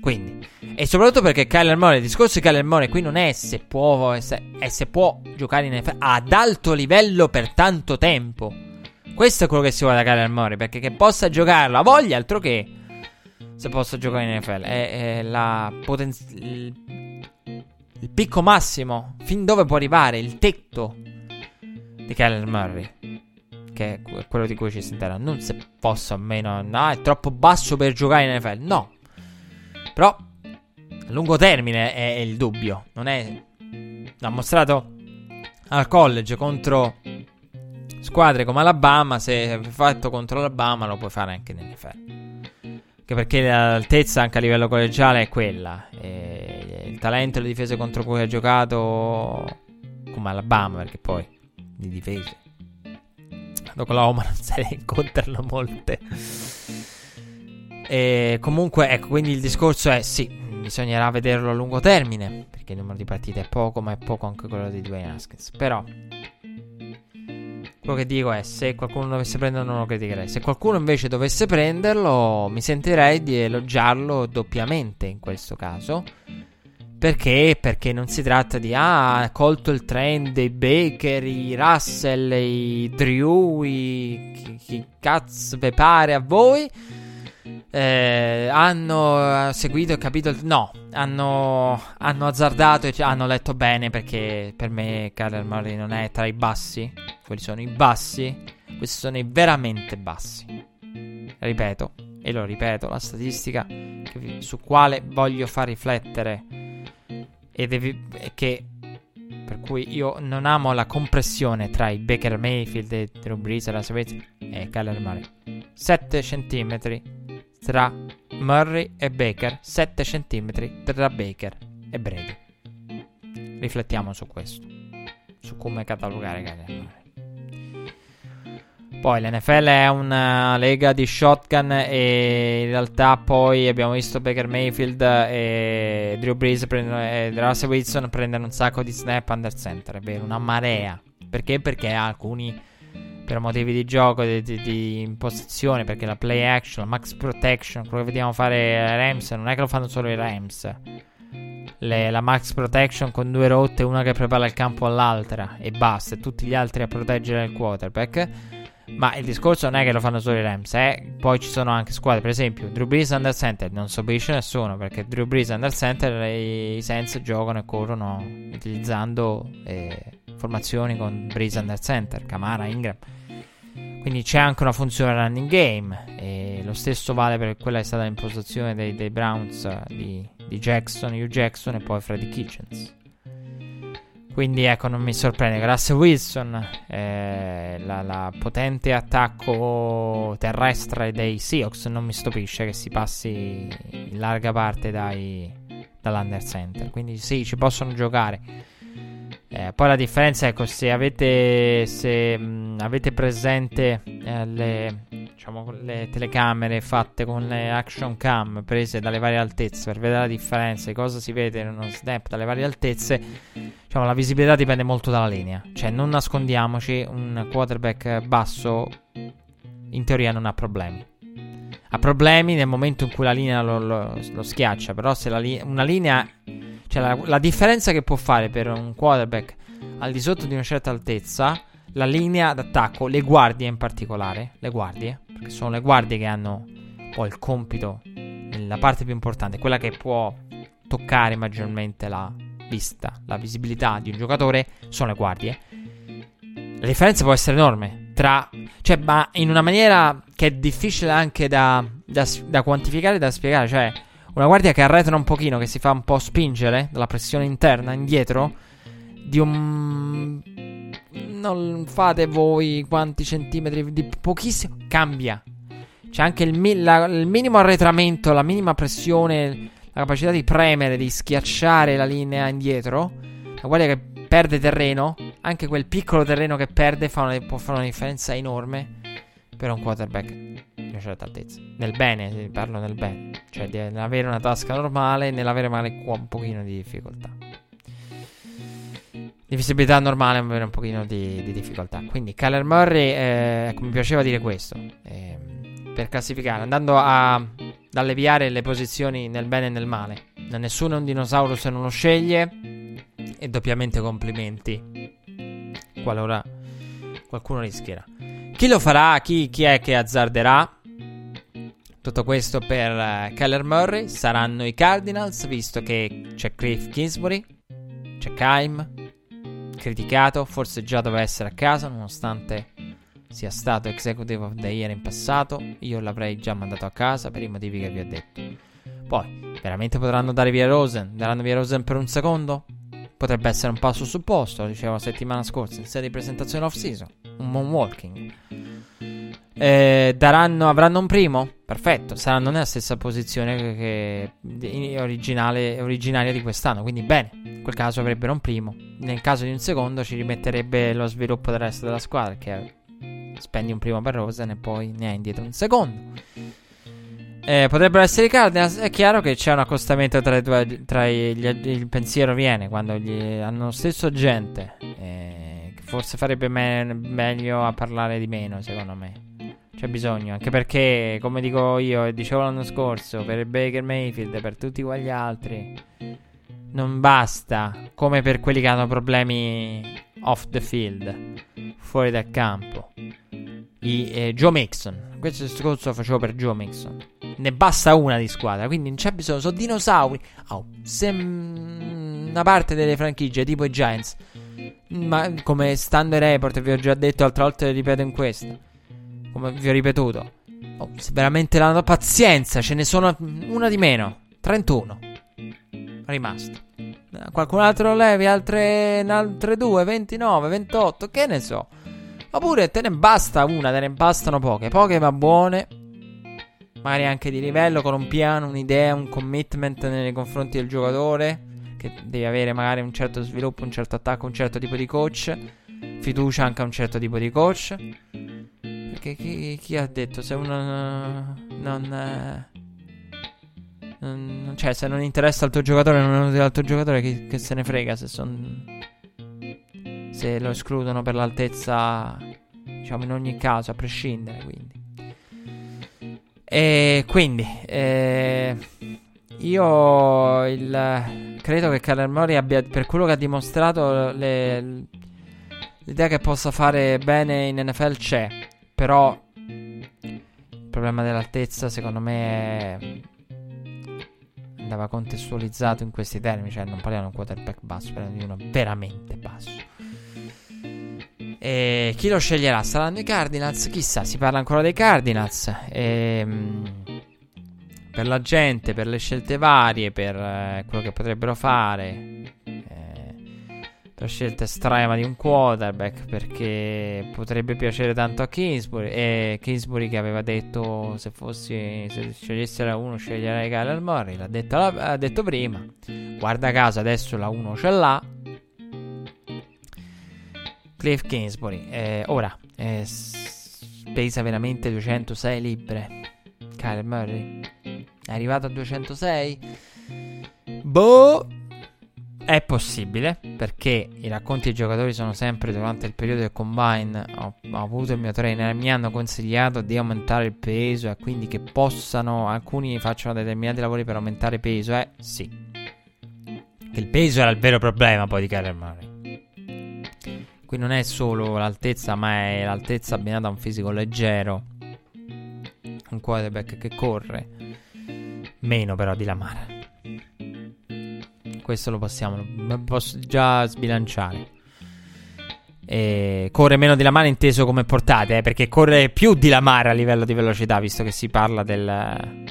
Quindi. E soprattutto perché Kyler Murray, il discorso di Kyler Murray qui non è se può, è se può giocare in NFL ad alto livello per tanto tempo. Questo è quello che si vuole da Kyler Murray, perché che possa giocarlo a voglia, altro che se possa giocare in NFL. È, è la potenziale il picco massimo, fin dove può arrivare il tetto di Kyler Murray, che è quello di cui ci sentirà. Non se posso almeno, no, è troppo basso per giocare in NFL, no. Però a lungo termine è, il dubbio, non è... Ha mostrato al college contro squadre come Alabama, se hai fatto contro Alabama lo puoi fare anche in NFL. Anche perché l'altezza anche a livello collegiale è quella. E il talento e le difese contro cui ha giocato come Alabama, perché poi di difese ad Oklahoma non se ne incontrano molte. E comunque, ecco, quindi il discorso è sì, bisognerà vederlo a lungo termine, perché il numero di partite è poco, ma è poco anche quello di Dwayne Haskins. Però quello che dico è, se qualcuno dovesse prenderlo non lo criticherei. Se qualcuno invece dovesse prenderlo, mi sentirei di elogiarlo doppiamente in questo caso. Perché? Perché non si tratta di ah, ha colto il trend dei Baker, i Russell, i Drew, i chi, chi cazzo ve pare a voi. Eh, hanno seguito e capito. No, hanno, hanno azzardato e hanno letto bene perché per me Kyler Murray non è tra i bassi. Quelli sono i bassi. Questi sono i veramente bassi. Ripeto, e lo ripeto, la statistica che, su quale voglio far riflettere e devi, che per cui io non amo la compressione tra i Baker Mayfield e Drew Brees e la Savage e Kyler Murray 7 cm tra Murray e Baker 7 cm tra Baker e Brady riflettiamo su questo su come catalogare Kyler Murray poi l'NFL è una lega di shotgun e in realtà poi abbiamo visto Baker Mayfield e Drew Brees e Russell Wilson prendere un sacco di snap under center, è vero, una marea. Perché? Perché alcuni per motivi di gioco, di, di, di impostazione, perché la play action, la max protection, quello che vediamo fare ai Rams, non è che lo fanno solo i Rams. Le, la max protection con due rotte, una che prepara il campo all'altra e basta, e tutti gli altri a proteggere il quarterback ma il discorso non è che lo fanno solo i Rams, eh? Poi ci sono anche squadre, per esempio, Drew Brees under center non subisce nessuno perché Drew Brees under center i, i Saints giocano e corrono utilizzando eh, formazioni con Brees under center, Camara, Ingram. Quindi c'è anche una funzione running game e lo stesso vale per quella che è stata l'impostazione dei, dei Browns di, di Jackson, Hugh Jackson e poi Freddy Kitchens. Quindi ecco, non mi sorprende. Russell Wilson, eh, la, la, potente attacco terrestre dei Seahawks, non mi stupisce che si passi in larga parte dai, dall'under center. Quindi sì, ci possono giocare. Eh, poi la differenza, ecco, se avete, se, mh, avete presente eh, le, diciamo, le telecamere fatte con le action cam prese dalle varie altezze per vedere la differenza di cosa si vede in uno snap dalle varie altezze, diciamo, la visibilità dipende molto dalla linea. Cioè, non nascondiamoci, un quarterback basso in teoria non ha problemi. Ha problemi nel momento in cui la linea lo, lo, lo schiaccia, però se li- una linea cioè, la, la, differenza che può fare per un quarterback al di sotto di una certa altezza, la linea d'attacco, le guardie in particolare, le guardie, perché sono le guardie che hanno poi il compito, la parte più importante, quella che può toccare maggiormente la vista, la visibilità di un giocatore, sono le guardie. La differenza può essere enorme tra, cioè, ma in una maniera che è difficile anche da, da, da quantificare e da spiegare, cioè una guardia che arretra un pochino, che si fa un po' spingere dalla pressione interna indietro. Di un. Non fate voi quanti centimetri, di pochissimo. Cambia. C'è anche il, mi- la, il minimo arretramento, la minima pressione, la capacità di premere, di schiacciare la linea indietro. La guardia che perde terreno, anche quel piccolo terreno che perde fa una, può fare una differenza enorme per un quarterback di una certa altezza. Nel bene, parlo nel bene. Cioè di avere una tasca normale e nell'avere magari un pochino di difficoltà. Di visibilità normale ma avere un pochino di, di difficoltà. Quindi Kyler Murray, eh, ecco, mi piaceva dire questo. Eh, per classificare, andando a, ad alleviare le posizioni nel bene e nel male. Nessuno è un dinosauro se non lo sceglie. E doppiamente complimenti. Qualora qualcuno rischierà. Chi lo farà? Chi, chi è che azzarderà? Tutto questo per uh, Kyler Murray saranno i Cardinals, visto che c'è Cliff Kingsbury, c'è Kaim, criticato, forse già doveva essere a casa, nonostante sia stato Executive of the Year in passato. Io l'avrei già mandato a casa per i motivi che vi ho detto. Poi, veramente potranno dare via Rosen? Daranno via Rosen per un secondo? Potrebbe essere un passo supposto, lo dicevo la settimana scorsa in sede di presentazione off-season, un moonwalking. Eh, daranno, avranno un primo? perfetto, sarà non è la stessa posizione che originale, originaria di quest'anno, quindi bene, in quel caso avrebbero un primo, nel caso di un secondo ci rimetterebbe lo sviluppo del resto della squadra, che spendi un primo per Rosen e poi ne hai indietro un secondo. Eh, potrebbero essere i Cardinals. È chiaro che c'è un accostamento tra, due, tra gli, il pensiero viene quando hanno lo stesso gente. Eh, forse farebbe me- meglio a parlare di meno, secondo me. C'è bisogno, anche perché, come dico io e dicevo l'anno scorso, per Baker Mayfield e per tutti quegli altri, non basta, come per quelli che hanno problemi off the field, fuori dal campo. I, eh, Joe Mixon, questo discorso lo facevo per Joe Mixon. Ne basta una di squadra, quindi non c'è bisogno, sono dinosauri. Oh, se una parte delle franchigie, tipo i Giants, ma come stando ai report, vi ho già detto, altre volte ripeto in questo come vi ho ripetuto. Oh, se veramente la pazienza, ce ne sono una di meno. 31. Rimasto. Qualcun altro levi altre, altre due, 29, 28, che ne so. Oppure te ne basta una, te ne bastano poche. Poche ma buone. Magari anche di livello, con un piano, un'idea, un commitment nei confronti del giocatore. Che devi avere magari un certo sviluppo, un certo attacco, un certo tipo di coach. Fiducia anche a un certo tipo di coach. Perché chi, chi ha detto se uno non, non, Cioè, se non interessa al tuo giocatore, non è utile al tuo giocatore, che, che se ne frega se son, Se lo escludono per l'altezza, diciamo in ogni caso, a prescindere, quindi. E quindi, eh, io il, credo che Murray abbia, per quello che ha dimostrato, le, l'idea che possa fare bene in NFL c'è. Però il problema dell'altezza secondo me andava contestualizzato in questi termini, cioè non parliamo di un quarterback basso, parliamo di uno veramente basso. E chi lo sceglierà? Saranno i Cardinals? Chissà, si parla ancora dei Cardinals. E, ehm, per la gente, per le scelte varie, per eh, quello che potrebbero fare la scelta estrema di un quarterback perché potrebbe piacere tanto a Kingsbury e Kingsbury che aveva detto se fossi se scegliessi la 1 sceglierei Kyler Murray l'ha detto, l'ha detto prima guarda caso adesso la 1 ce l'ha Cliff Kingsbury eh, ora eh, pesa veramente 206 libbre Kyler Murray è arrivato a 206 boh è possibile perché i racconti dei giocatori sono sempre durante il periodo del combine. Ho, ho, avuto il mio trainer, mi hanno consigliato di aumentare il peso e quindi che possano alcuni facciano determinati lavori per aumentare peso. Eh sì, il peso era il vero problema poi di Kyler Murray. Qui non è solo l'altezza, ma è l'altezza abbinata a un fisico leggero. Un quarterback che corre. Meno però di Lamar questo lo possiamo posso già sbilanciare. E corre meno di Lamar inteso come portate, eh, perché corre più di Lamar a livello di velocità, visto che si parla del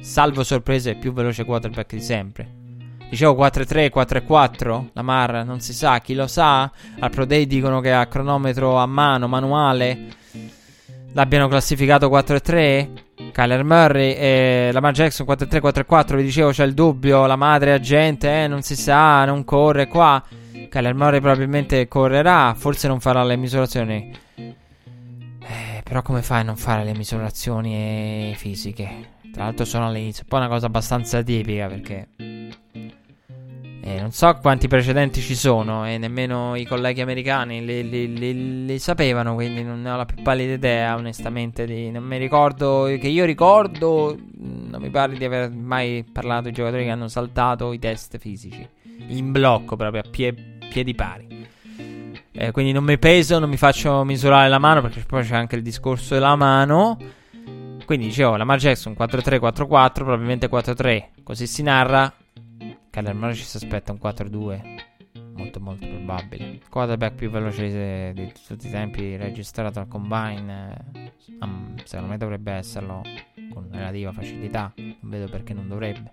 salvo sorprese più veloce quarterback di sempre. Dicevo 4-3, 4-4, Lamar non si sa, chi lo sa? Al Pro Day dicono che a cronometro a mano, manuale, l'abbiano classificato 4-3. Kyler Murray e Lamar Jackson 4-3-4-4 vi dicevo c'è il dubbio. La madre agente eh, non si sa non corre qua. Kyler Murray probabilmente correrà forse non farà le misurazioni. Eh, però come fai a non fare le misurazioni fisiche tra l'altro sono all'inizio poi è una cosa abbastanza tipica perché eh, non so quanti precedenti ci sono e nemmeno i colleghi americani li, li, li, li, sapevano, quindi non ne ho la più pallida idea, onestamente. Di, non mi ricordo, che io ricordo, non mi pare di aver mai parlato di giocatori che hanno saltato i test fisici, in blocco proprio, a pie, piedi pari. Eh, quindi non mi peso, non mi faccio misurare la mano, perché poi c'è anche il discorso della mano. Quindi dicevo, la Lamar Jackson 4-3-4-4, probabilmente 4-3, così si narra. Kyler Murray ci si aspetta un 4-2 molto molto probabile. Quarterback più veloce di, tutti i tempi registrato al combine um, secondo me dovrebbe esserlo con relativa facilità non vedo perché non dovrebbe.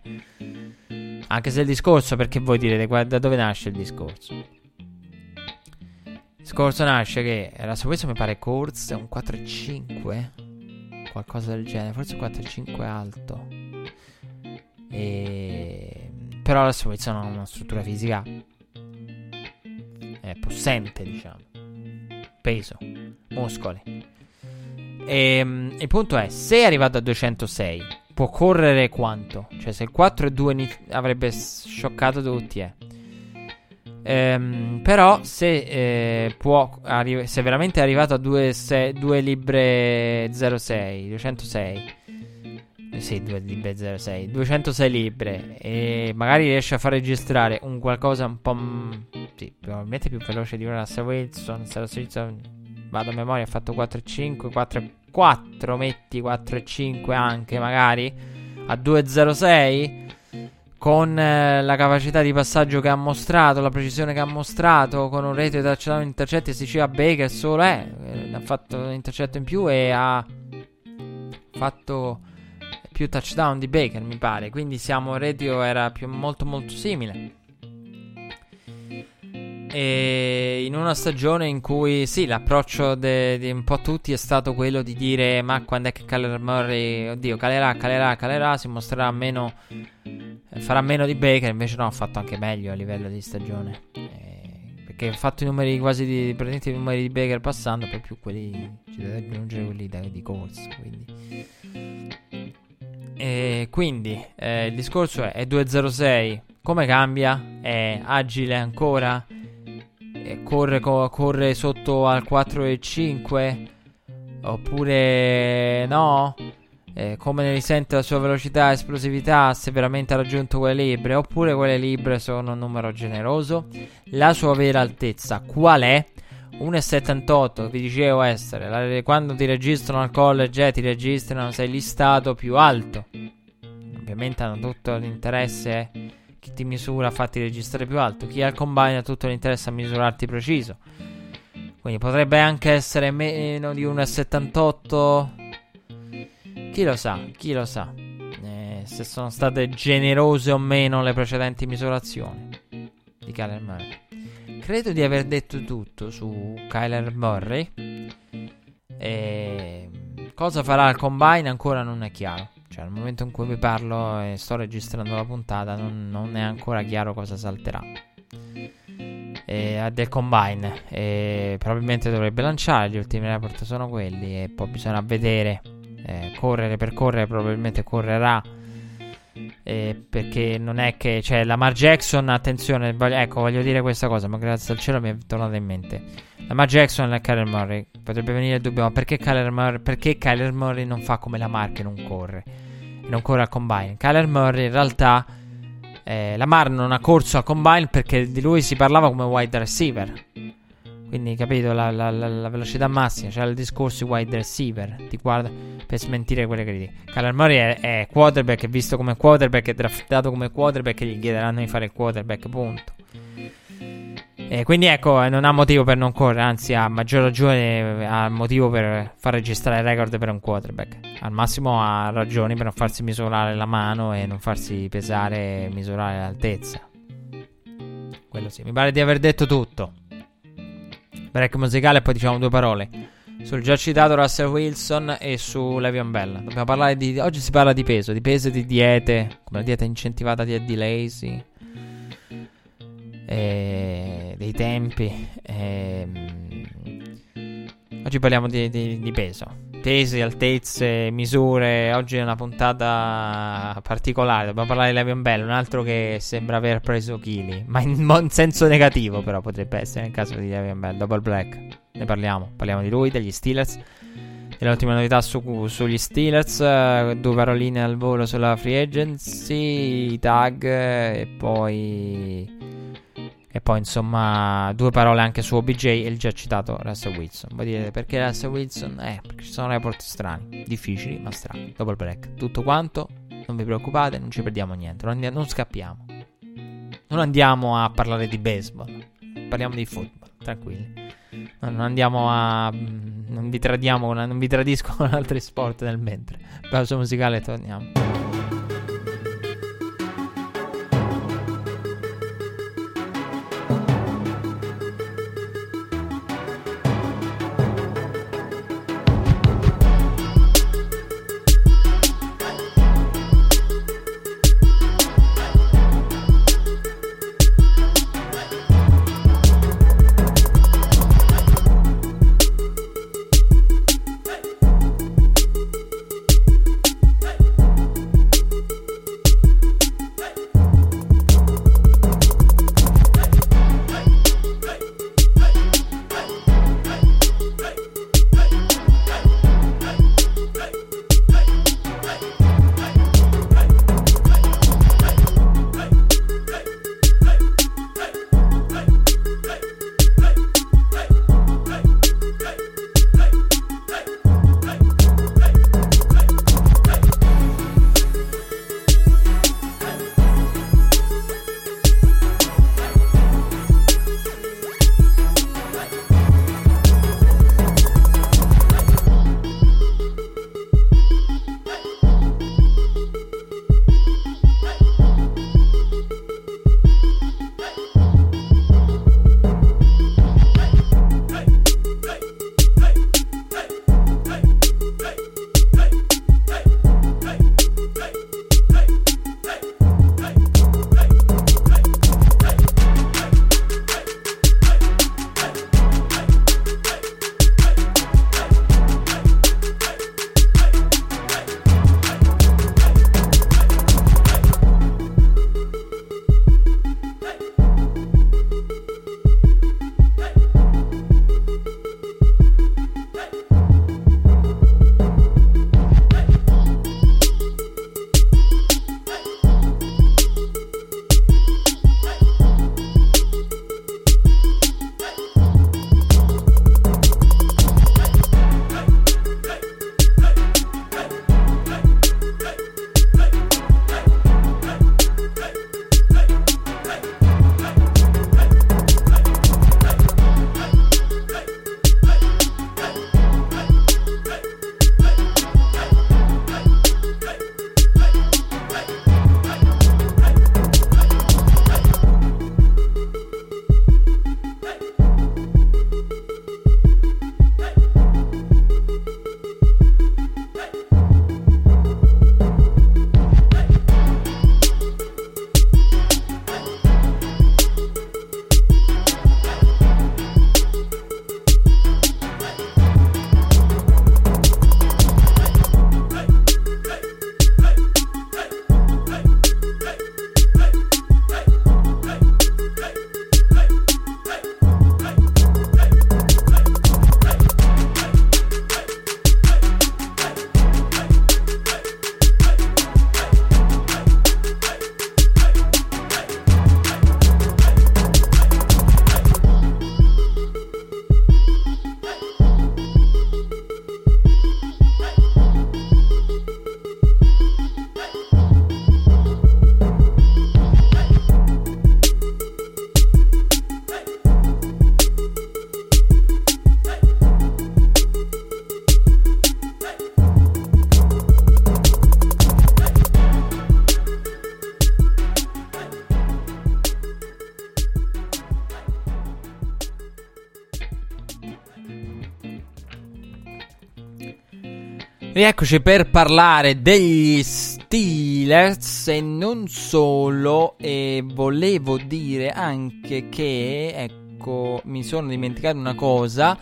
Anche se il discorso perché voi direte da dove nasce il discorso? Il discorso nasce che su questo mi pare Course un 4-5 qualcosa del genere, forse 4,5 alto. E... Però Russell Wilson ha una struttura fisica è possente, diciamo. Peso, muscoli. E, ehm, il punto è, se è arrivato a 206, può correre quanto? Cioè, se il 4 e 2 avrebbe scioccato tutti, eh. Ehm, però se eh, può arri- se veramente è arrivato a 2 libbre 06 206 eh, sì 2 libbre 06 206 libbre e magari riesce a far registrare un qualcosa un po' m- sì, probabilmente più veloce di una Russell Wilson Wilson vado a memoria ha fatto 4,5 4,4 metti 4,5 anche magari a 2,06 con eh, la capacità di passaggio che ha mostrato, la precisione che ha mostrato, con un rete di touchdown intercetti, si diceva Baker solo è, eh, ha fatto un intercetto in più e ha fatto più touchdown di Baker, mi pare. Quindi siamo, il ratio era più, molto molto simile. E in una stagione in cui sì, l'approccio di un po' tutti è stato quello di dire: Ma quando è che Kyler Murray, oddio, calerà, calerà, calerà, si mostrerà meno, farà meno di Baker. Invece, no, ha fatto anche meglio a livello di stagione. Eh, perché ha fatto i numeri quasi di praticamente i numeri di Baker passando, poi più quelli ci deve aggiungere quelli da, di corsa. Quindi, e quindi eh, il discorso è: è 2-0-6. Come cambia? È agile ancora? Corre, co- corre sotto al 4,5 oppure no? Eh, come ne risente la sua velocità e esplosività se veramente ha raggiunto quelle libre? Oppure quelle libre sono un numero generoso? La sua vera altezza qual è? 1,78 vi dicevo essere la, quando ti registrano al college eh, ti registrano sei listato più alto. Ovviamente hanno tutto l'interesse eh chi ti misura fatti registrare più alto, chi al combine ha tutto l'interesse a misurarti preciso. Quindi potrebbe anche essere meno di 1,78. Chi lo sa, chi lo sa. Eh, se sono state generose o meno le precedenti misurazioni di Kyler Murray. Credo di aver detto tutto su Kyler Murray. E cosa farà al combine ancora non è chiaro. Cioè, al momento in cui vi parlo e sto registrando la puntata, non, non è ancora chiaro cosa salterà. E, del combine. E probabilmente dovrebbe lanciare. Gli ultimi report sono quelli. E poi bisogna vedere. Eh, correre per correre, probabilmente correrà. Eh, perché non è che. Cioè, Lamar Jackson, attenzione. Voglio, ecco, voglio dire questa cosa. Ma grazie al cielo mi è tornata in mente. Lamar Jackson e Kyler Murray. Potrebbe venire il dubbio. Ma perché Kyler Murray, perché Kyler Murray non fa come Lamar che non corre? Non corre al combine. Kyler Murray in realtà eh, Lamar non ha corso al combine perché di lui si parlava come wide receiver. Quindi capito la, la, la, la velocità massima, c'era il discorso wide receiver. Ti guarda per smentire quelle critiche. Kyler Murray è, è quarterback, è visto come quarterback, è draftato come quarterback e gli chiederanno di fare il quarterback, punto. E quindi ecco, eh, non ha motivo per non correre, anzi ha maggior ragione, eh, ha motivo per far registrare il record per un quarterback. Al massimo ha ragioni per non farsi misurare la mano e non farsi pesare e misurare l'altezza. Quello sì, mi pare di aver detto tutto. Break musicale e poi diciamo due parole. Sul già citato Russell Wilson e su Le'Veon Bell. Dobbiamo parlare di... Oggi si parla di peso, di peso e di diete, come la dieta incentivata di Eddie Lacy eh, dei tempi. Eh, oggi parliamo di, di, di peso. Pesi, altezze, misure. Oggi è una puntata particolare. Dobbiamo parlare di Levion Bell, un altro che sembra aver preso chili. Ma in, in senso negativo, però potrebbe essere nel caso di Levion Bell. Double Black. Ne parliamo. Parliamo di lui, degli Steelers. Delle ultime novità su, sugli Steelers. Due paroline al volo sulla free agency. Tag. E poi e poi, insomma, due parole anche su OBJ e il già citato Russell Wilson. Voi direte perché Russell Wilson? Eh, perché ci sono report strani, difficili, ma strani. Dopo il break. Tutto quanto, non vi preoccupate, non ci perdiamo niente. Non, andiamo, non scappiamo. Non andiamo a parlare di baseball. Parliamo di football, tranquilli. Non andiamo a. Non vi tradiamo, non vi tradisco con altri sport nel mentre. Pausa musicale e torniamo. Rieccoci per parlare degli Steelers e non solo, e volevo dire anche che, ecco, mi sono dimenticato una cosa,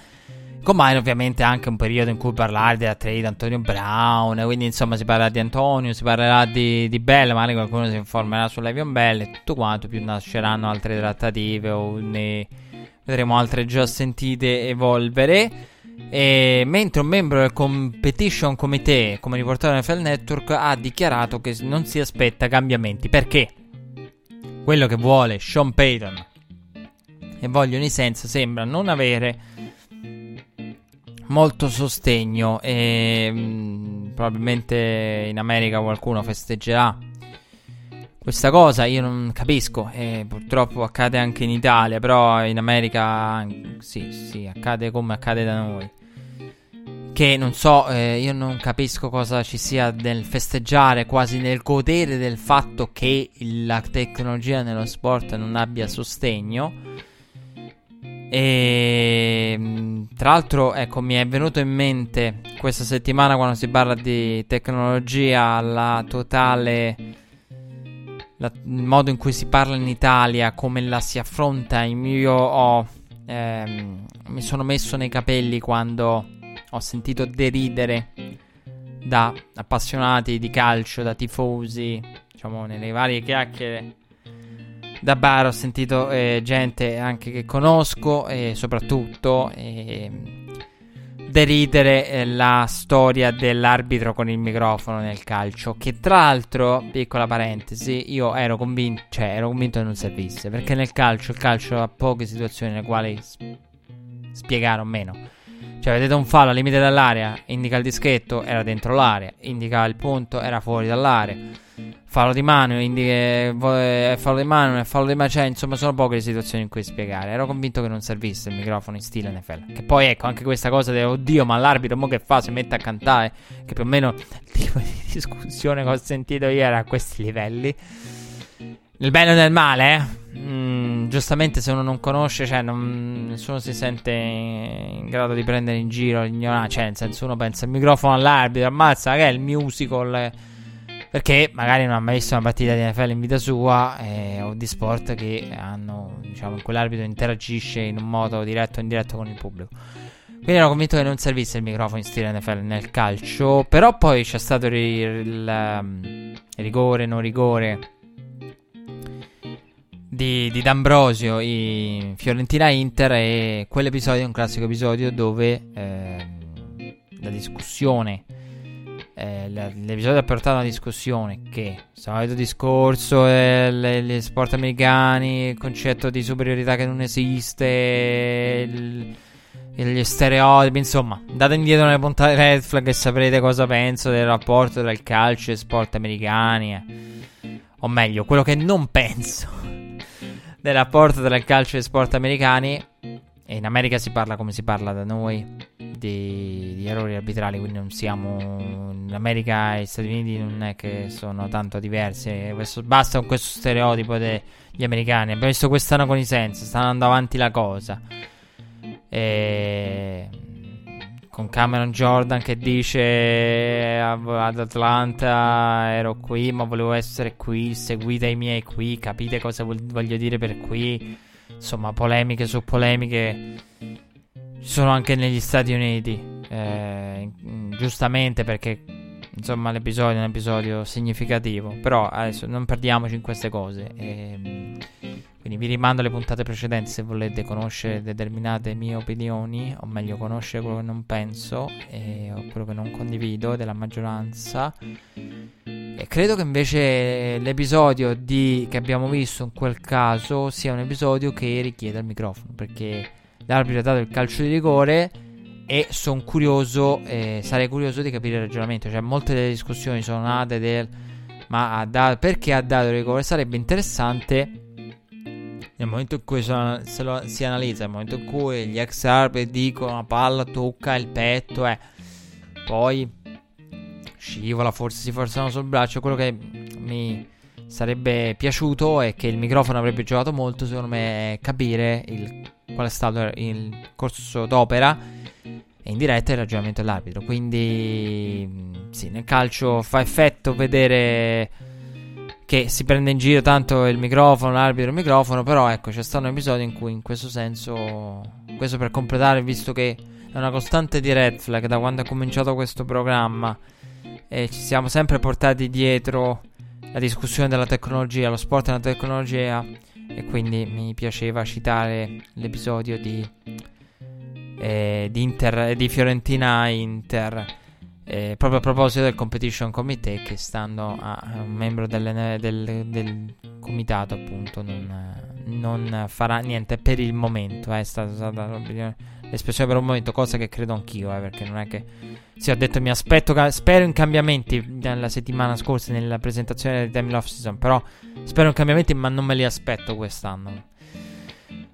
come ovviamente anche un periodo in cui parlare della trade Antonio Brown, quindi insomma si parlerà di Antonio, si parlerà di, di Bell, magari qualcuno si informerà su Levion Bell e tutto quanto, più nasceranno altre trattative o ne vedremo altre già sentite evolvere. E mentre un membro del Competition Committee, come riportato NFL Network, ha dichiarato che non si aspetta cambiamenti. Perché? Quello che vuole Sean Payton e vogliono i Sense sembra non avere molto sostegno e mh, mm, probabilmente in America qualcuno festeggerà questa cosa io non capisco e purtroppo accade anche in Italia, però in America sì, sì, accade come accade da noi. Che non so, eh, io non capisco cosa ci sia nel festeggiare, quasi nel godere del fatto che la tecnologia nello sport non abbia sostegno. E mm, tra l'altro, ecco, mi è venuto in mente questa settimana quando si parla di tecnologia la totale la, il modo in cui si parla in Italia, come la si affronta. Io ho, ehm, mi sono messo nei capelli quando ho sentito deridere da appassionati di calcio, da tifosi, diciamo nelle varie chiacchiere. Da bar ho sentito eh, gente anche che conosco e soprattutto eh, deridere eh, la storia dell'arbitro con il microfono nel calcio. Che tra l'altro, piccola parentesi, io ero convinto, cioè ero convinto che non servisse. Perché nel calcio, il calcio ha poche situazioni nelle quali sp- spiegare o meno. Cioè, vedete un fallo al limite dell'area, indica il dischetto, era dentro l'area, indica il punto, era fuori dall'area fallo di mano, indica, fallo di mano, e fallo di mano, cioè insomma sono poche le situazioni in cui spiegare. Ero convinto che non servisse il microfono in stile NFL. Che poi ecco anche questa cosa di oddio, ma l'arbitro mo che fa? Si mette a cantare, che più o meno il tipo di discussione che ho sentito io era a questi livelli. Nel bene o nel male, eh? Mm, giustamente se uno non conosce, cioè non, nessuno si sente in grado di prendere in giro l'ignoranza, cioè nel senso uno pensa il microfono all'arbitro, ammazza, che è il musical perché magari non ha mai visto una partita di NFL in vita sua eh, o di sport che hanno, diciamo, in quell'arbitro interagisce in un modo diretto o indiretto con il pubblico. Quindi ero convinto che non servisse il microfono in stile NFL nel calcio. Però poi c'è stato il, il, il rigore, non rigore di, di D'Ambrosio in Fiorentina Inter. E quell'episodio è un classico episodio dove eh, la discussione eh, l'episodio ha portato a una discussione che, solito discorso, eh, gli sport americani, il concetto di superiorità che non esiste, il, gli stereotipi, insomma, andate indietro nelle puntate Red Flag e saprete cosa penso del rapporto tra il calcio e sport americani. Eh. O meglio, quello che non penso del rapporto tra il calcio e sport americani. E in America si parla come si parla da noi di, di, errori arbitrali, quindi non siamo in America e gli Stati Uniti non è che sono tanto diversi. Questo, basta con questo stereotipo degli americani. Abbiamo visto quest'anno con i Sensi, sta andando avanti la cosa. E con Cameron Jordan che dice ad Atlanta ero qui ma volevo essere qui, seguite i miei qui, capite cosa voglio dire per qui. Insomma, polemiche su polemiche ci sono anche negli Stati Uniti, eh, giustamente perché insomma l'episodio è un episodio significativo, però adesso non perdiamoci in queste cose. E, quindi vi rimando alle puntate precedenti se volete conoscere determinate mie opinioni, o meglio conoscere quello che non penso e, o quello che non condivido della maggioranza. E credo che invece l'episodio di, che abbiamo visto in quel caso sia un episodio che richiede il microfono, perché l'arbitro ha dato il calcio di rigore e sono curioso, eh, sarei curioso di capire il ragionamento. Cioè, molte delle discussioni sono nate del ma ha dato, perché ha dato il rigore? Sarebbe interessante nel momento in cui so, lo, si analizza, nel momento in cui gli ex arbitri dicono la palla tocca il petto, eh, poi scivola, forse si forzano sul braccio. Quello che mi sarebbe piaciuto e che il microfono avrebbe giocato molto, secondo me, è capire il qual è stato il corso d'opera e in diretta il ragionamento dell'arbitro. Quindi, mm, sì, nel calcio fa effetto vedere che si prende in giro tanto il microfono, l'arbitro il microfono, però ecco, c'è stato un episodio in cui in questo senso, questo per completare, visto che è una costante di Red Flag da quando è cominciato questo programma e ci siamo sempre portati dietro la discussione della tecnologia, lo sport e la tecnologia e quindi mi piaceva citare l'episodio di, eh, di, Inter, di Fiorentina Inter eh, proprio a proposito del competition committee che stando a un membro del, del, del comitato appunto non, non, farà niente per il momento eh, è stata usata l'espressione per un momento cosa che credo anch'io eh, perché non è che sì ho detto mi aspetto spero in cambiamenti nella settimana scorsa nella presentazione di Time Off Season però spero in cambiamenti ma non me li aspetto quest'anno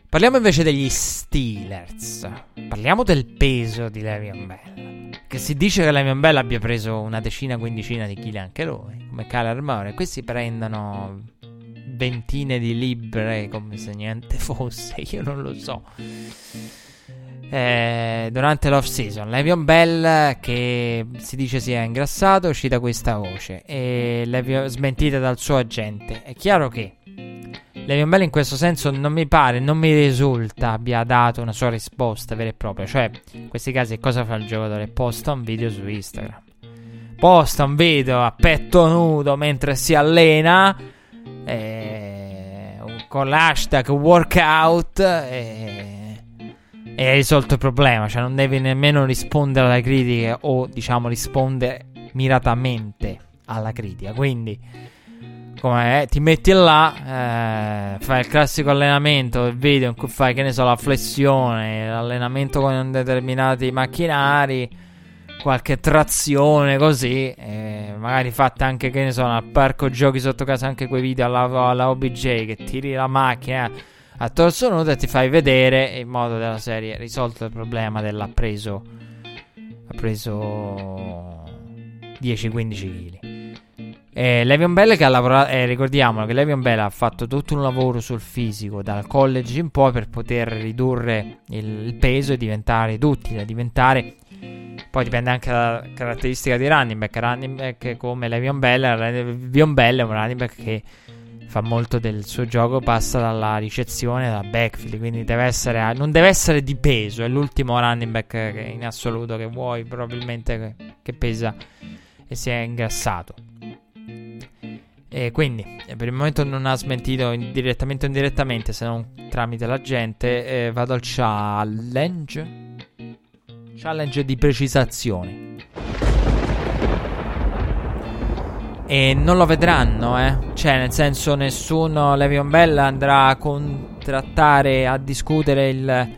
Parliamo invece degli Steelers. Parliamo del peso di Le'Veon Bell. Che si dice che Le'Veon Bell abbia preso una decina, quindicina di chili anche lui, come Kyler Murray. Questi prendono ventine di libbre come se niente fosse, io non lo so. Eh, durante l'off season, Le'Veon Bell che si dice sia ingrassato, uscita questa voce e smentita dal suo agente. È chiaro che Levion Bell in questo senso non mi pare, non mi risulta abbia dato una sua risposta vera e propria. Cioè, in questi casi cosa fa il giocatore? Posta un video su Instagram. Posta un video a petto nudo mentre si allena. Eh, con l'hashtag workout. Eh, e hai risolto il problema. Cioè, non devi nemmeno rispondere alle critiche o, diciamo, rispondere miratamente alla critica. Quindi come ti metti là, eh, fai il classico allenamento, il video in cui fai, che ne so, la flessione, l'allenamento con determinati macchinari, qualche trazione così, eh, magari fatta anche, che ne so, al parco giochi sotto casa, anche quei video alla, alla OBJ che tiri la macchina a torso nudo e ti fai vedere in modo della serie risolto il problema dell'ha ha preso 10-15 kg. Eh, Levion Bell che ha lavorato, eh, ricordiamolo che Levion Bell ha fatto tutto un lavoro sul fisico dal college in poi per poter ridurre il, il peso e diventare duttile, diventare poi dipende anche dalla caratteristica di running back. Running back come Levion Bell, Levion Bell è un running back che fa molto del suo gioco, passa dalla ricezione, dal backfield, quindi deve essere, non deve essere di peso, è l'ultimo running back in assoluto che vuoi, probabilmente che, che pesa e si è ingrassato. E quindi eh, per il momento non ha smentito direttamente o indirettamente, se non tramite la gente. Eh, vado al challenge. Challenge di precisazione. E non lo vedranno, eh. Cioè, nel senso, nessuno. Levion Bell andrà a contrattare, a discutere il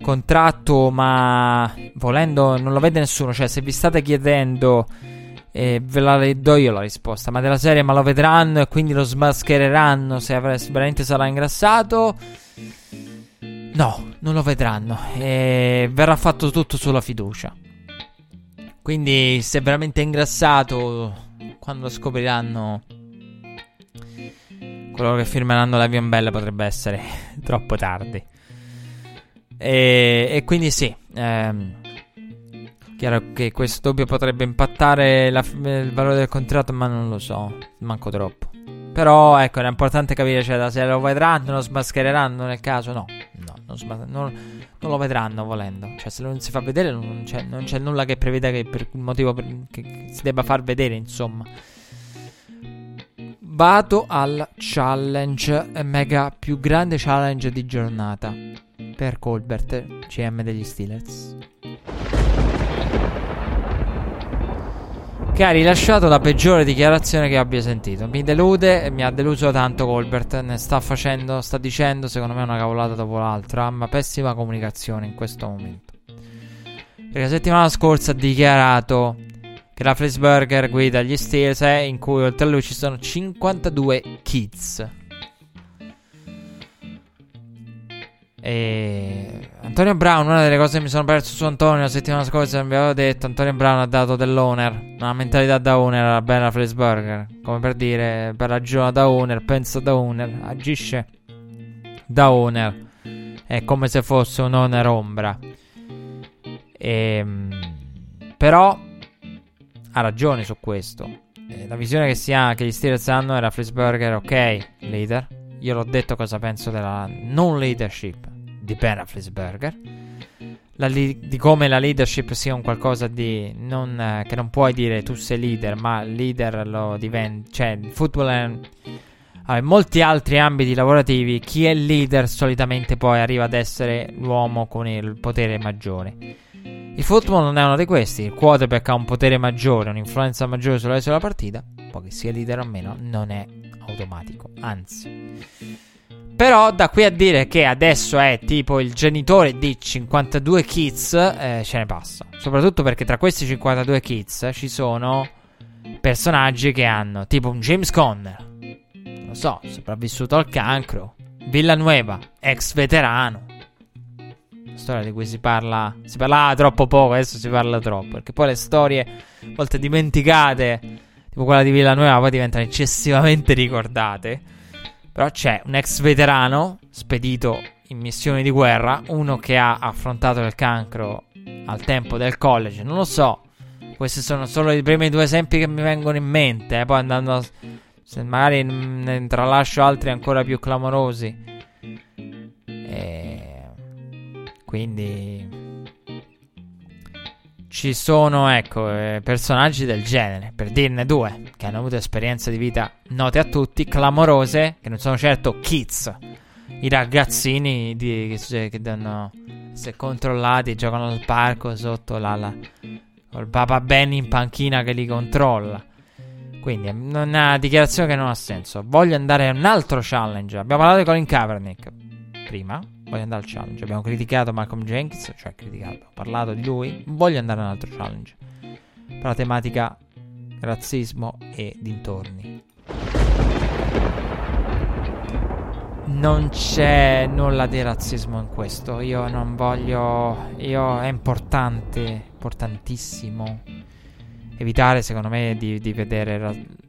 contratto, ma volendo non lo vede nessuno. Cioè, se vi state chiedendo e ve la do io la risposta. Ma della serie, ma lo vedranno e quindi lo smaschereranno se veramente sarà ingrassato. No, non lo vedranno. E verrà fatto tutto sulla fiducia. Quindi, se veramente è ingrassato, quando scopriranno coloro che firmeranno la Bell potrebbe essere troppo tardi. E, e quindi sì. Ehm, Chiaro che questo dubbio potrebbe impattare la, il valore del contratto, ma non lo so, manco troppo. Però ecco, è importante capire cioè, se lo vedranno, lo smaschereranno nel caso. No, no non, smas- non, non, lo vedranno volendo. Cioè, se non si fa vedere, non c'è, non c'è nulla che preveda che per il motivo per, che si debba far vedere, insomma. Vado al challenge mega più grande challenge di giornata per Colbert, CM degli Steelers. Che ha rilasciato la peggiore dichiarazione che abbia sentito. Mi delude e mi ha deluso tanto Colbert. Ne sta facendo, sta dicendo, secondo me, una cavolata dopo l'altra. Ma pessima comunicazione in questo momento. Perché la settimana scorsa ha dichiarato che la Flisburger guida gli Steelers, eh, in cui oltre a lui ci sono 52 kids. E Antonio Brown, una delle cose che mi sono perso su Antonio la settimana scorsa, mi aveva detto Antonio Brown ha dato dell'owner, una mentalità da owner alla bella Frisburger, come per dire, per ragione da owner, pensa da owner, agisce da owner, è come se fosse un owner ombra. Ehm, però ha ragione su questo. Eh, la visione che, si ha, che gli Steelers hanno era Flisberger, ok, leader. Io l'ho detto cosa penso della non leadership di Ben Flisberger. Li- di come la leadership sia un qualcosa di non, eh, che non puoi dire tu sei leader, ma leader lo diventi. Cioè, il football è. Allora, in molti altri ambiti lavorativi, chi è leader solitamente poi arriva ad essere l'uomo con il potere maggiore. Il football non è uno di questi. Il quarterback ha un potere maggiore, un'influenza maggiore sulla della partita. Poi che sia leader o meno, non è automatico. Anzi. Però da qui a dire che adesso è tipo il genitore di 52 kids, eh, ce ne passa. Soprattutto perché tra questi 52 kids ci sono personaggi che hanno tipo un James Conner. Lo so, sopravvissuto al cancro. Villanueva, ex veterano. Storia di cui si parla. Si parlava troppo poco, adesso si parla troppo. Perché poi le storie, a volte dimenticate, tipo quella di Villanueva, poi diventano eccessivamente ricordate. Però c'è un ex veterano spedito in missioni di guerra, uno che ha affrontato il cancro al tempo del college, non lo so. Questi sono solo i primi due esempi che mi vengono in mente. Eh. Poi andando. A, se magari ne tralascio altri ancora più clamorosi. E quindi. Ci sono, ecco, eh, personaggi del genere, per dirne due, che hanno avuto esperienze di vita note a tutti, clamorose, che non sono certo kids, i ragazzini di, che, che danno se controllati, giocano al parco sotto la, la col Papa Benny in panchina che li controlla. Quindi è una dichiarazione che non ha senso. Voglio andare a un altro challenge. Abbiamo parlato di Colin Kaepernick prima voglio andare al challenge. Abbiamo criticato Malcolm Jenkins, cioè criticato, abbiamo parlato di lui, voglio andare a un altro challenge. Per la tematica razzismo e dintorni. Non c'è nulla di razzismo in questo. Io non voglio. Io è importante, importantissimo evitare, secondo me, di, di vedere.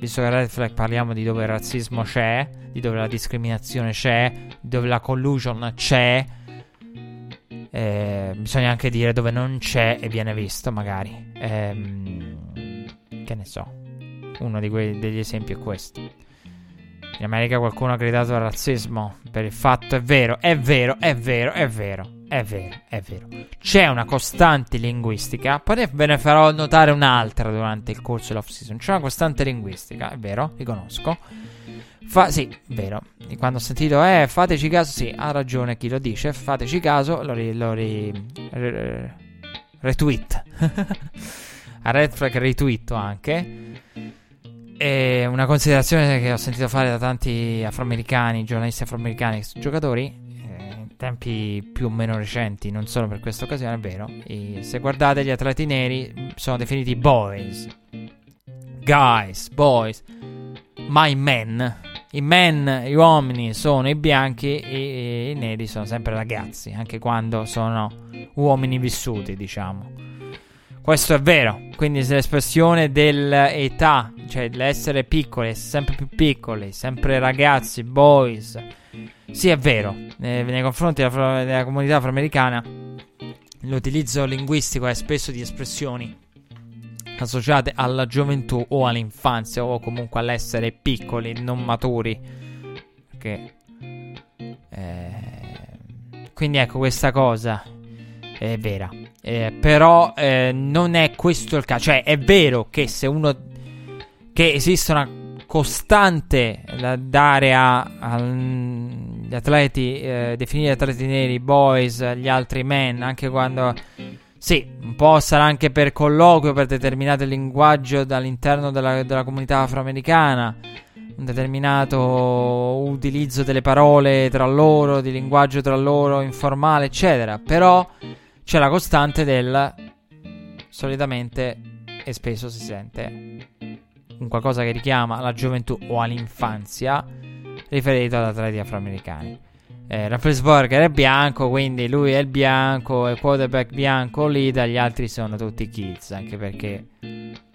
Visto che Red Flag parliamo di dove il razzismo c'è, di dove la discriminazione c'è, dove la collusion c'è. Eh, bisogna anche dire dove non c'è e viene visto, magari. Eh, che ne so. Uno quei, degli esempi è questo. In America qualcuno ha gridato al razzismo per il fatto è vero, è vero, è vero, è vero, è vero, è vero. C'è una costante linguistica, poi ve ne farò notare un'altra durante il corso dell'off season. C'è una costante linguistica, è vero, riconosco Fa, sì, vero. Quando ho sentito, eh, fateci caso, sì, ha ragione chi lo dice, fateci caso, lo, ri, lo ri, re, retweet. a Red Flag retweet anche. E una considerazione che ho sentito fare da tanti afroamericani, giornalisti afroamericani, giocatori, tempi più o meno recenti, non solo per questa occasione, è vero. E se guardate gli atleti neri sono definiti boys. Guys, boys. My men i men, gli uomini sono i bianchi e i neri sono sempre ragazzi, anche quando sono uomini vissuti, diciamo. Questo è vero, quindi se l'espressione dell'età, cioè l'essere piccoli, sempre più piccoli, sempre ragazzi, boys, sì è vero, nei, nei confronti della, della comunità afroamericana l'utilizzo linguistico è spesso di espressioni associate alla gioventù o all'infanzia o comunque all'essere piccoli, non maturi. Perché, eh, quindi ecco questa cosa è vera. Eh, però eh, non è questo il caso. Cioè è vero che se uno... che esiste una costante da dare agli atleti, eh, definire atleti neri, boys, gli altri men, anche quando sì, un po' sarà anche per colloquio, per determinato linguaggio all'interno della, della comunità afroamericana, un determinato utilizzo delle parole tra loro, di linguaggio tra loro, informale, eccetera. Però c'è la costante del solitamente e spesso si sente un qualcosa che richiama la gioventù o all'infanzia riferito ad atleti afroamericani eh, Rafflesburger è bianco, quindi lui è il bianco, è quarterback bianco lì, dagli altri sono tutti kids, anche perché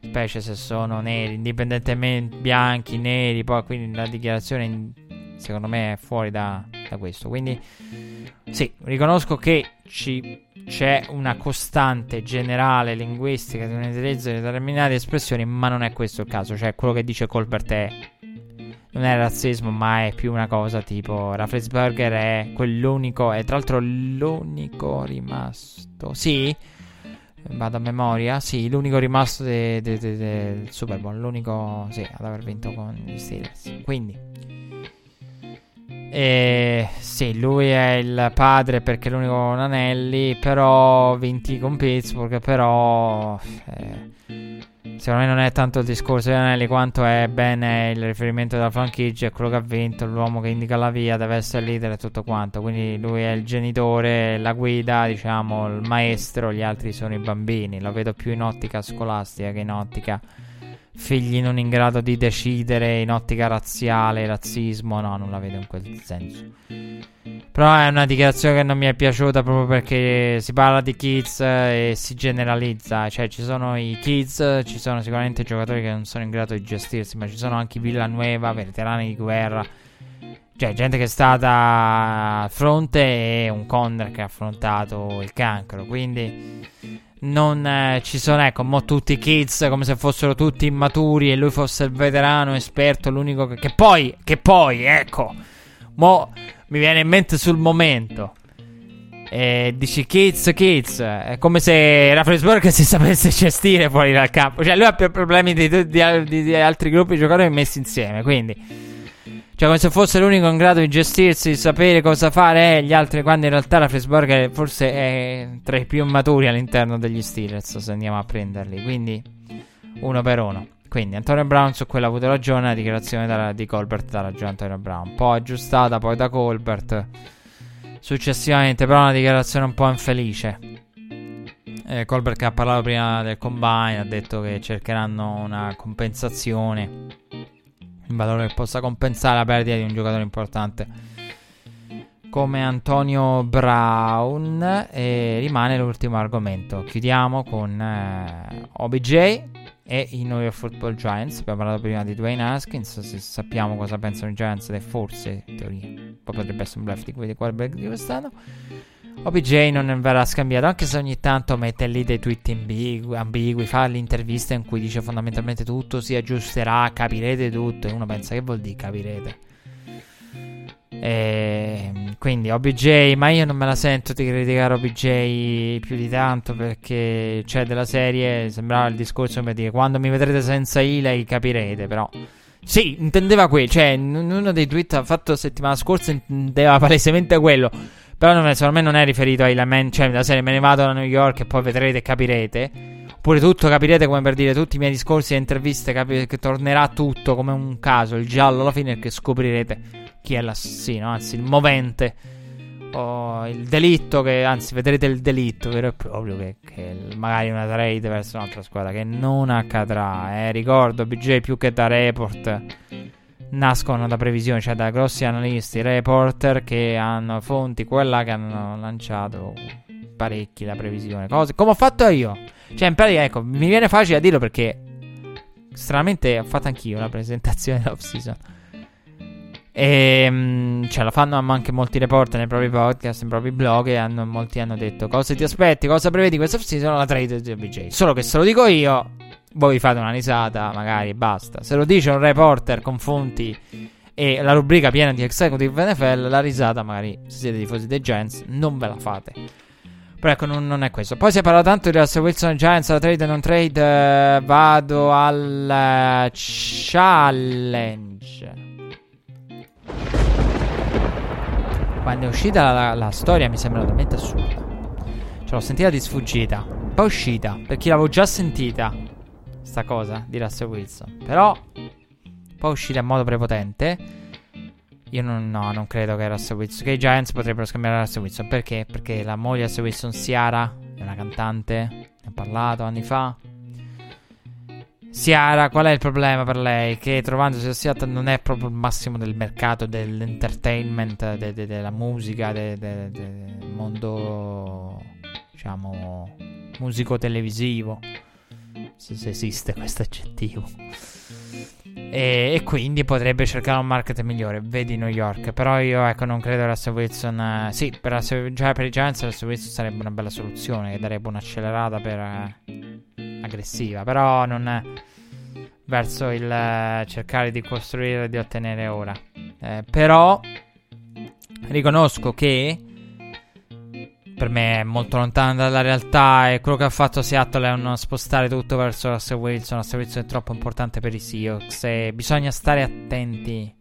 specie se sono neri, indipendentemente bianchi, neri, poi quindi la dichiarazione secondo me è fuori da, da questo. Quindi sì, riconosco che ci, c'è una costante generale linguistica di un utilizzo di determinate espressioni, ma non è questo il caso. Cioè, quello che dice Colbert è. Non è razzismo, ma è più una cosa tipo. Rafflesberger è quell'unico. E tra l'altro, l'unico rimasto. Sì. Vado a memoria. Sì, l'unico rimasto de, de, de, del Super Bowl. L'unico. Sì, ad aver vinto con gli Steelers. Quindi. E sì, lui è il padre perché è l'unico con anelli, però vinti con Pittsburgh, però eh, secondo me non è tanto il discorso degli anelli quanto è bene il riferimento della franchigia, è quello che ha vinto, l'uomo che indica la via, deve essere leader e tutto quanto, quindi lui è il genitore, la guida, diciamo, il maestro, gli altri sono i bambini, lo vedo più in ottica scolastica che in ottica figli non in grado di decidere in ottica razziale, razzismo, no, non la vedo in quel senso. Però è una dichiarazione che non mi è piaciuta proprio perché si parla di kids e si generalizza, cioè ci sono i kids, ci sono sicuramente giocatori che non sono in grado di gestirsi, ma ci sono anche Villanueva, veterani di guerra. Cioè, gente che è stata a fronte e un Condor che ha affrontato il cancro. Quindi non eh, ci sono, ecco, mo tutti kids come se fossero tutti immaturi e lui fosse il veterano esperto, l'unico che, che poi, che poi, ecco, mo mi viene in mente sul momento. E dici kids, kids, è come se Rafflesburg si sapesse gestire fuori dal campo. Cioè, lui ha più problemi di, di, di, di altri gruppi di giocatori messi insieme, quindi cioè, come se fosse l'unico in grado di gestirsi, di sapere cosa fare, e gli altri, quando in realtà la Frisburg forse è tra i più maturi all'interno degli Steelers, se andiamo a prenderli. Quindi, uno per uno. Quindi, Antonio Brown su quello ha avuto ragione, la dichiarazione da, di Colbert dà ragione Antonio Brown. Poi aggiustata, poi da Colbert. Successivamente, però, una dichiarazione un po' infelice. Eh, Colbert che ha parlato prima del combine ha detto che cercheranno una compensazione un valore che possa compensare la perdita di un giocatore importante come Antonio Brown e rimane l'ultimo argomento. Chiudiamo con eh, OBJ e i New York Football Giants. Abbiamo parlato prima di Dwayne Haskins, se sappiamo cosa pensano i Giants e forse in teoria poi potrebbe essere un bluff di quelli di quarterback di quest'anno. OBJ non verrà scambiato, anche se ogni tanto mette lì dei tweet ambigui, ambigui fa l'intervista in cui dice fondamentalmente tutto si aggiusterà, capirete tutto. E uno pensa che vuol dire capirete. E quindi OBJ, ma io non me la sento di criticare OBJ più di tanto perché c'è cioè, della serie, sembrava il discorso come dire quando mi vedrete senza Ilai capirete, però sì, intendeva quello, cioè in uno dei tweet fatto settimana scorsa intendeva palesemente quello. Però non secondo me non è riferito ai lamenti. Cioè, la serie me ne vado a New York e poi vedrete e capirete. Oppure tutto capirete come per dire tutti i miei discorsi e interviste. Capi- che tornerà tutto come un caso. Il giallo alla fine è che scoprirete chi è l'assassino. Anzi, il movente. O il delitto. Che, anzi, vedrete il delitto vero e proprio. Che, che magari una trade verso un'altra squadra. Che non accadrà. Eh. Ricordo, BJ più che da report nascono da previsioni, cioè da grossi analisti, reporter che hanno fonti quella che hanno lanciato parecchi la previsione. Cose come ho fatto io. Cioè, in pratica, ecco, mi viene facile a dirlo perché stranamente ho fatto anch'io la presentazione dell'off season. E um, cioè, la fanno anche molti reporter nei propri podcast, nei propri blog. E hanno, molti hanno detto cosa ti aspetti, cosa prevedi questa off season. La trade di OBJ. Solo che se lo dico io, voi vi fate una risata, magari basta. Se lo dice un reporter con fonti e la rubrica piena di executive NFL, la risata, magari se siete tifosi dei Giants, non ve la fate. Però ecco, non, non, è questo. Poi si è parlato tanto di Russell Wilson Giants, la trade e non trade. Eh, vado al challenge. Quando è uscita la, la, storia mi sembra talmente assurda. Ce l'ho sentita di sfuggita. Poi è uscita, perché l'avevo già sentita sta cosa di Russell Wilson. Però può uscire in modo prepotente. Io non, no, non credo che Russell Wilson. Che i Giants potrebbero scambiare Russell Wilson. Perché? Perché la moglie di Russell Wilson, Ciara, è una cantante. Ne ho parlato anni fa. Ciara, qual è il problema per lei? Che trovandosi a Seattle non è proprio il massimo del mercato dell'entertainment, de, de, della musica, del de, mondo, diciamo, musico-televisivo se, se esiste questo aggettivo. E, e, quindi potrebbe cercare un market migliore. Vedi New York. Però io ecco non credo Russell Wilson. Eh, sì, per, Russell, già per i Giants Russell Wilson sarebbe una bella soluzione. Che darebbe un'accelerata per, eh, aggressiva. Però non è verso il eh, cercare di costruire e di ottenere ora. Eh, però riconosco che per me è molto lontano dalla realtà e quello che ha fatto Seattle è un spostare tutto verso Russell Wilson. Russell Wilson è troppo importante per i Seahawks e bisogna stare attenti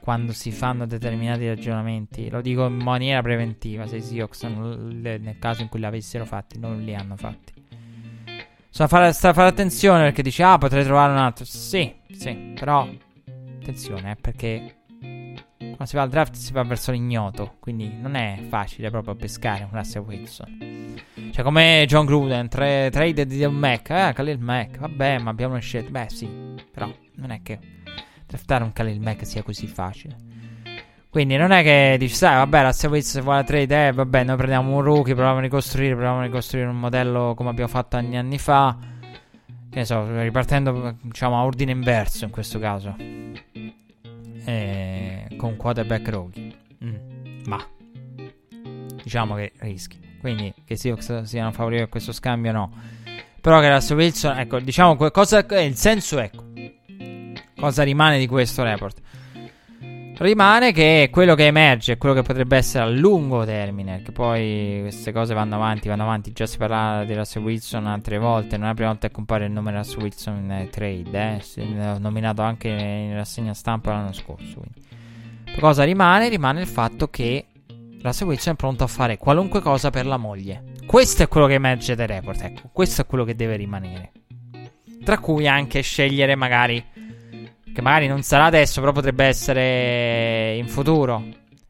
quando si fanno determinati ragionamenti. Lo dico in maniera preventiva, se i Seahawks nel caso in cui li avessero fatti non li hanno fatti. Sta a fare, fare attenzione perché dice ah potrei trovare un altro. Sì, sì, però attenzione eh, perché quando si va al draft si va verso l'ignoto, quindi non è facile proprio pescare un Russell Wilson. Cioè, come John Gruden, tre, trade di un Mac, eh, Khalil Mac, vabbè, ma abbiamo una scelta. Beh, sì, però non è che draftare un Khalil Mac sia così facile. Quindi non è che dici, sai, vabbè, Russell Wilson vuole la trade, eh, vabbè, noi prendiamo un rookie, proviamo a ricostruire, proviamo a ricostruire un modello come abbiamo fatto anni anni fa. Che ne so, ripartendo, diciamo, a ordine inverso in questo caso eh, con quarterback rookie. Mm, ma diciamo che rischi. Quindi che Seahawks siano favorevoli a questo scambio, no. Però che Russell Wilson, ecco, diciamo cosa, il senso, ecco, cosa rimane di questo report? Rimane che quello che emerge quello che potrebbe essere a lungo termine. Che poi queste cose vanno avanti, vanno avanti. Già si parla di Russell Wilson altre volte. Non è la prima volta che compare il nome Russell Wilson in trade. Eh. È nominato anche in rassegna stampa l'anno scorso. Quindi. Cosa rimane? Rimane il fatto che Russell Wilson è pronto a fare qualunque cosa per la moglie. Questo è quello che emerge dai report. Ecco, questo è quello che deve rimanere. Tra cui anche scegliere magari che magari non sarà adesso, però potrebbe essere in futuro,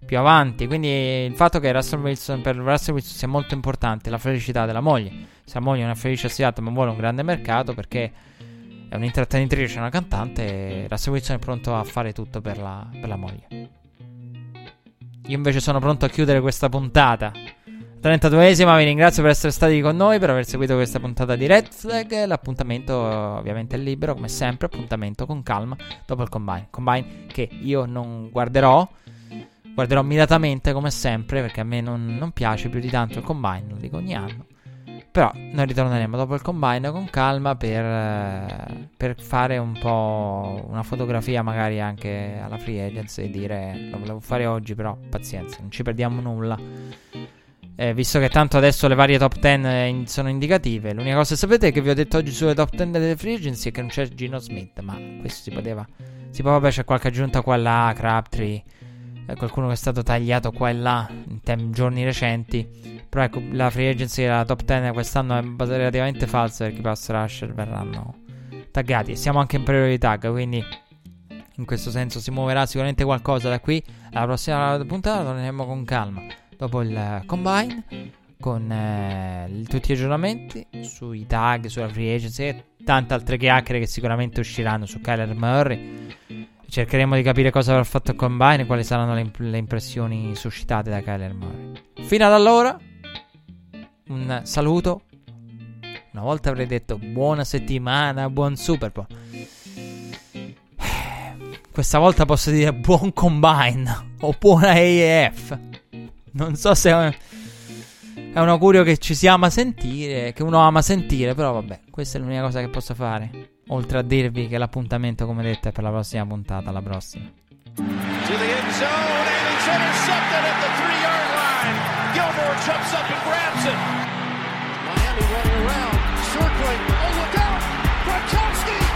più avanti. Quindi il fatto che Russell Wilson, per Russell Wilson sia molto importante la felicità della moglie. Se la moglie è felice a ma vuole un grande mercato perché è un'intrattenitrice, una cantante, Russell Wilson è pronto a fare tutto per la, per la moglie. Io invece sono pronto a chiudere questa puntata 32esima, vi ringrazio per essere stati con noi, per aver seguito questa puntata di Red Flag. L'appuntamento ovviamente è libero, come sempre, appuntamento con calma dopo il combine. Combine che io non guarderò, guarderò miratamente come sempre, perché a me non, non piace più di tanto il combine, lo dico ogni anno. Però noi ritorneremo dopo il combine con calma per, per, fare un po' una fotografia magari anche alla free agency e dire lo volevo fare oggi però pazienza, non ci perdiamo nulla eh, visto che tanto adesso le varie top 10 eh, sono indicative, l'unica cosa che sapete è che vi ho detto oggi sulle top 10 delle free agency è che non c'è Gino Smith, ma questo si poteva. Si può, vabbè, c'è qualche aggiunta qua e là, Crabtree, eh, qualcuno che è stato tagliato qua e là in tem- giorni recenti. Però ecco, la free agency della top 10 quest'anno è relativamente falsa perché i pass rusher verranno taggati. Siamo anche in priorità tag, quindi in questo senso si muoverà sicuramente qualcosa da qui. Alla prossima puntata torneremo con calma dopo il combine con eh, tutti gli aggiornamenti sui tag, sulla free agency e tante altre chiacchiere che sicuramente usciranno su Kyler Murray. Cercheremo di capire cosa avrà fatto il combine e quali saranno le, imp- le impressioni suscitate da Kyler Murray. Fino ad allora, un saluto. Una volta avrei detto buona settimana, buon Super Bowl. Questa volta posso dire buon combine o buona AEF non so se è un, augurio che ci si ama sentire, che uno ama sentire, però vabbè, questa è l'unica cosa che posso fare. Oltre a dirvi che l'appuntamento, come detto, è per la prossima puntata. Alla prossima. To the end zone, and it's intercepted at the three yard line. Gilmore jumps up and grabs it. Miami running around, circling. Oh, look out! Gronkowski!